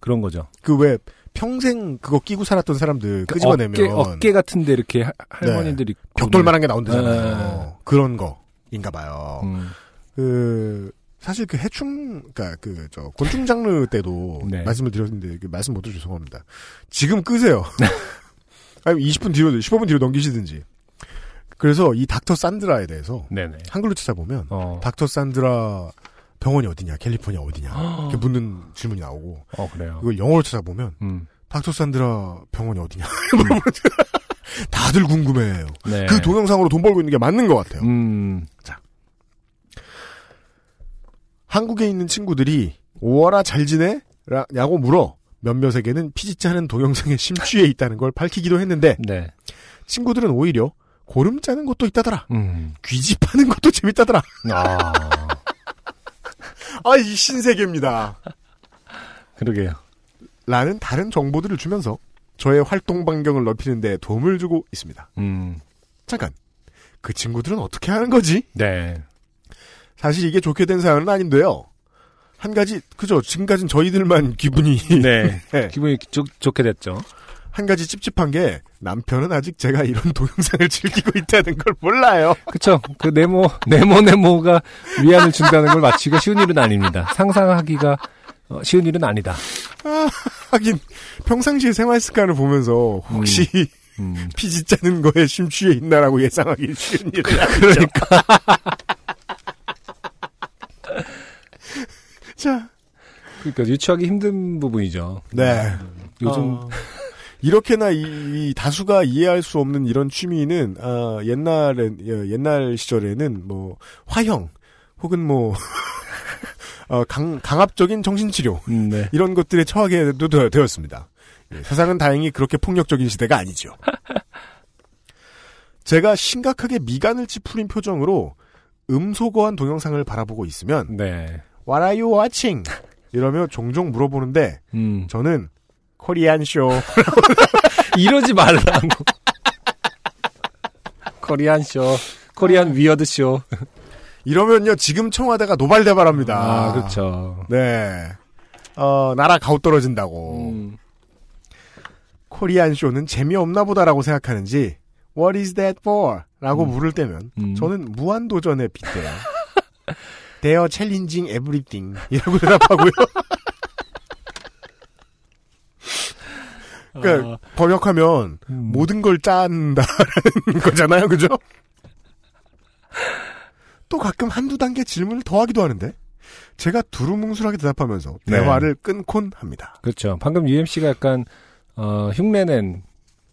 그런 거죠. 그 왜 평생 그거 끼고 살았던 사람들 끄집어내면 어깨, 어깨 같은데 이렇게 하- 할머니들이 네. 벽돌만한 게 나온다잖아요. 네. 그런 거인가 봐요. 음. 그 사실 그 해충 그러니까 그 저 곤충 장르 때도 네. 말씀을 드렸는데 그 말씀 못 드려 죄송합니다. 지금 끄세요. 아니 20분 뒤로 15분 뒤로 넘기시든지. 그래서 이 닥터 산드라에 대해서 네네. 한글로 찾아보면 어. 닥터 산드라 병원이 어디냐, 캘리포니아 어디냐 이렇게 묻는 질문이 나오고 어 그래요. 이걸 영어로 찾아보면 음. 닥터 산드라 병원이 어디냐 다들 궁금해해요. 네. 그 동영상으로 돈 벌고 있는 게 맞는 것 같아요. 음. 한국에 있는 친구들이 5월아 잘 지내? 라, 냐고 물어 몇몇에게는 피지짜는 동영상에 심취해 있다는 걸 밝히기도 했는데 네. 친구들은 오히려 고름 짜는 것도 있다더라. 음. 귀집하는 것도 재밌다더라. 아. 아, 이 신세계입니다. 그러게요. 라는 다른 정보들을 주면서 저의 활동 반경을 넓히는 데 도움을 주고 있습니다. 음. 잠깐. 그 친구들은 어떻게 하는 거지? 네. 사실 이게 좋게 된 사연은 아닌데요. 한 가지, 그죠. 지금까지는 저희들만 기분이. 네. 네. 기분이 좋, 좋게 됐죠. 한 가지 찝찝한 게 남편은 아직 제가 이런 동영상을 즐기고 있다는 걸 몰라요. 그쵸. 그 네모, 네모, 네모가 위안을 준다는 걸 맞추기가 쉬운 일은 아닙니다. 상상하기가 어, 쉬운 일은 아니다. 아, 하긴 평상시에 생활 습관을 보면서 혹시 음. 피지 짜는 거에 심취해 있나라고 예상하기 쉬운 일은 아니죠. 그러니까. 자, 그러니까 유추하기 힘든 부분이죠. 네. 요즘 어, 이렇게나 이, 이 다수가 이해할 수 없는 이런 취미는 아, 옛날에 예, 옛날 시절에는 뭐 화형 혹은 뭐 어, 강, 강압적인 정신치료 네. 이런 것들에 처하게 되- 되었습니다. 예, 세상은 다행히 그렇게 폭력적인 시대가 아니죠. 제가 심각하게 미간을 찌푸린 표정으로 음소거한 동영상을 바라보고 있으면 네. What are you watching? 이러며 종종 물어보는데 음. 저는 코리안 쇼 이러지 말라고. Korean show, Korean weird show. 이러면요 지금 청와대가 노발대발합니다. 아, 그렇죠. 네. 어 나라 가오 떨어진다고. 음. Korean show는 재미없나 보다라고 생각하는지 What is that for? 라고 물을 때면 음. 저는 무한 도전에 빗대요. They are challenging everything 이라고 대답하고요. 그러니까 아. 번역하면 음. 모든 걸 짠다라는 거잖아요, 그죠? 또 가끔 한두 단계 질문을 더하기도 하는데 제가 두루뭉술하게 대답하면서 네. 대화를 끊곤 합니다. 그렇죠. 방금 UMC가 약간 어, 흉내낸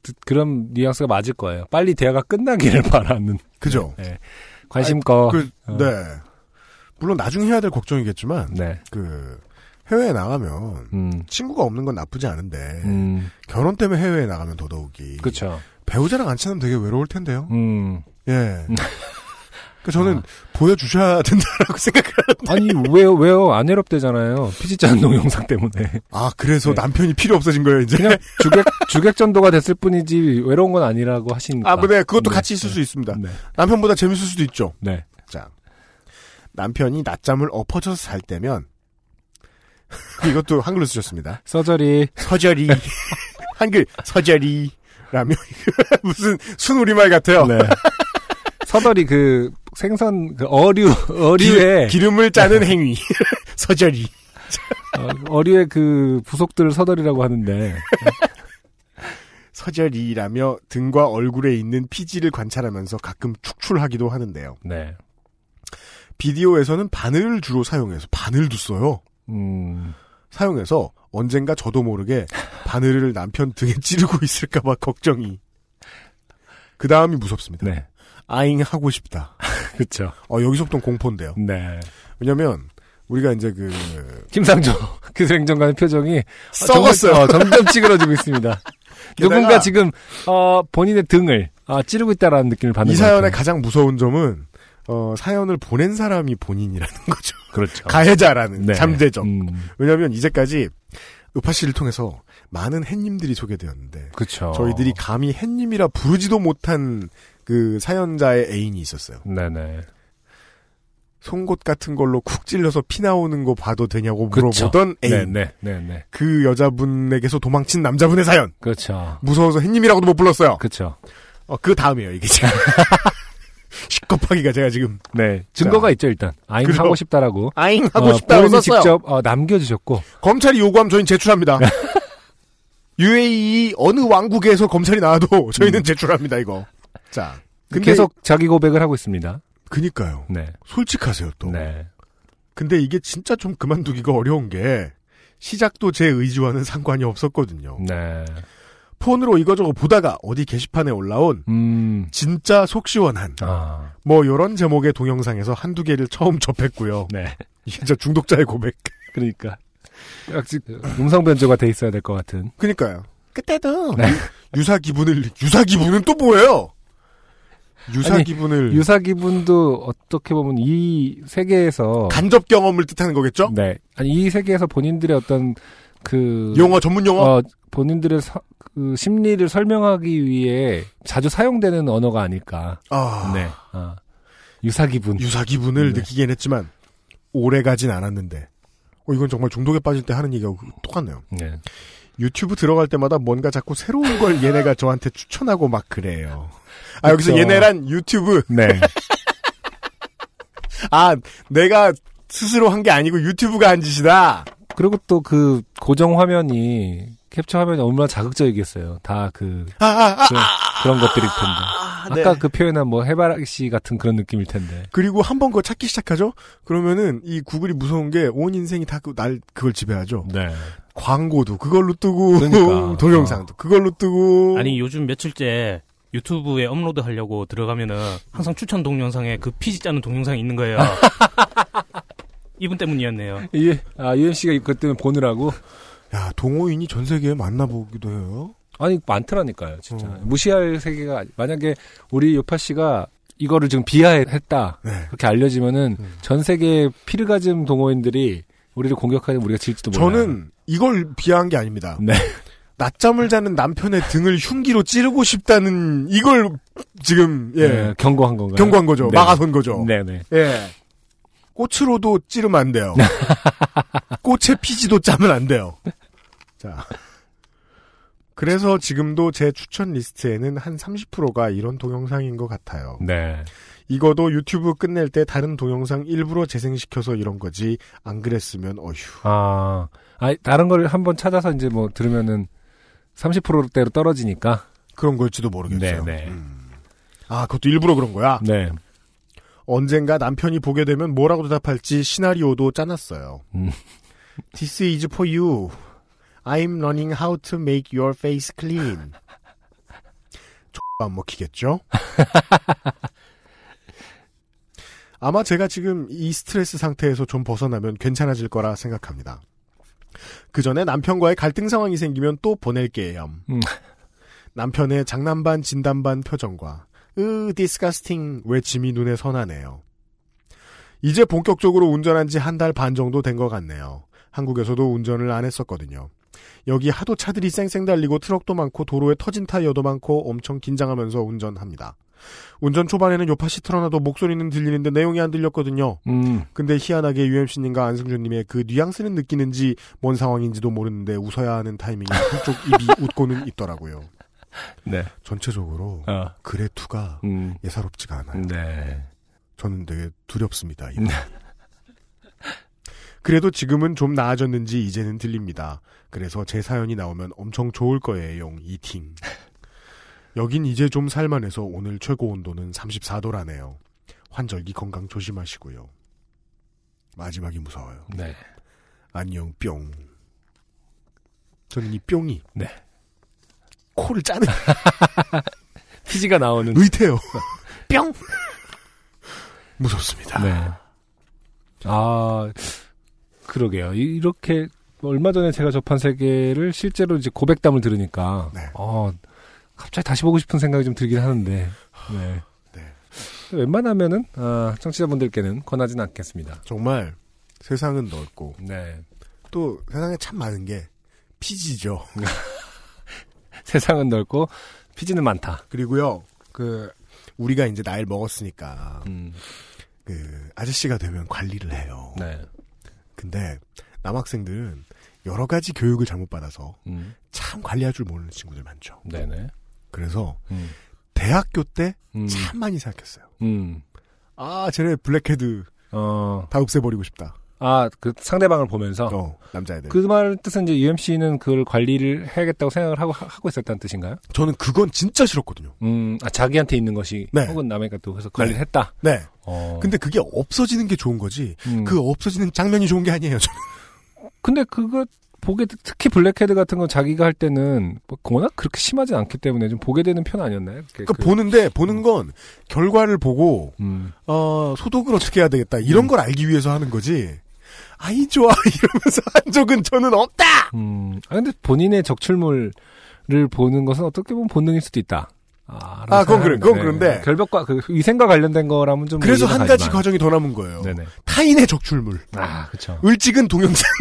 드- 그런 뉘앙스가 맞을 거예요. 빨리 대화가 끝나기를 바라는. 그죠? 네. 관심 꺼. 그, 어. 네. 물론 나중에 해야 될 걱정이겠지만 네. 그 해외에 나가면 음. 친구가 없는 건 나쁘지 않은데 음. 결혼 때문에 해외에 나가면 더더욱이 그렇죠. 배우자랑 안 친하면 되게 외로울 텐데요. 음. 예. 그 저는 보여주셔야 된다라고 생각을 하는데. 아니 왜요 왜요 안 외롭대잖아요. 피지자는 동영상 때문에. 아 그래서 네. 남편이 필요 없어진 거예요 이제. 그냥 주객 주객 전도가 됐을 뿐이지 외로운 건 아니라고 하시니까. 아, 네, 그것도 네. 같이 있을 수 있습니다. 네. 남편보다 재밌을 수도 있죠. 네. 자, 남편이 낮잠을 엎어져서 잘 때면 이것도 한글로 쓰셨습니다. 서저리 서절이 한글 서절이라며 무슨 순우리말 같아요. 네. 서더리 그 생선 그 어류 어류에 기, 름을 짜는 행위 서절이 어, 류의 그 부속들을 서더리라고 하는데 서절이라며 등과 얼굴에 있는 피지를 관찰하면서 가끔 축출하기도 하는데요. 네. 비디오에서는 바늘을 주로 사용해서 바늘도 써요. 음. 사용해서 언젠가 저도 모르게 바늘을 남편 등에 찌르고 있을까봐 걱정이. 그 다음이 무섭습니다. 네. 아잉 하고 싶다. 그렇죠. 어, 여기서부터 공포인데요. 네. 왜냐면, 우리가 이제 그, 김상조 기술행정관의 표정이 썩었어요. 어, 점점, 찌그러지고 있습니다. 누군가 지금 어, 본인의 등을 아, 찌르고 있다라는 느낌을 받는 이것 사연의. 가장 무서운 점은, 어, 사연을 보낸 사람이 본인이라는 거죠. 그렇죠. 가해자라는 네. 잠재적. 음, 왜냐면 이제까지 우파 씨를 통해서 많은 햇님들이 소개되었는데, 그렇죠. 저희들이 감히 햇님이라 부르지도 못한 그 사연자의 애인이 있었어요. 네네. 송곳 같은 걸로 쿡 찔러서 피 나오는 거 봐도 되냐고 그쵸. 물어보던 애인. 네네. 네네. 그 여자분에게서 도망친 남자분의 사연. 그렇죠. 무서워서 햇님이라고도 못 불렀어요. 그렇죠. 어, 그 다음이에요, 이게 지금. 시겁하기가 제가 지금. 네. 증거가 자. 있죠, 일단. 아잉 그죠. 하고 싶다라고. 아잉 하고 어, 싶다고 썼어요. 직접 어, 남겨주셨고. 검찰이 요구하면 저희는 제출합니다. UAE 어느 왕국에서 검찰이 나와도 저희는 제출합니다, 이거. 자. 근데 계속 자기 고백을 하고 있습니다. 그니까요. 네. 솔직하세요, 또. 네. 근데 이게 진짜 좀 그만두기가 어려운 게 시작도 제 의지와는 상관이 없었거든요. 네. 폰으로 이거저거 보다가 어디 게시판에 올라온 음. 진짜 속 시원한 아. 뭐 요런 제목의 동영상에서 한두 개를 처음 접했고요. 네. 진짜 중독자의 고백. 그러니까. 약간 음성 변조가 돼 있어야 될 것 같은. 그니까요. 그때도 네. 유, 사 기분을 유사 기분은 또 뭐예요? 유사 아니, 기분을 유사 기분도 어떻게 보면 이 세계에서 간접 경험을 뜻하는 거겠죠? 네. 아니 이 세계에서 본인들의 어떤 그 용어 전문 용어 어, 본인들의 서- 그 심리를 설명하기 위해 자주 사용되는 언어가 아닐까. 아, 네. 아. 유사 기분. 유사 기분을 네. 느끼긴 했지만 오래 가진 않았는데 어, 이건 정말 중독에 빠질 때 하는 얘기하고 똑같네요. 네. 유튜브 들어갈 때마다 뭔가 자꾸 새로운 걸 얘네가 저한테 추천하고 막 그래요. 아, 여기서. 얘네란 유튜브. 네. 아, 내가 스스로 한 게 아니고 유튜브가 한 짓이다. 그리고 또 그 고정 화면이 캡처 화면이 얼마나 자극적이겠어요. 다그 아, 아, 아, 그런, 그런 것들일 텐데. 네. 아까 그 표현한 뭐 해바라기 씨 같은 그런 느낌일 텐데. 그리고 한 번 그거 찾기 시작하죠? 그러면은 이 구글이 무서운 게 온 인생이 다그날 그걸 지배하죠. 네. 광고도 그걸로 뜨고 그러니까. 동영상도 그걸로 뜨고 아니 요즘 며칠째 유튜브에 업로드 하려고 들어가면은 항상 추천 동영상에 그 피지 짜는 동영상이 있는 거예요. 이분 때문이었네요. 예, 아, UMC가 그것 때문에 보느라고. 야, 동호인이 전 세계에 만나보기도 해요. 아니, 많더라니까요, 진짜. 어. 무시할 세계가, 만약에 우리 요파 씨가 이거를 지금 비하했다. 네. 그렇게 알려지면은 음. 전 세계 피르가즘 동호인들이 우리를 공격하는 우리가 질지도 몰라요. 저는 이걸 비하한 게 아닙니다. 네. 낮잠을 자는 남편의 등을 흉기로 찌르고 싶다는 이걸 지금 예 네, 경고한 건가요? 경고한 거죠. 네. 막아선 거죠. 네네. 예. 꽃으로도 찌르면 안 돼요. 꽃의 피지도 짜면 안 돼요. 자. 그래서 지금도 제 추천 리스트에는 한 30%가 이런 동영상인 것 같아요. 네. 이거도 유튜브 끝낼 때 다른 동영상 일부러 재생시켜서 이런 거지 안 그랬으면 어휴. 아, 아 다른 걸 한번 찾아서 이제 뭐 들으면은 30%대로 떨어지니까. 그런 걸지도 모르겠어요. 네네. 아, 그것도 일부러 그런 거야? 네. 언젠가 남편이 보게 되면 뭐라고 대답할지 시나리오도 짜놨어요. 음. This is for you. I'm learning how to make your face clean. 안 먹히겠죠? 아마 제가 지금 이 스트레스 상태에서 좀 벗어나면 괜찮아질 거라 생각합니다. 그 전에 남편과의 갈등 상황이 생기면 또 보낼게요. 음. 남편의 장난반 진담반 표정과 으 disgusting 외침이 눈에 선하네요. 이제 본격적으로 운전한 지 한 달 반 정도 된 것 같네요. 한국에서도 운전을 안 했었거든요. 여기 하도 차들이 쌩쌩 달리고 트럭도 많고 도로에 터진 타이어도 많고 엄청 긴장하면서 운전합니다. 운전 초반에는 요팟시 틀어놔도 목소리는 들리는데 내용이 안 들렸거든요. 음. 근데 희한하게 UMC님과 안승준님의 그 뉘앙스는 느끼는지 뭔 상황인지도 모르는데 웃어야 하는 타이밍에 한쪽 입이 웃고는 있더라고요. 네. 전체적으로 어. 글의 투가 음. 예사롭지가 않아요. 네. 저는 되게 두렵습니다. 이거. 그래도 지금은 좀 나아졌는지 이제는 들립니다. 그래서 제 사연이 나오면 엄청 좋을 거예요. 이팅. 여긴 이제 좀 살만해서 오늘 최고 온도는 34도라네요. 환절기 건강 조심하시고요. 마지막이 무서워요. 네. 안녕 뿅. 저는 이 뿅이 네. 코를 짜는 피지가 나오는 의태요. 뿅. 무섭습니다. 네. 아, 그러게요. 이- 이렇게 얼마 전에 제가 접한 세계를 실제로 이제 고백담을 들으니까 네. 어, 갑자기 다시 보고 싶은 생각이 좀 들긴 하는데. 네. 웬만하면은 아, 청취자분들께는 권하지는 않겠습니다. 정말 세상은 넓고 네. 또 세상에 참 많은 게 피지죠. 세상은 넓고 피지는 많다. 그리고요. 그 우리가 이제 나이를 먹었으니까 음. 그 아저씨가 되면 관리를 해요. 네. 근데 남학생들은 여러 가지 교육을 잘못 받아서 음. 참 관리할 줄 모르는 친구들 많죠. 네네. 그래서 음. 대학교 때 음. 참 많이 생각했어요. 음. 아, 쟤네 블랙헤드 어. 다 없애버리고 싶다. 아, 그 상대방을 보면서 어, 남자애들. 그 말 뜻은 이제 UMC는 그걸 관리를 해야겠다고 생각을 하고 하고 있었다는 뜻인가요? 저는 그건 진짜 싫었거든요. 음, 아, 자기한테 있는 것이 네. 혹은 남에게 또 그래서 관리를 네. 했다. 네. 어. 근데 그게 없어지는 게 좋은 거지. 음. 그 없어지는 장면이 좋은 게 아니에요. 저는. 근데 그거 보게 특히 블랙헤드 같은 건 자기가 할 때는 뭐 워낙 그렇게 심하지 않기 때문에 좀 보게 되는 편 아니었나요? 그러니까 그- 보는데 보는 건 결과를 보고 음. 어, 소독을 어떻게 해야 되겠다 이런 걸 알기 위해서 하는 거지. 아이 좋아 이러면서 한 적은 저는 없다. 음. 아 근데 본인의 적출물을 보는 것은 어떻게 보면 본능일 수도 있다. 아, 아, 그건 그래, 그건 그런데. 결벽과 그 위생과 관련된 거라면 좀 그래서 한 가지 가지만. 과정이 더 남은 거예요. 네네. 타인의 적출물. 아, 그렇죠. 을찍은 동영상.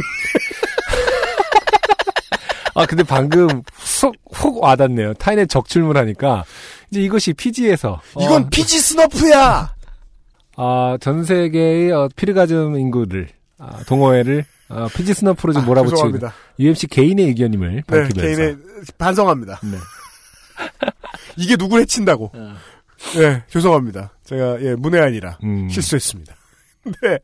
아, 근데 방금 훅, 훅 와닿네요. 타인의 적출물 하니까. 이제 이것이 피지에서. 이건 어, 피지 snuff야. 아, 전 세계의 어, 피르가즘 인구를, 아, 동호회를, 아, 피지 snuff로 좀 아, 죄송합니다. UMC 개인의 의견임을 네, 밝히면서. 개인의 반성합니다. 네. 이게 누굴 해친다고. 예, 죄송합니다. 제가 예 문외한이라 음. 실수했습니다. 네,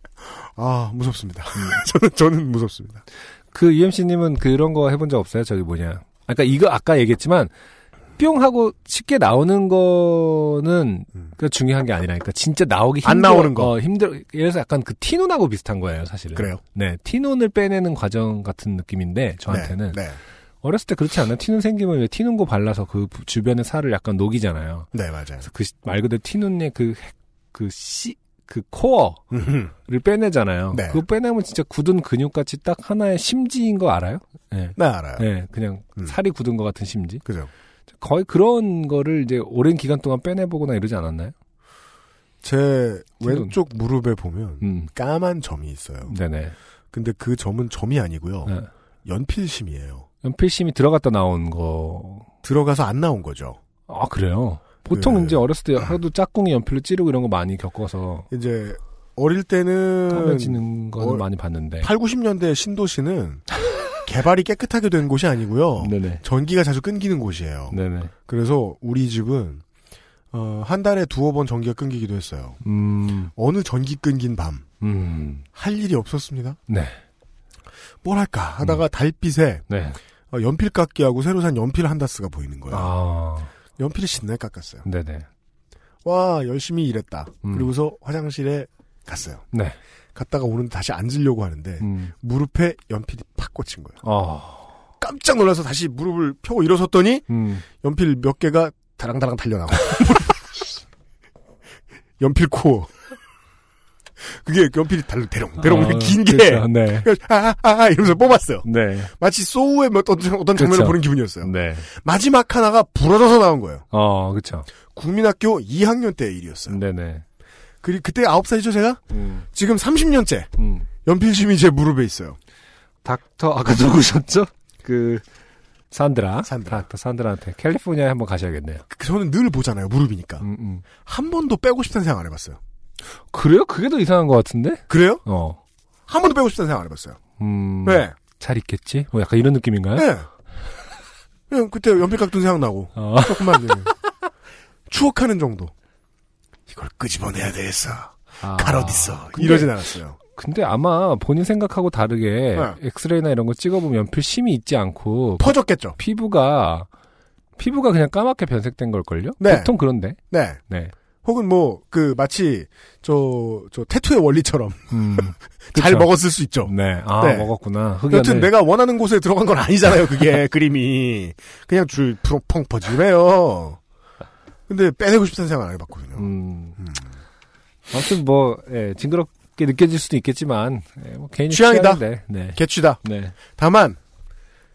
아 무섭습니다. 저는 저는 무섭습니다. 그 UMC님은 그런 거 해본 적 없어요? 저기 뭐냐. 아까 이거 아까 얘기했지만, 뿅 하고 쉽게 나오는 거는 그 중요한 게 아니라니까 진짜 나오기 힘들어. 안 나오는 거. 어, 힘들어. 예를 들어서 약간 그 티눈하고 비슷한 거예요, 사실은. 그래요? 네, 티눈을 빼내는 과정 같은 느낌인데 저한테는 네. 네. 어렸을 때 그렇지 않나? 티눈 생기면 왜 티눈고 발라서 그 부- 주변의 살을 약간 녹이잖아요. 네, 맞아요. 그래서 그 말 그대로 티눈의 그, 핵- 그 씨, 그 코어를 빼내잖아요. 네. 그거 빼내면 진짜 굳은 근육같이 딱 하나의 심지인 거 알아요? 네. 네, 알아요. 네, 그냥 살이 굳은 것 같은 심지. 그죠. 거의 그런 거를 이제 오랜 기간 동안 빼내보거나 이러지 않았나요? 제. 왼쪽 무릎에 보면 음. 까만 점이 있어요. 네네. 근데 그 점은 점이 아니고요. 네. 연필심이에요. 연필심이 들어갔다 나온 거. 들어가서 안 나온 거죠. 아, 그래요? 보통 네. 이제 어렸을 때 하도 짝꿍이 연필로 찌르고 이런 거 많이 겪어서 이제 어릴 때는 까매지는 거는 어, 많이 봤는데. 8, 90년대 신도시는 개발이 깨끗하게 된 곳이 아니고요. 네네. 전기가 자주 끊기는 곳이에요. 네네. 그래서 우리 집은 어, 한 달에 두어 번 전기가 끊기기도 했어요. 음, 어느 전기 끊긴 밤. 음, 할 일이 없었습니다. 네. 뭘 할까 하다가 달빛에 네. 어, 연필 깎기하고 새로 산 연필 한 다스가 보이는 거예요. 아, 연필을 신나게 깎았어요. 네네. 와 열심히 일했다. 음. 그리고서 화장실에 갔어요. 네. 갔다가 오는데 다시 앉으려고 하는데 음, 무릎에 연필이 팍 꽂힌 거예요. 아, 깜짝 놀라서 다시 무릎을 펴고 일어섰더니 음, 연필 몇 개가 다랑다랑 달려나고 연필 코어 그게 연필이 달려 대롱 대롱 아, 긴 게 그렇죠. 네. 아 아 아, 이러면서 뽑았어요. 네. 마치 소우의 몇 어떤, 어떤 장면을 그렇죠. 보는 기분이었어요. 네. 마지막 하나가 부러져서 나온 거예요. 어, 그쵸. 국민학교 2학년 때의 일이었어요. 네네. 그 그때 9살이죠 제가? 음, 지금 30년째 음. 연필심이 제 무릎에 있어요. 닥터, 아까 누구셨죠? 그, 산드라. 산드라. 닥터 산드라한테 캘리포니아에 한번 가셔야겠네요. 그 저는 늘 보잖아요 무릎이니까 음, 음. 한 번도 빼고 싶다는 생각 안 해봤어요. 그래요? 그게 더 이상한 것 같은데? 그래요? 어. 한 번도 빼고 싶다는 생각 안 해봤어요. 음. 네. 잘 있겠지? 뭐 약간 이런 느낌인가요? 네. 그냥 그때 연필 깎던 생각 나고 어. 조금만 예. 추억하는 정도. 이걸 끄집어내야 되겠어. 아. 칼 어딨어. 근데- 이러진 않았어요. 근데 아마 본인 생각하고 다르게 네. 엑스레이나 이런 거 찍어보면 연필 심이 있지 않고 퍼졌겠죠. 피부가 피부가 그냥 까맣게 변색된 걸걸요? 네. 보통 그런데. 네. 네. 혹은 뭐 그 마치 저저 태투의 원리처럼 음. 잘. 먹었을 수 있죠. 네. 아, 네. 먹었구나. 흑연을. 여튼 내가 원하는 곳에 들어간 건 아니잖아요. 그게 그림이 그냥 줄펑 퍼지래요. 근데 빼내고 싶다는 생각 안 해봤거든요. 음. 아무튼 뭐 예, 징그럽게 느껴질 수도 있겠지만 예, 뭐 개인 취향이다. 취향인데. 네. 개취다. 네. 다만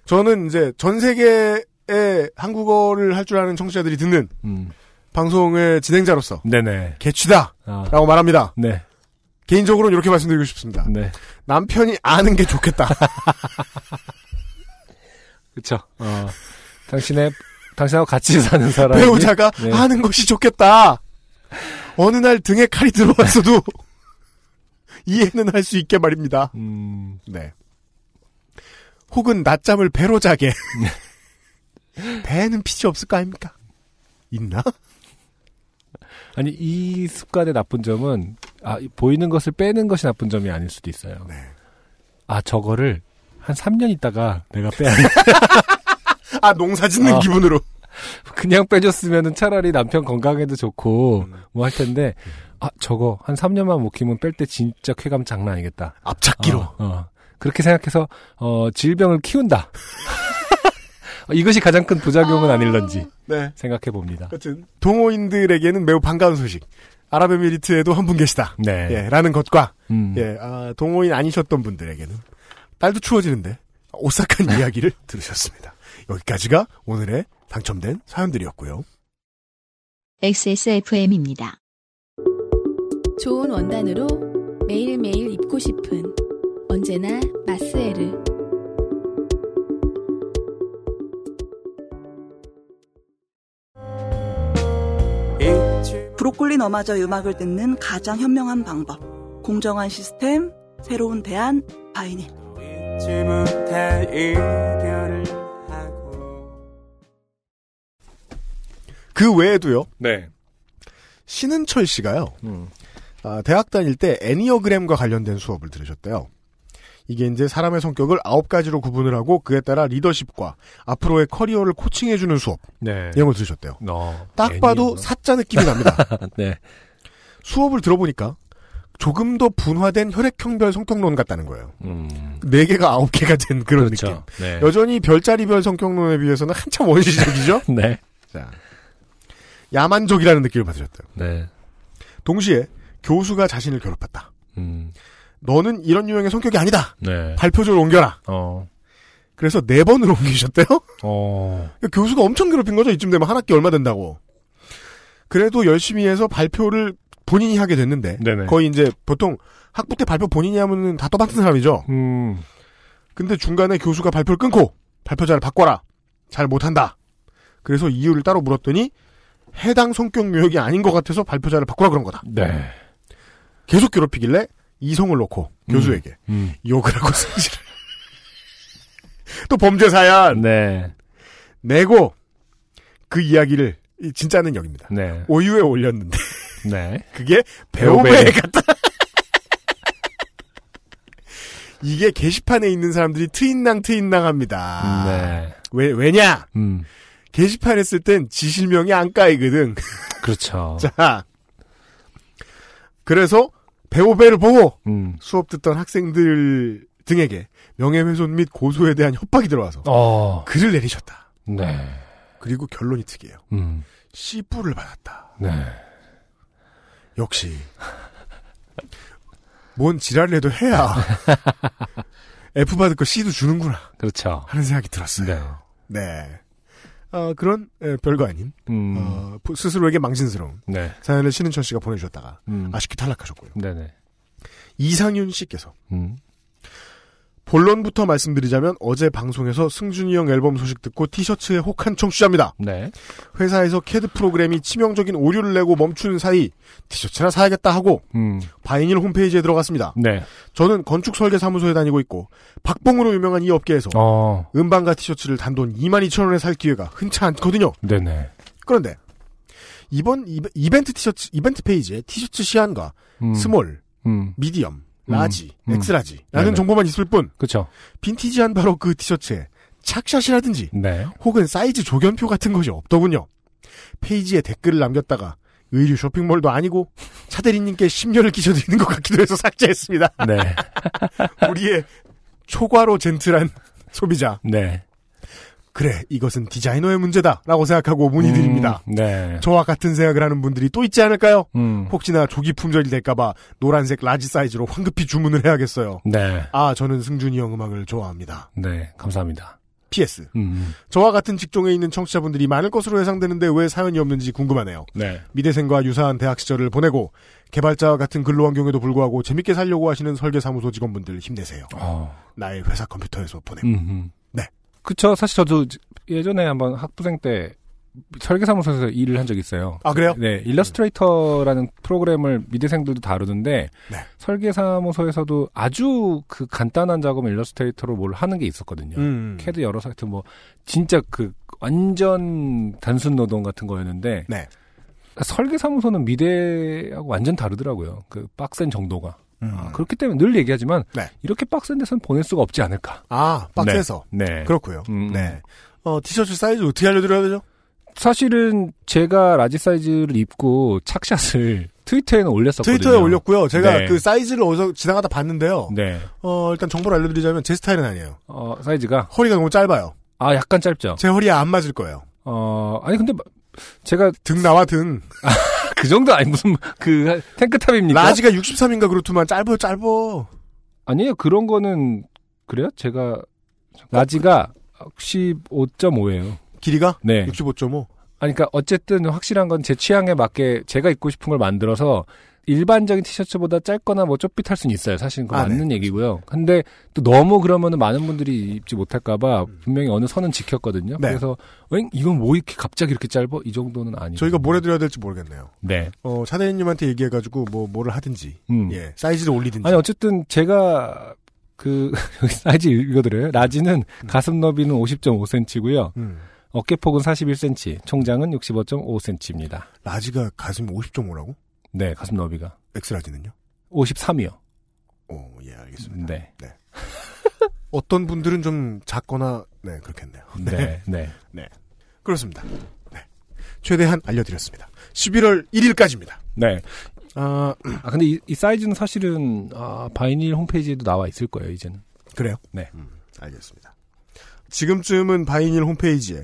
저는 이제 전 세계의 한국어를 할 줄 아는 청취자들이 듣는 음. 방송의 진행자로서 네네. 개취다라고 아. 말합니다. 네. 개인적으로는 이렇게 말씀드리고 싶습니다. 네. 남편이 아는 게 좋겠다. 그쵸. 어. 당신의 당신하고 같이 사는 사람이 배우자가 네. 아는 것이 좋겠다. 어느 날 등에 칼이 들어왔어도 이해는 할 수 있게 말입니다. 음. 네. 혹은 낮잠을 배로 자게. 배는 피지 없을 거 아닙니까? 있나? 아니 이 습관의 나쁜 점은 아, 이 보이는 것을 빼는 것이 나쁜 점이 아닐 수도 있어요. 네. 아 저거를 한 3년 있다가 내가 빼야 돼. 아, 농사 짓는 아. 기분으로. 그냥 빼줬으면은 차라리 남편 건강에도 좋고 뭐할 텐데 아 저거 한 3년만 못 키면 뺄 때 진짜 쾌감 장난 아니겠다. 앞찾기로. 어, 어. 그렇게 생각해서 어 질병을 키운다. 어, 이것이 가장 큰 부작용은 아닐런지 네. 생각해 봅니다. 여튼 동호인들에게는 매우 반가운 소식. 아랍에미리트에도 한 분 계시다. 네. 예, 라는 것과 음. 예, 아, 동호인 아니셨던 분들에게는 날도 추워지는데 오싹한 이야기를 들으셨습니다. 여기까지가 오늘의 당첨된 사연들이었고요. XSFM입니다. 좋은 원단으로 매일매일 입고 싶은 언제나 마스에르. 브로콜리 너마저 음악을 듣는 가장 현명한 방법. 공정한 시스템, 새로운 대안, 바이닐. 그 외에도요. 네. 신은철 씨가요. 음. 아, 대학 다닐 때 애니어그램과 관련된 수업을 들으셨대요. 이게 이제 사람의 성격을 아홉 가지로 구분을 하고 그에 따라 리더십과 앞으로의 커리어를 코칭해주는 수업 네. 이런 걸 들으셨대요. 어, 딱 괜히 봐도 뭐. 사자 느낌이 납니다. 네. 수업을 들어보니까 조금 더 분화된 혈액형별 성격론 같다는 거예요. 음. 네 개가 아홉 개가 된 그런 그렇죠. 느낌. 네. 여전히 별자리별 성격론에 비해서는 한참 원시적이죠. 네. 자, 야만족이라는 느낌을 받으셨대요. 네. 동시에 교수가 자신을 괴롭혔다. 음. 너는 이런 유형의 성격이 아니다. 네. 발표조를 옮겨라. 어. 그래서 네 번을 옮기셨대요. 어. 그러니까 교수가 엄청 괴롭힌 거죠. 이쯤 되면 한 학기 얼마 된다고. 그래도 열심히 해서 발표를 본인이 하게 됐는데 네네. 거의 이제 보통 학부 때 발표 본인이 하면은 다 떠받는 사람이죠. 음. 근데 중간에 교수가 발표를 끊고 발표자를 바꿔라. 잘 못한다. 그래서 이유를 따로 물었더니 해당 성격 유형이 아닌 것 같아서 발표자를 바꾸라 그런 거다. 네. 계속 괴롭히길래 이성을 놓고 교수에게 음. 욕을 하고 승질을 또 범죄 사연 네. 내고 그 이야기를 이 진짜는 여기입니다. 네. 오유에 올렸는데 네. 그게 배우배에 배우배에 갔다. 이게 게시판에 있는 사람들이 트인낭 트인낭 합니다. 네. 왜 왜냐? 음. 게시판에 쓸 땐 지실명이 안 까이거든. 그렇죠. 자, 그래서 배우배를 보고 음. 수업 듣던 학생들 등에게 명예훼손 및 고소에 대한 협박이 들어와서 어. 글을 내리셨다. 네. 그리고 결론이 특이해요. 음. 씨뿔을 받았다. 네. 역시 뭔 지랄을 해도 해야 F 받을 거 C도 주는구나 그렇죠. 하는 생각이 들었어요. 네. 네. 아, 그런 에, 별거 아닌 음. 어, 부- 스스로에게 망신스러운 네. 사연을 신은철 씨가 보내주셨다가 음. 아쉽게 탈락하셨고요. 네네. 이상윤 씨께서 음. 본론부터 말씀드리자면 어제 방송에서 승준이 형 앨범 소식 듣고 티셔츠에 혹한 청취자입니다. 네. 회사에서 캐드 프로그램이 치명적인 오류를 내고 멈춘 사이 티셔츠나 사야겠다 하고 음. 바이닐 홈페이지에 들어갔습니다. 네. 저는 건축 설계 사무소에 다니고 있고 박봉으로 유명한 이 업계에서 어. 음반과 티셔츠를 단돈 22,000원에 살 기회가 흔치 않거든요. 네네. 그런데 이번 이벤트 티셔츠 이벤트 페이지에 티셔츠 시안과 음. small, 음. medium, 음. large, 음. X-large라는 네네. 정보만 있을 뿐 그렇죠. vintage한 바로 그 티셔츠에 착샷이라든지 네. 혹은 사이즈 조견표 같은 것이 없더군요. 페이지에 댓글을 남겼다가 의류 쇼핑몰도 아니고 차대리님께 심려를 끼쳐드리는 것 같기도 해서 삭제했습니다. 네. 우리의 초과로 gentle한 소비자. 네. 그래, 이것은 디자이너의 문제다 라고 생각하고 문의드립니다. 음, 네. 저와 같은 생각을 하는 분들이 또 있지 않을까요? 음. 혹시나 조기 품절이 될까봐 노란색 large 사이즈로 황급히 주문을 해야겠어요. 네. 아, 저는 승준이 형 음악을 좋아합니다. 네. 감사합니다. PS. 음. 저와 같은 직종에 있는 청취자분들이 많을 것으로 예상되는데 왜 사연이 없는지 궁금하네요. 네. 미대생과 유사한 대학 시절을 보내고 개발자와 같은 근로 환경에도 불구하고 재밌게 살려고 하시는 설계사무소 직원분들 힘내세요. 어. 나의 회사 컴퓨터에서 보내고. 음. 네. 그쵸. 사실 저도 예전에 한번 학부생 때 설계사무소에서 일을 한 적이 있어요. 아, 그래요? 네. 일러스트레이터라는 프로그램을 미대생들도 다루는데 네. 설계사무소에서도 아주 그 간단한 작업을 일러스트레이터로 뭘 하는 게 있었거든요. 음. 캐드 여러 사이트 뭐 진짜 그 완전 단순 노동 같은 거였는데 네. 설계사무소는 미대하고 완전 다르더라고요. 그 빡센 정도가. 음. 아, 그렇기 때문에 늘 얘기하지만 네. 이렇게 빡센 데서는 보낼 수가 없지 않을까. 아, 박스에서. 네. 네. 그렇고요. 음. 네. 어, 티셔츠 사이즈 어떻게 알려드려야 되죠? 사실은 제가 large 사이즈를 입고 착샷을 트위터에는 올렸었거든요. 트위터에 올렸고요. 제가 네. 그 사이즈를 어디서 지나가다 봤는데요. 네. 어, 일단 정보를 알려드리자면 제 스타일은 아니에요. 어, 사이즈가 허리가 너무 짧아요. 아 약간 짧죠. 제 허리에 안 맞을 거예요. 어 아니 근데 제가 등 나와 등. 그 정도 아니 무슨 그 탱크탑입니까? 라지가 63인가 그렇더만 짧어 짧어. 아니에요 그런 거는 그래요? 제가 라지가 15.5예요. 길이가? 네. 65.5. 아니, 그러니까 어쨌든 확실한 건 제 취향에 맞게 제가 입고 싶은 걸 만들어서 일반적인 티셔츠보다 짧거나 뭐 좁빗할 수는 있어요. 사실은 그건 아, 네. 맞는 얘기고요. 근데 또 너무 그러면은 많은 분들이 입지 못할까봐 분명히 어느 선은 지켰거든요. 네. 그래서 응 이건 뭐 이렇게 갑자기 이렇게 짧아? 이 정도는 아니에요. 저희가 뭘 해드려야 될지 모르겠네요. 네. 어, 차대리님한테 얘기해가지고 뭐 뭐를 하든지. 음. 예. 사이즈를 올리든지. 아니 어쨌든 제가 그 사이즈 읽어드려요. large는 가슴 너비는 50.5cm고요. 음. 어깨폭은 41cm, 총장은 65.5cm입니다. large가 가슴이 50.5라고? 네, 가슴 너비가 X-large는요? 53이요. 오, 예, 알겠습니다. 네. 네. 어떤 분들은 좀 작거나 네 그렇겠네요. 네, 네. 네. 그렇습니다. 네. 최대한 알려 드렸습니다. 11월 1일까지입니다. 네. 아, 아, 근데 이, 이 사이즈는 사실은 아, 바이닐 홈페이지에도 나와 있을 거예요, 이제는. 그래요? 네. 알겠습니다. 지금쯤은 바이닐 홈페이지에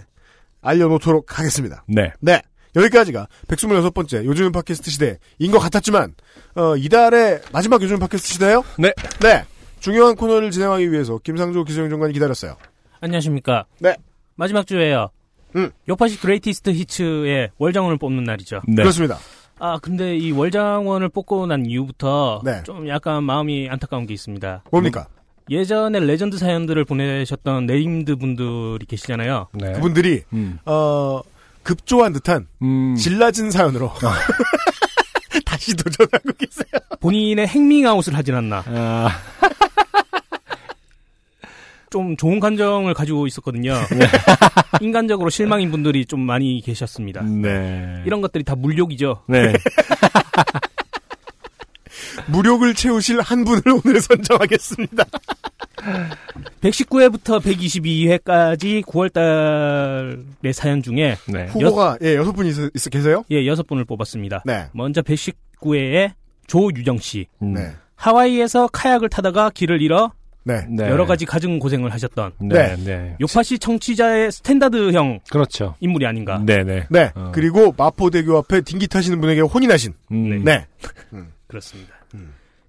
알려놓도록 하겠습니다. 네. 네. 여기까지가 126번째 요즘은 팟캐스트 시대인 것 같았지만, 어, 이달의 마지막 요즘은 팟캐스트 시대예요 네. 네. 중요한 코너를 진행하기 위해서 김상조 기재용 장관이 기다렸어요. 안녕하십니까. 네. 마지막 주에요. 음. 요파시 Greatest Hits의 월장원을 뽑는 날이죠. 네. 그렇습니다. 아, 근데 이 월장원을 뽑고 난 이후부터 네. 좀 약간 마음이 안타까운 게 있습니다. 뭡니까? 예전에 레전드 사연들을 보내셨던 named 분들이 계시잖아요. 네. 그분들이, 음. 어, 급조한 듯한 음. 질라진 사연으로 다시 도전하고 계세요. 본인의 행밍아웃을 하진 않나. 아, 좀 좋은 감정을 가지고 있었거든요. 인간적으로 실망인 분들이 좀 많이 계셨습니다. 네. 이런 것들이 다 물욕이죠. 네. 무력을 채우실 한 분을 오늘 선정하겠습니다. 119회부터 122회까지 9월달의 사연 중에 네. 후보가, 예, 여섯 분 있, 있, 계세요? 예, 여섯 분을 뽑았습니다. 네. 먼저 119회에 조유정 씨. 음. 네. 하와이에서 카약을 타다가 길을 잃어 네. 네. 여러 가지 갖은 고생을 하셨던 네. 네. 요파시 청취자의 standard형 그렇죠. 인물이 아닌가. 네, 네. 네. 어. 그리고 마포대교 앞에 딩기 타시는 분에게 혼이 나신. 음. 네. 그렇습니다.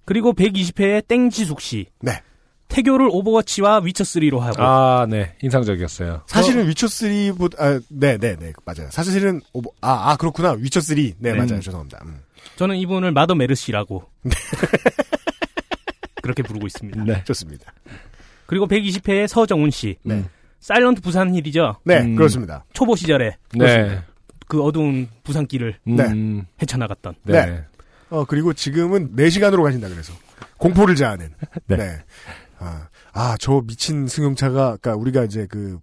그리고 120회에 땡지숙 씨. 네. 태교를 오버워치와 위쳐3로 하고 아, 네. 인상적이었어요. 사실은 위쳐3보다, 아, 네, 네, 네. 맞아요. 사실은, 오버, 아, 아, 그렇구나. 위쳐3. 네, 네. 맞아요. 죄송합니다. 음. 저는 이분을 Mother 메르시라고 그렇게 부르고 있습니다. 네. 좋습니다. 그리고 120회에 서정훈 씨. 네. Silent 부산 Hill이죠. 네, 음. 그렇습니다. 초보 시절에 네. 그 어두운 부산길을 음. 헤쳐나갔던. 네. 네. 어, 그리고 지금은 4시간으로 가신다 그래서. 공포를 자아낸. 네. 네. 아, 아, 저 미친 승용차가, 그니까 우리가 이제 그,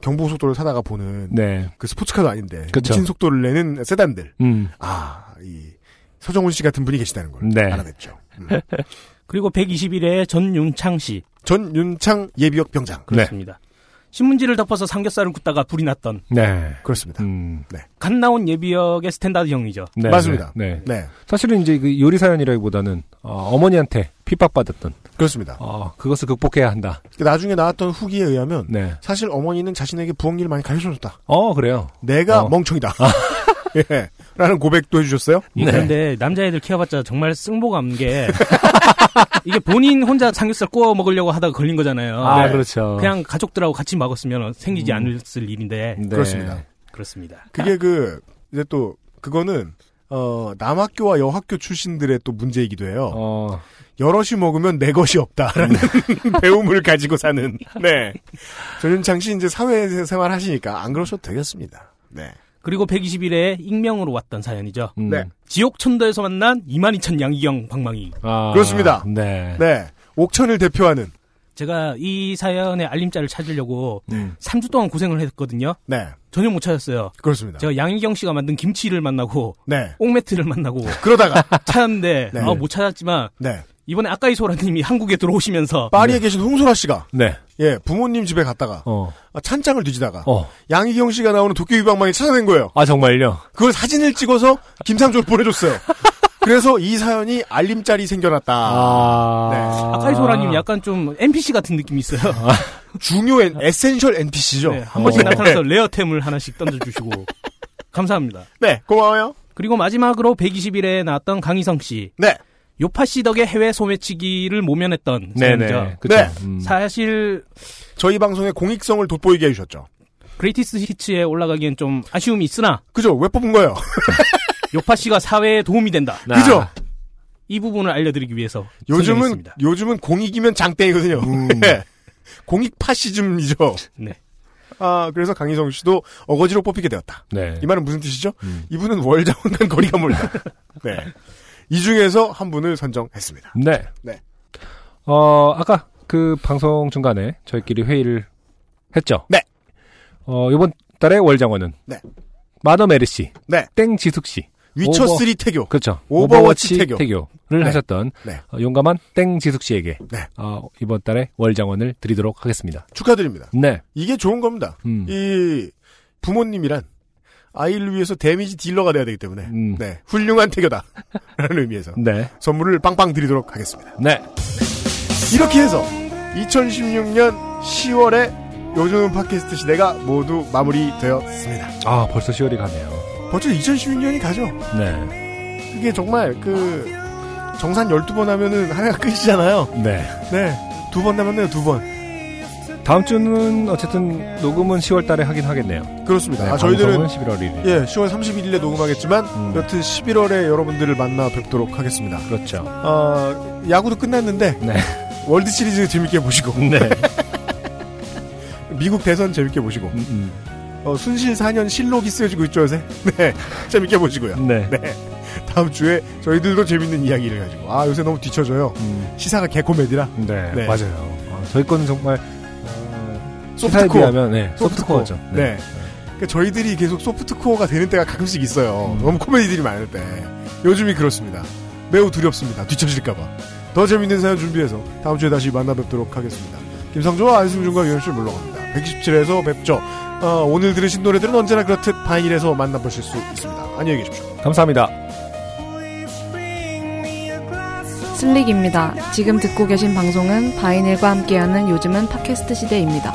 경보속도를 타다가 보는 네. 그 스포츠카도 아닌데 그쵸. 미친 속도를 내는 세단들. 음. 아, 이 서정훈 씨 같은 분이 계시다는 걸 네. 알아냈죠. 음. 그리고 121회에 전윤창 씨. 전윤창 예비역 병장. 그렇습니다. 신문지를 덮어서 삼겹살을 굽다가 불이 났던 네. 그렇습니다. 음. 갓 나온 예비역의 standard형이죠. 네. 맞습니다. 네. 네. 사실은 이제 그 요리 사연이라기보다는 어, 머니한테 핍박받았던 그렇습니다. 어, 그것을 극복해야 한다. 나중에 나왔던 후기에 의하면 네. 사실 어머니는 자신에게 부엌일을 많이 가르쳐줬다. 어, 그래요. 내가 어. 멍청이다. 예. 라는 고백도 해주셨어요. 예, 네. 그런데 남자애들 키워봤자 정말 쓸모가 없는 게 이게 본인 혼자 삼겹살 구워 먹으려고 하다가 걸린 거잖아요. 아, 네. 그렇죠. 그냥 가족들하고 같이 먹었으면 생기지 않았을 일인데 네. 그렇습니다. 그렇습니다. 그게 그 이제 또 그거는 어 남학교와 여학교 출신들의 또 문제이기도 해요. 어, 여럿이 먹으면 내 것이 없다라는 배움을 가지고 사는. 네. 전윤창 씨 이제 사회생활 하시니까 안 그러셔도 되겠습니다. 네. 그리고 121회에 익명으로 왔던 사연이죠. 음. 네. 지옥천도에서 만난 22,000 양이경 방망이. 아, 그렇습니다. 네. 네. 옥천을 대표하는. 제가 이 사연의 알림자를 찾으려고 음. 3주 동안 고생을 했거든요. 네. 전혀 못 찾았어요. 그렇습니다. 제가 양희경 씨가 만든 김치를 만나고 네. 옥매트를 만나고 그러다가 찾았는데 네. 아, 못 찾았지만 네. 이번에 아까이 소라님이 한국에 들어오시면서 파리에 계신 홍소라 씨가 네. 예 부모님 집에 갔다가 어. 아, 찬장을 뒤지다가 어. 양희경 씨가 나오는 도깨비 방망이 찾아낸 거예요. 아, 정말요? 그걸 사진을 찍어서 김상조를 보내줬어요. 그래서 이 사연이 알림짤이 생겨났다. 아. 네. 아까이 소라님 약간 좀 NPC 같은 느낌이 있어요. 중요 엔, essential NPC죠. 네, 한 번씩 어. 나타나서 rare템을 하나씩 던져주시고 감사합니다. 네, 고마워요. 그리고 마지막으로 121회에 나왔던 강희성 씨. 네. 요파시 덕에 해외 소매치기를 모면했던 네네. 사연이죠. 그쵸. 네. 음. 사실 저희 방송의 공익성을 돋보이게 해주셨죠. Greatest Hits에 올라가기엔 좀 아쉬움이 있으나 그죠? 왜 뽑은 거예요? 요파시가 사회에 도움이 된다. 아. 그죠? 이 부분을 알려드리기 위해서 요즘은 선정했습니다. 요즘은 공익이면 장땡이거든요. 네. 공익 파시즘이죠. 네. 아 그래서 강희성 씨도 어거지로 뽑히게 되었다. 네. 이 말은 무슨 뜻이죠? 음. 이분은 월장원과 거리가 멀다. 네. 이 중에서 한 분을 선정했습니다. 네. 네. 어, 아까 그 방송 중간에 저희끼리 회의를 했죠. 네. 어, 이번 달에 월장원은 네. 마더 메르 씨, 네. 땡 지숙 씨, 위쳐 오버- 3 태교. 그렇죠. 오버워치 태교. 를 네. 하셨던 네. 어, 용감한 땡지숙 씨에게 네. 어, 이번 달에 월장원을 드리도록 하겠습니다. 축하드립니다. 네. 이게 좋은 겁니다. 음. 이 부모님이란 아이를 위해서 데미지 딜러가 돼야 되기 때문에 음. 네 훌륭한 태교다 라는 의미에서 네. 선물을 빵빵 드리도록 하겠습니다. 네. 이렇게 해서 2016년 10월에 요즘은 팟캐스트 시대가 모두 마무리되었습니다. 아, 벌써 10월이 가네요. 벌써 2016년이 가죠. 네. 그게 정말 그 정산 12번 하면은 한 해가 끝이잖아요. 네. 네. 두 번 남았네요, 두 번. 다음 주는 어쨌든 녹음은 10월 달에 하긴 하겠네요. 그렇습니다. 네, 아, 저희들은 방송은 11월 1일. 예, 10월 31일에 녹음하겠지만 음. 여튼 11월에 여러분들을 만나 뵙도록 하겠습니다. 그렇죠. 어, 야구도 끝났는데 네. 월드 시리즈 재밌게 보시고 네. 미국 대선 재밌게 보시고 음, 어, 순실 4년 실록이 쓰여지고 있죠, 요새. 네. 재밌게 보시고요. 네. 다음 주에 저희들도 재밌는 이야기를 가지고. 아, 요새 너무 뒤쳐져요. 음. 시사가 개코메디라. 네, 네. 맞아요. 어, 저희 거는 정말 어, 소프트코어. 비하면 네, 소프트코어. 소프트코어죠. 네. 그러니까 저희들이 계속 소프트코어가 되는 때가 가끔씩 있어요. 너무 코미디들이 많을 때. 요즘이 그렇습니다. 매우 두렵습니다. 뒤처질까봐. 더 재밌는 사연 준비해서 다음 주에 다시 만나 뵙도록 하겠습니다. 김상조와 안승준과 유현씨 물러갑니다. 127에서 뵙죠. 어, 오늘 들으신 노래들은 언제나 그렇듯 바인일에서 만나보실 수 있습니다. 안녕히 계십시오. 감사합니다. 슬릭입니다. 지금 듣고 계신 방송은 바이닐과 함께하는 요즘은 팟캐스트 시대입니다.